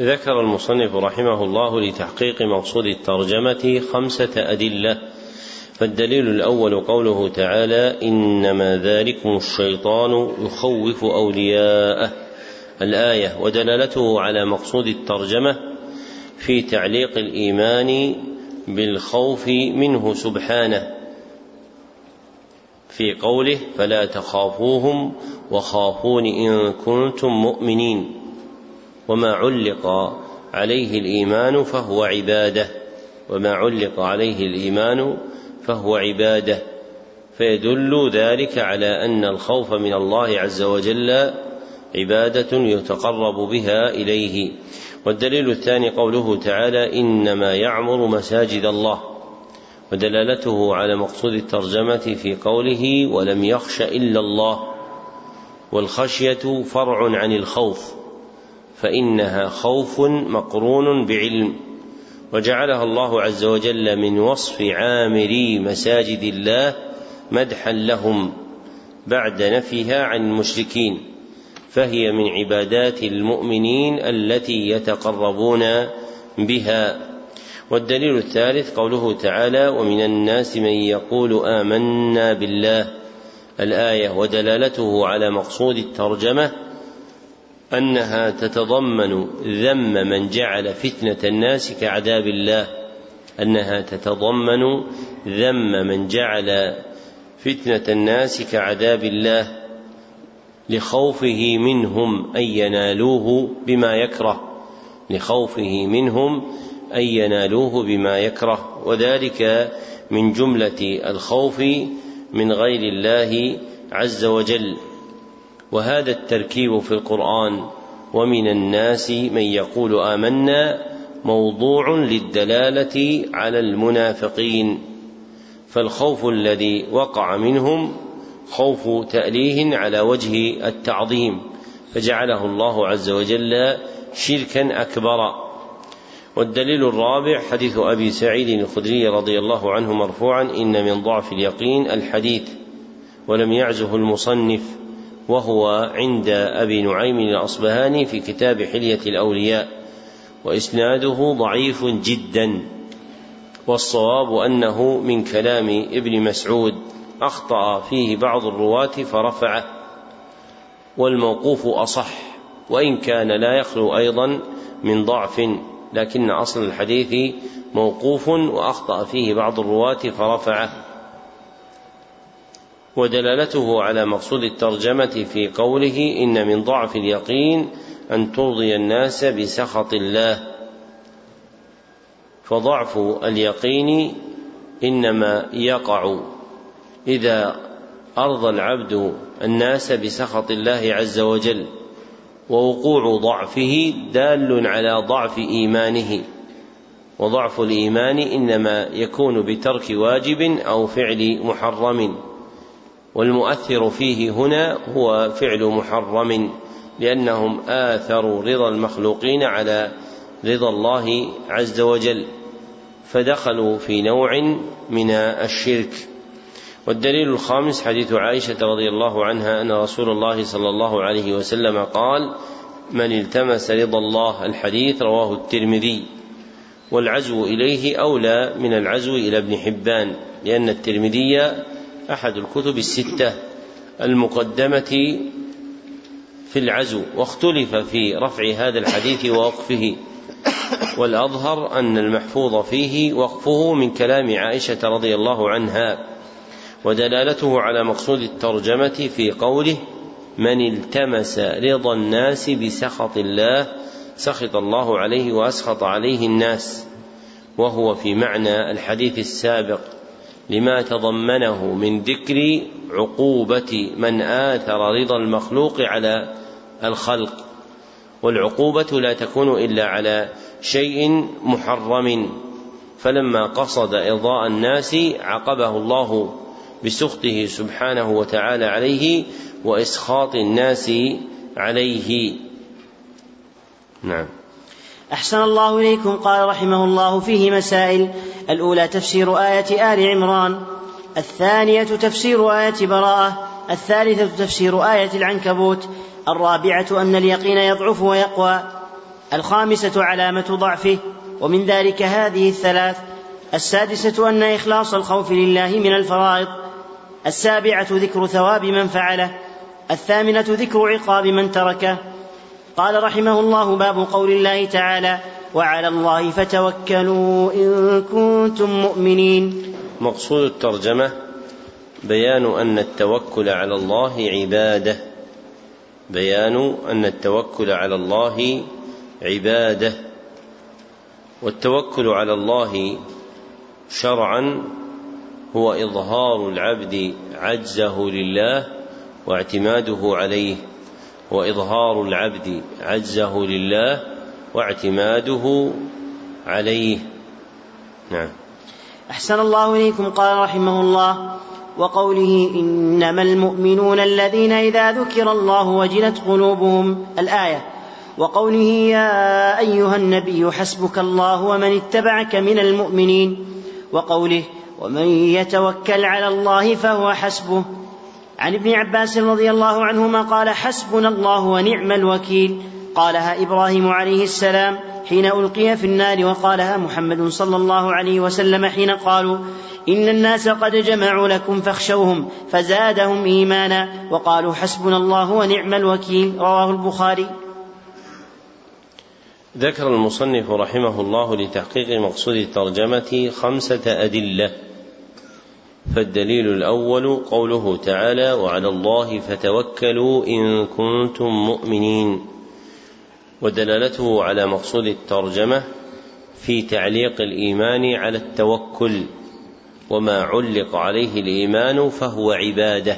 Speaker 1: ذكر المصنف رحمه الله لتحقيق مقصود الترجمة خمسة أدلة فالدليل الأول قوله تعالى إنما ذلكم الشيطان يخوف أولياءه. الآية ودلالته على مقصود الترجمة في تعليق الإيمان بالخوف منه سبحانه. في قوله فلا تخافوهم وخافون إن كنتم مؤمنين. وما علق عليه الإيمان فهو عبادة. وما علق عليه الإيمان فهو عبادة. فيدل ذلك على أن الخوف من الله عز وجل عبادة يتقرب بها إليه. والدليل الثاني قوله تعالى إنما يعمر مساجد الله. ودلالته على مقصود الترجمة في قوله ولم يخش إلا الله. والخشية فرع عن الخوف. فإنها خوف مقرون بعلم. وجعلها الله عز وجل من وصف عامري مساجد الله مدحا لهم بعد نفيها عن المشركين. فهي من عبادات المؤمنين التي يتقربون بها. والدليل الثالث قوله تعالى ومن الناس من يقول آمنا بالله. الآية ودلالته على مقصود الترجمة أنها تتضمن ذم من جعل فتنة الناس كعذاب الله. أنها تتضمن ذم من جعل فتنة الناس كعذاب الله. لخوفه منهم أن ينالوه بما يكره. لخوفه منهم أن ينالوه بما يكره. وذلك من جملة الخوف من غير الله عز وجل. وهذا التركيب في القرآن ومن الناس من يقول آمنا موضوع للدلالة على المنافقين فالخوف الذي وقع منهم خوف تأليه على وجه التعظيم فجعله الله عز وجل شركا أكبر. والدليل الرابع حديث أبي سعيد الخدري رضي الله عنه مرفوعا إن من ضعف اليقين الحديث ولم يعزه المصنف. وهو عند أبي نعيم الأصبهاني في كتاب حلية الأولياء وإسناده ضعيف جدا. والصواب أنه من كلام ابن مسعود أخطأ فيه بعض الرواة فرفعه. والموقوف أصح وإن كان لا يخلو أيضا من ضعف لكن أصل الحديث موقوف وأخطأ فيه بعض الرواة فرفعه. ودلالته على مقصود الترجمة في قوله إن من ضعف اليقين أن ترضي الناس بسخط الله. فضعف اليقين إنما يقع إذا أرضى العبد الناس بسخط الله عز وجل ووقوع ضعفه دال على ضعف إيمانه. وضعف الإيمان إنما يكون بترك واجب أو فعل محرم. والمؤثر فيه هنا هو فعل محرم لأنهم آثروا رضا المخلوقين على رضا الله عز وجل فدخلوا في نوع من الشرك. والدليل الخامس حديث عائشة رضي الله عنها أن رسول الله صلى الله عليه وسلم قال: من التمس رضا الله الحديث رواه الترمذي والعزو إليه أولى من العزو إلى ابن حبان لأن الترمذي أحد الكتب الستة المقدمة في العزو واختلف في رفع هذا الحديث ووقفه. والأظهر أن المحفوظ فيه وقفه من كلام عائشة رضي الله عنها ودلالته على مقصود الترجمة في قوله من التمس رضا الناس بسخط الله سخط الله عليه وأسخط عليه الناس وهو في معنى الحديث السابق. لما تضمنه من ذكر عقوبة من آثر رضا المخلوق على الخلق. والعقوبة لا تكون إلا على شيء محرم. فلما قصد إرضاء الناس عقبه الله بسخطه سبحانه وتعالى عليه وإسخاط الناس عليه. نعم.
Speaker 2: أحسن الله إليكم قال رحمه الله فيه مسائل. الأولى تفسير آية آل عمران. الثانية تفسير آية براءة. الثالثة تفسير آية العنكبوت. الرابعة أن اليقين يضعف ويقوى. الخامسة علامة ضعفه. ومن ذلك هذه الثلاث. السادسة أن إخلاص الخوف لله من الفرائض. السابعة ذكر ثواب من فعله. الثامنة ذكر عقاب من تركه. قال رحمه الله باب قول الله تعالى وعلى الله فتوكلوا إن كنتم مؤمنين
Speaker 1: مقصود الترجمة بيان أن التوكل على الله عبادة. بيان أن التوكل على الله عبادة. والتوكل على الله شرعا هو إظهار العبد عجزه لله واعتماده عليه. وإظهار العبد عجزه لله واعتماده عليه. نعم.
Speaker 2: أحسن الله إليكم قال رحمه الله وقوله إنما المؤمنون الذين إذا ذكر الله وجلت قلوبهم الآية. وقوله يا أيها النبي حسبك الله ومن اتبعك من المؤمنين. وقوله ومن يتوكل على الله فهو حسبه. عن ابن عباس رضي الله عنهما قال حسبنا الله ونعم الوكيل. قالها إبراهيم عليه السلام حين ألقي في النار وقالها محمد صلى الله عليه وسلم حين قالوا إن الناس قد جمعوا لكم فاخشوهم فزادهم إيمانا. وقالوا حسبنا الله ونعم الوكيل. رواه البخاري.
Speaker 1: ذكر المصنف رحمه الله لتحقيق مقصود الترجمة خمسة أدلة. فالدليل الأول قوله تعالى وعلى الله فتوكلوا إن كنتم مؤمنين. ودلالته على مقصود الترجمة في تعليق الإيمان على التوكل وما علق عليه الإيمان فهو عبادة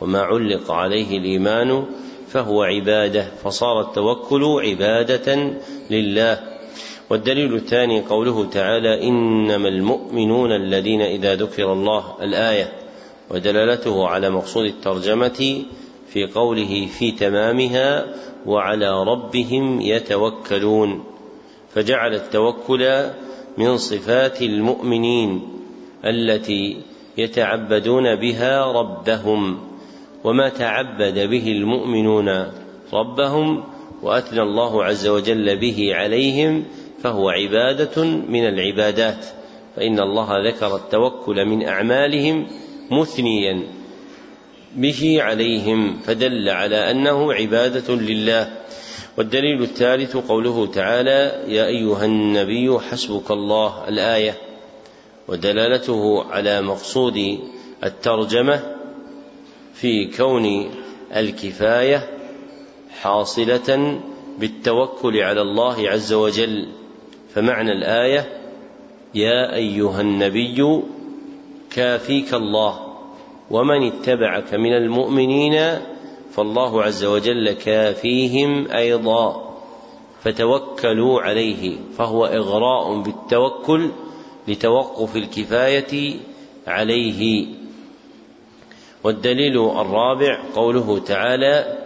Speaker 1: وما علق عليه الإيمان فهو عبادة فصار التوكل عبادة لله. والدليل الثاني قوله تعالى إنما المؤمنون الذين إذا ذكر الله الآية ودلالته على مقصود الترجمة في قوله في تمامها وعلى ربهم يتوكلون فجعل التوكل من صفات المؤمنين التي يتعبدون بها ربهم وما تعبد به المؤمنون ربهم وأثنى الله عز وجل به عليهم فهو عبادة من العبادات فإن الله ذكر التوكل من أعمالهم مثنيا به عليهم فدل على أنه عبادة لله. والدليل الثالث قوله تعالى يا أيها النبي حسبك الله الآية. ودلالته على مقصود الترجمة في كون الكفاية حاصلة بالتوكل على الله عز وجل. فمعنى الآية يا أيها النبي كافيك الله ومن اتبعك من المؤمنين فالله عز وجل كافيهم أيضا فتوكلوا عليه فهو إغراء بالتوكل لتوقف الكفاية عليه والدليل الرابع قوله تعالى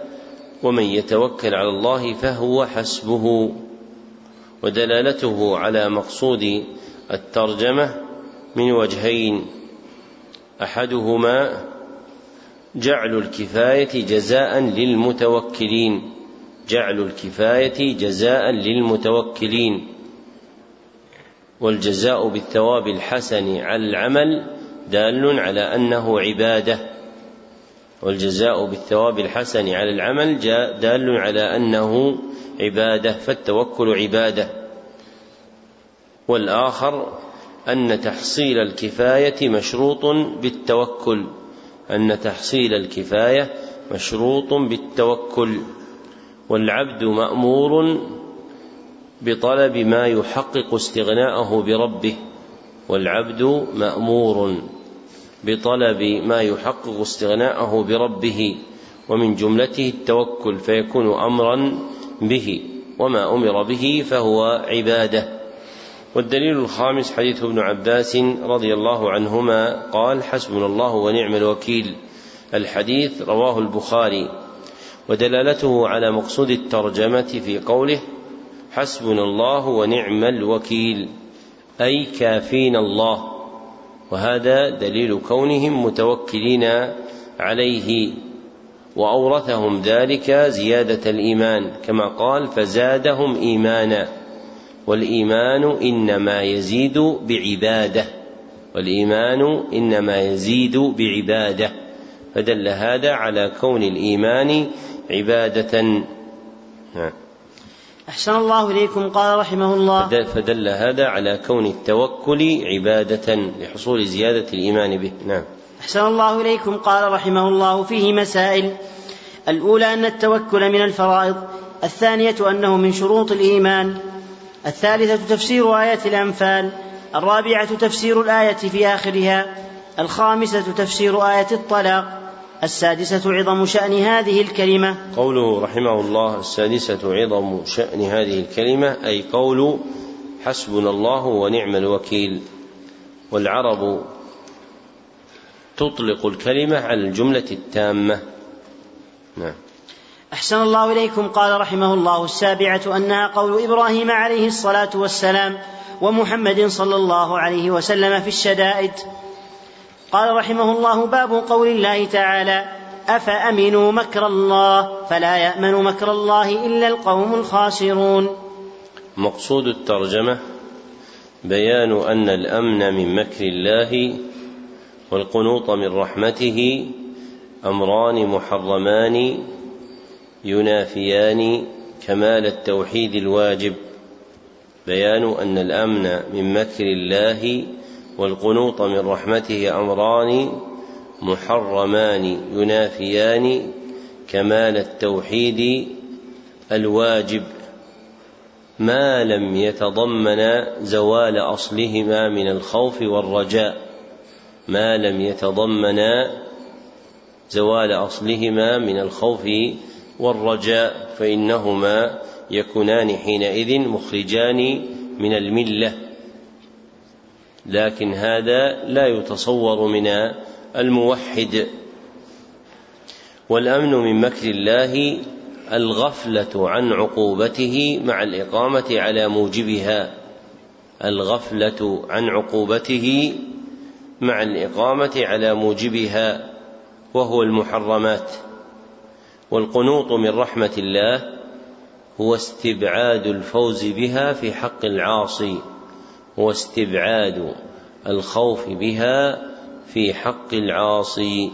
Speaker 1: ومن يتوكل على الله فهو حسبه ودلالته على مقصود الترجمة من وجهين. أحدهما جعل الكفاية جزاء للمتوكلين. جعل الكفاية جزاء للمتوكلين. والجزاء بالثواب الحسن على العمل دال على أنه عبادة. والجزاء بالثواب الحسن على العمل دال على أنه عبادة فالتوكل عبادة. والآخر أن تحصيل الكفاية مشروط بالتوكل. أن تحصيل الكفاية مشروط بالتوكل. والعبد مأمور بطلب ما يحقق استغناءه بربه. والعبد مأمور بطلب ما يحقق استغناءه بربه. ومن جملته التوكل فيكون أمرا به وما أمر به فهو عبادة. والدليل الخامس حديث ابن عباس رضي الله عنهما قال حسبنا الله ونعم الوكيل. الحديث رواه البخاري. ودلالته على مقصود الترجمة في قوله حسبنا الله ونعم الوكيل أي كافينا الله. وهذا دليل كونهم متوكلين عليه. وأورثهم ذلك زيادة الإيمان كما قال فزادهم إيمانا. والإيمان إنما يزيد بعبادة. والإيمان إنما يزيد بعبادة. فدل هذا على كون الإيمان عبادة.
Speaker 2: نعم. أحسن الله إليكم قال رحمه الله.
Speaker 1: فدل هذا على كون التوكل عبادة لحصول زيادة الإيمان به. نعم.
Speaker 2: أحسن الله إليكم قال رحمه الله فيه مسائل. الأولى أن التوكل من الفرائض الثانية أنه من شروط الإيمان الثالثة تفسير آية الأنفال الرابعة تفسير الآية في آخرها الخامسة تفسير آية الطلاق السادسة عظم شأن هذه الكلمة.
Speaker 1: قوله رحمه الله السادسة عظم شأن هذه الكلمة أي قول حسبنا الله ونعم الوكيل. والعرب تطلق الكلمة على الجملة التامة. نعم.
Speaker 2: أحسن الله إليكم. قال رحمه الله السابعة أنها قول إبراهيم عليه الصلاة والسلام ومحمد صلى الله عليه وسلم في الشدائد. قال رحمه الله باب قول الله تعالى أفأمنوا مكر الله فلا يأمن مكر الله إلا القوم الخاسرون.
Speaker 1: مقصود الترجمة بيان أن الأمن من مكر الله والقنوط من رحمته أمران محرمان ينافيان كمال التوحيد الواجب. بيان أن الأمن من مكر الله والقنوط من رحمته أمران محرمان ينافيان كمال التوحيد الواجب. ما لم يتضمن زوال أصلهما من الخوف والرجاء. ما لم يتضمن زوال أصلهما من الخوف والرجاء فإنهما يكونان حينئذ مخرجان من الملة. لكن هذا لا يتصور من الموحد. والأمن من مكر الله الغفلة عن عقوبته مع الإقامة على موجبها. الغفلة عن عقوبته مع الإقامة على موجبها وهو المحرمات. والقنوط من رحمة الله هو استبعاد الفوز بها في حق العاصي هو استبعاد الخوف بها في حق العاصي.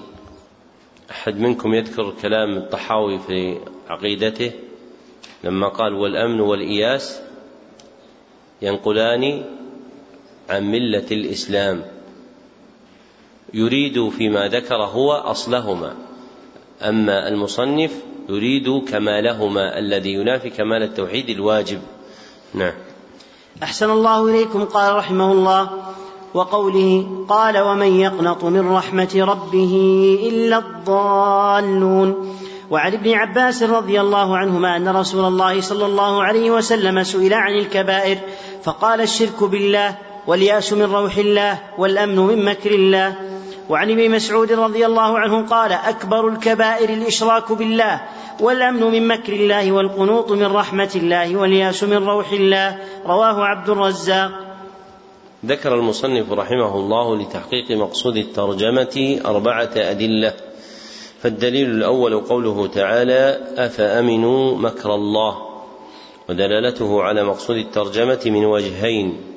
Speaker 1: أحد منكم يذكر كلام الطحاوي في عقيدته لما قال والأمن والإياس ينقلان عن ملة الإسلام يريد فيما ذكر هو أصلهما. أما المصنف يريد كمالهما الذي ينافي كمال التوحيد الواجب. نعم.
Speaker 2: أحسن الله إليكم قال رحمه الله. وقوله قال ومن يقنط من رحمة ربه إلا الضالون. وعن ابن عباس رضي الله عنهما أن رسول الله صلى الله عليه وسلم سئل عن الكبائر فقال الشرك بالله واليأس من روح الله والأمن من مكر الله. وعن ابن مسعود رضي الله عنه قال أكبر الكبائر الإشراك بالله والأمن من مكر الله والقنوط من رحمة الله والياس من روح الله. رواه عبد الرزاق.
Speaker 1: ذكر المصنف رحمه الله لتحقيق مقصود الترجمة أربعة أدلة. فالدليل الأول قوله تعالى أفأمنوا مكر الله؟ ودلالته على مقصود الترجمة من وجهين.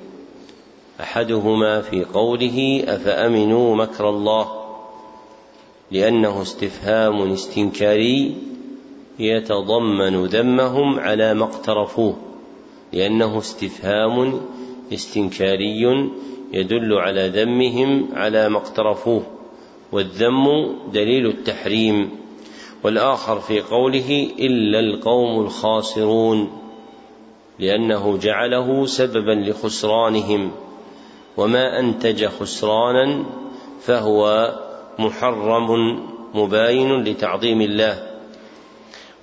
Speaker 1: أحدهما في قوله أفأمنوا مكر الله لأنه استفهام استنكاري يتضمن ذمهم على ما اقترفوه لأنه استفهام استنكاري يدل على ذمهم على ما اقترفوه والذم دليل التحريم والآخر في قوله إلا القوم الخاسرون لأنه جعله سببا لخسرانهم. وما أنتج خسرانا فهو محرم مباين لتعظيم الله.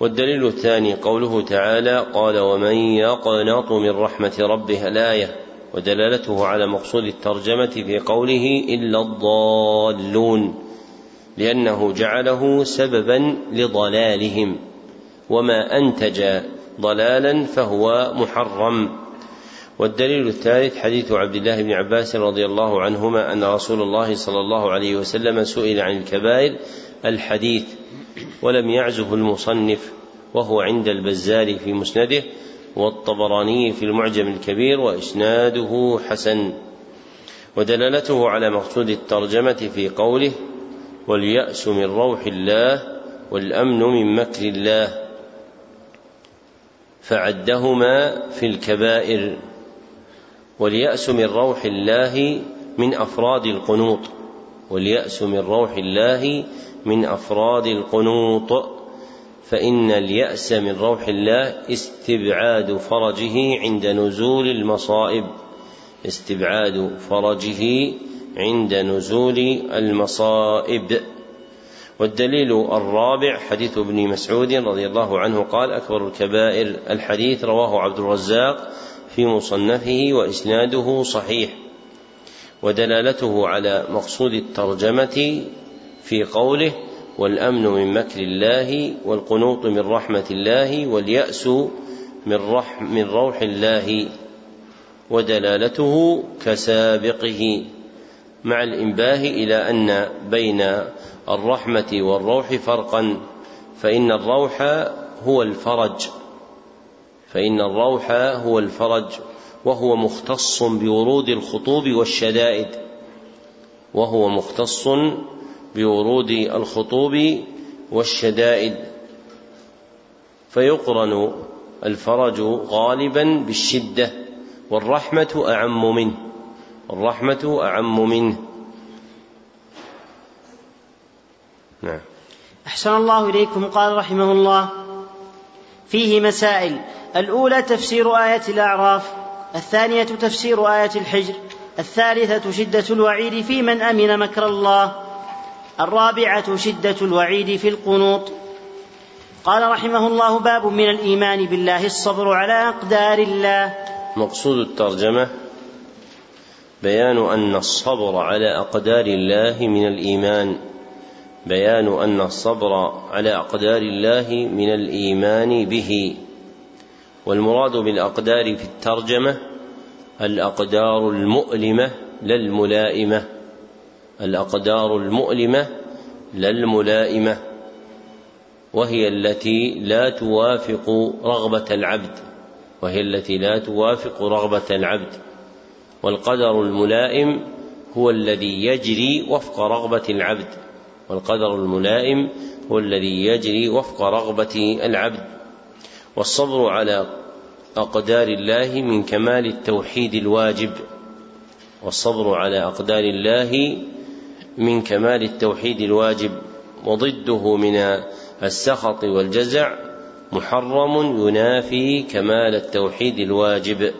Speaker 1: والدليل الثاني قوله تعالى قال ومن يقنط من رحمة ربه الآية ودلالته على مقصود الترجمة في قوله إلا الضالون لأنه جعله سببا لضلالهم وما أنتج ضلالا فهو محرم. والدليل الثالث حديث عبد الله بن عباس رضي الله عنهما أن رسول الله صلى الله عليه وسلم سئل عن الكبائر الحديث ولم يعزه المصنف وهو عند البزار في مسنده والطبراني في المعجم الكبير وإسناده حسن ودلالته على مقصود الترجمة في قوله واليأس من روح الله والأمن من مكر الله فعدهما في الكبائر واليأس من روح الله من أفراد القنوط. واليأس من روح الله من أفراد القنوط. فإن اليأس من روح الله استبعاد فرجه عند نزول المصائب. استبعاد فرجه عند نزول المصائب. والدليل الرابع حديث ابن مسعود رضي الله عنه قال أكبر الكبائر الحديث رواه عبد الرزاق في مصنفه وإسناده صحيح ودلالته على مقصود الترجمة في قوله والأمن من مكر الله والقنوط من رحمة الله واليأس من, رح من روح الله ودلالته كسابقه مع الإنباه إلى أن بين الرحمة والروح فرقا فإن الروح هو الفرج. فإن الروح هو الفرج وهو مختص بورود الخطوب والشدائد وهو مختص بورود الخطوب والشدائد. فيقرن الفرج غالبا بالشدة والرحمة أعم منه الرحمه أعم منه.
Speaker 2: نعم. أحسن الله إليكم. قال رحمه الله فيه مسائل. الأولى تفسير آية الأعراف الثانية تفسير آية الحجر الثالثة شدة الوعيد في من أمن مكر الله الرابعة شدة الوعيد في القنوط. قال رحمه الله باب من الإيمان بالله الصبر على أقدار الله.
Speaker 1: مقصود الترجمة بيان أن الصبر على أقدار الله من الإيمان. بيان أن الصبر على أقدار الله من الإيمان به. والمراد بالأقدار في الترجمة الأقدار المؤلمة لا الملائمة الأقدار المؤلمة لا الملائمة وهي التي لا توافق رغبة العبد. وهي التي لا توافق رغبة العبد. والقدر الملائم هو الذي يجري وفق رغبة العبد. والقدر الملائم هو الذي يجري وفق رغبة العبد والصبر على أقدار الله من كمال التوحيد الواجب والصبر على أقدار الله من كمال التوحيد الواجب وضده من السخط والجزع محرم ينافي كمال التوحيد الواجب.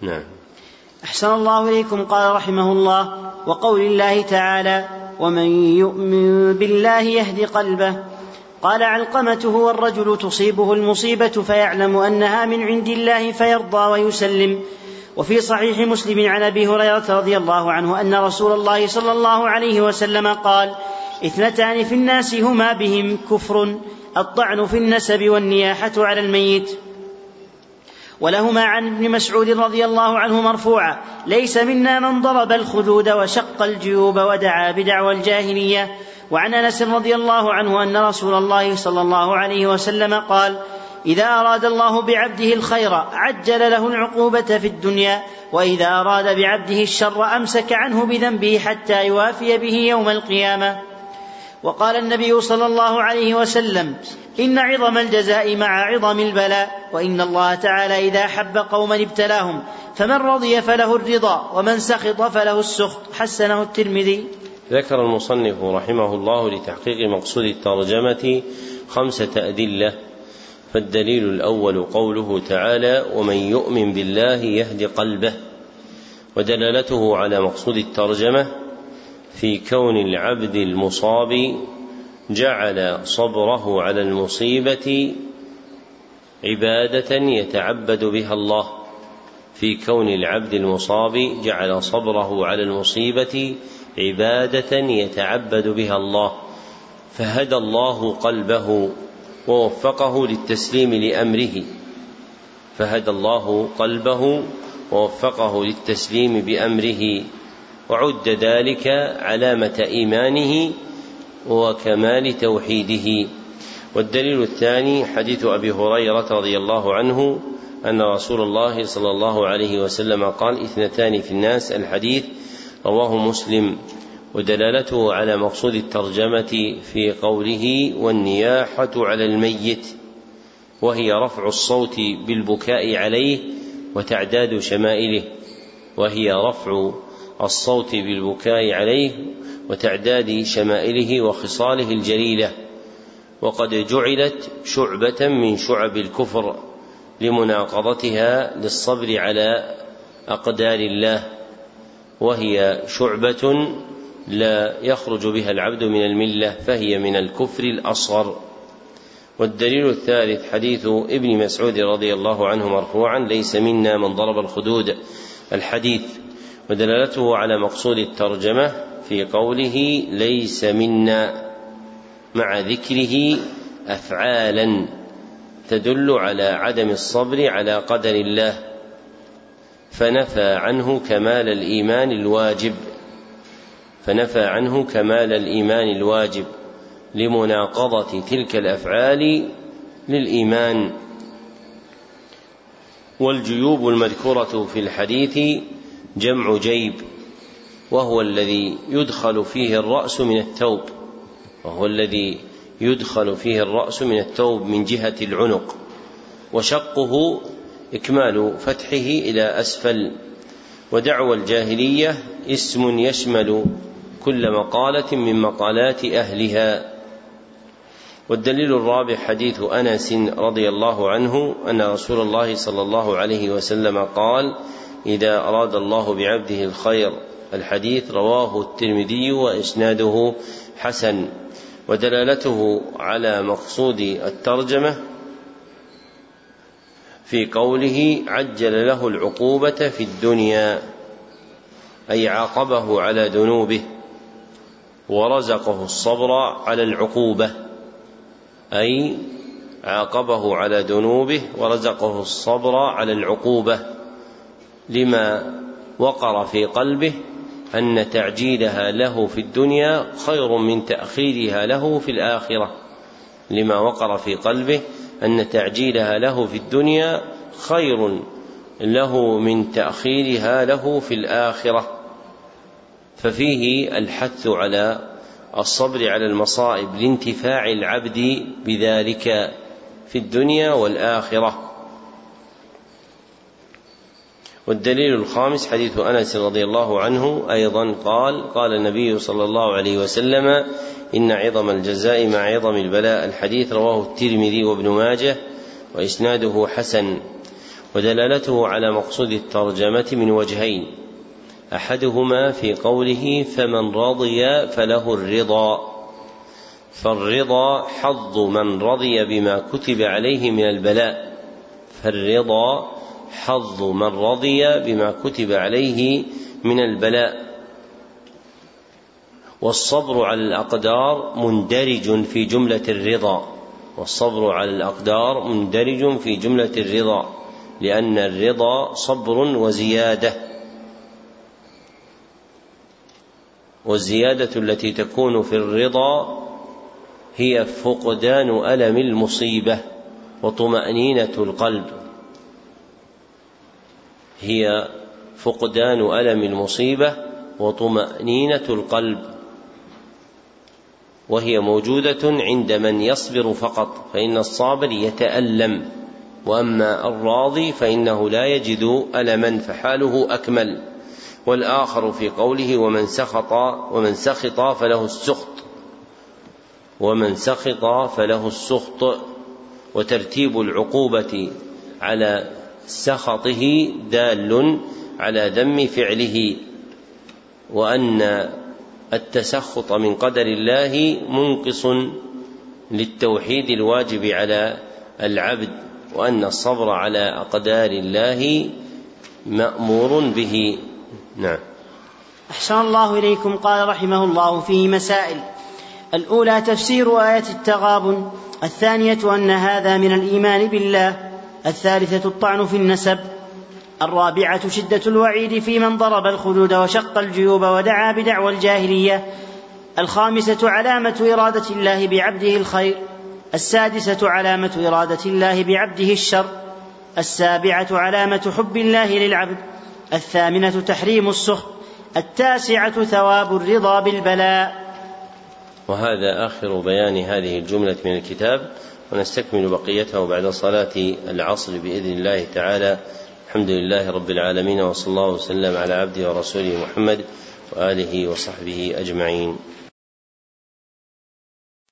Speaker 1: نعم.
Speaker 2: أحسن الله إليكم قال رحمه الله وقول الله تعالى ومن يؤمن بالله يهد قلبه. قال علقمة هو الرجل تصيبه المصيبة فيعلم أنها من عند الله فيرضى ويسلم. وفي صحيح مسلم عن أبي هريرة رضي الله عنه أن رسول الله صلى الله عليه وسلم قال اثنتان في الناس هما بهم كفر الطعن في النسب والنياحة على الميت. ولهما عن ابن مسعود رضي الله عنه مرفوعا ليس منا من ضرب الخدود وشق الجيوب ودعا بدعوى الجاهلية. وعن أنس رضي الله عنه أن رسول الله صلى الله عليه وسلم قال إذا أراد الله بعبده الخير عجل له العقوبة في الدنيا وإذا أراد بعبده الشر أمسك عنه بذنبه حتى يوافي به يوم القيامة. وقال النبي صلى الله عليه وسلم إن عظم الجزاء مع عظم البلاء وإن الله تعالى إذا حب قوما ابتلاهم فمن رضي فله الرضا ومن سخط فله السخط حسنه الترمذي.
Speaker 1: ذكر المصنف رحمه الله لتحقيق مقصود الترجمة خمسة أدلة فالدليل الأول قوله تعالى ومن يؤمن بالله يهد قلبه ودلالته على مقصود الترجمة في كون العبد المصاب جعل صبره على المصيبة عبادة يتعبد بها الله. في كون العبد المصاب جعل صبره على المصيبة عبادة يتعبد بها الله. فهدى الله قلبه ووفقه للتسليم لأمره. فهدى الله قلبه ووفقه للتسليم بأمره. وعد ذلك علامة إيمانه وكمال توحيده. والدليل الثاني حديث أبي هريرة رضي الله عنه أن رسول الله صلى الله عليه وسلم قال اثنتان في الناس. الحديث رواه مسلم ودلالته على مقصود الترجمة في قوله والنياحة على الميت. وهي رفع الصوت بالبكاء عليه وتعداد شمائله. وهي رفع الصوت بالبكاء عليه وتعداد شمائله وخصاله الجليلة وقد جعلت شعبة من شعب الكفر لمناقضتها للصبر على أقدار الله وهي شعبة لا يخرج بها العبد من الملة فهي من الكفر الأصغر. والدليل الثالث حديث ابن مسعود رضي الله عنه مرفوعا ليس منا من ضرب الخدود. الحديث ودلالته على مقصود الترجمة في قوله ليس منا مع ذكره أفعالا تدل على عدم الصبر على قدر الله فنفى عنه كمال الإيمان الواجب فنفى عنه كمال الإيمان الواجب لمناقضة تلك الأفعال للإيمان. والجيوب المذكورة في الحديث جمع جيب وهو الذي يدخل فيه الرأس من الثوب وهو الذي يدخل فيه الرأس من الثوب من جهة العنق وشقه إكمال فتحه إلى أسفل ودعوى الجاهلية اسم يشمل كل مقالة من مقالات أهلها. والدليل الرابع حديث أنس رضي الله عنه أن رسول الله صلى الله عليه وسلم قال إذا أراد الله بعبده الخير الحديث رواه الترمذي وإسناده حسن. ودلالته على مقصود الترجمة في قوله عجل له العقوبة في الدنيا أي عاقبه على ذنوبه ورزقه الصبر على العقوبة أي عاقبه على ذنوبه ورزقه الصبر على العقوبة. لما وقر في قلبه أن تعجيلها له في الدنيا خير من تأخيرها له في الآخرة. لما وقر في قلبه أن تعجيلها له في الدنيا خير له من تأخيرها له في الآخرة. ففيه الحث على الصبر على المصائب لانتفاع العبد بذلك في الدنيا والآخرة. والدليل الخامس حديث أنس رضي الله عنه أيضا قال قال النبي صلى الله عليه وسلم إن عظم الجزاء مع عظم البلاء. الحديث رواه الترمذي وابن ماجه وإسناده حسن ودلالته على مقصود الترجمة من وجهين أحدهما في قوله فمن رضي فله الرضا فالرضا حظ من رضي بما كتب عليه من البلاء فالرضا حظ من رضي بما كتب عليه من البلاء. والصبر على الأقدار مندرج في جملة الرضا. والصبر على الأقدار مندرج في جملة الرضا لأن الرضا صبر وزيادة. والزيادة التي تكون في الرضا هي فقدان ألم المصيبة وطمأنينة القلب. هي فقدان ألم المصيبة وطمأنينة القلب. وهي موجودة عند من يصبر فقط فإن الصابر يتالم وأما الراضي فإنه لا يجد ألما فحاله أكمل. والآخر في قوله ومن سخط ومن سخط فله السخط. ومن سخط فله السخط. وترتيب العقوبة على سخطه دال على ذم فعله وأن التسخط من قدر الله منقص للتوحيد الواجب على العبد وأن الصبر على أقدار الله مأمور به. نعم.
Speaker 2: أحسن الله إليكم. قال رحمه الله فيه مسائل. الأولى تفسير آية التغابن الثانية أن هذا من الإيمان بالله الثالثة الطعن في النسب الرابعة شدة الوعيد في من ضرب الخدود وشق الجيوب ودعا بدعوى الجاهلية الخامسة علامة إرادة الله بعبده الخير السادسة علامة إرادة الله بعبده الشر السابعة علامة حب الله للعبد الثامنة تحريم السخط التاسعة ثواب الرضا بالبلاء.
Speaker 1: وهذا آخر بيان هذه الجملة من الكتاب. ونستكمل بقيته بعد صلاة العصر بإذن الله تعالى. الحمد لله رب العالمين وصلى الله وسلم على عبده ورسوله محمد وآله وصحبه أجمعين.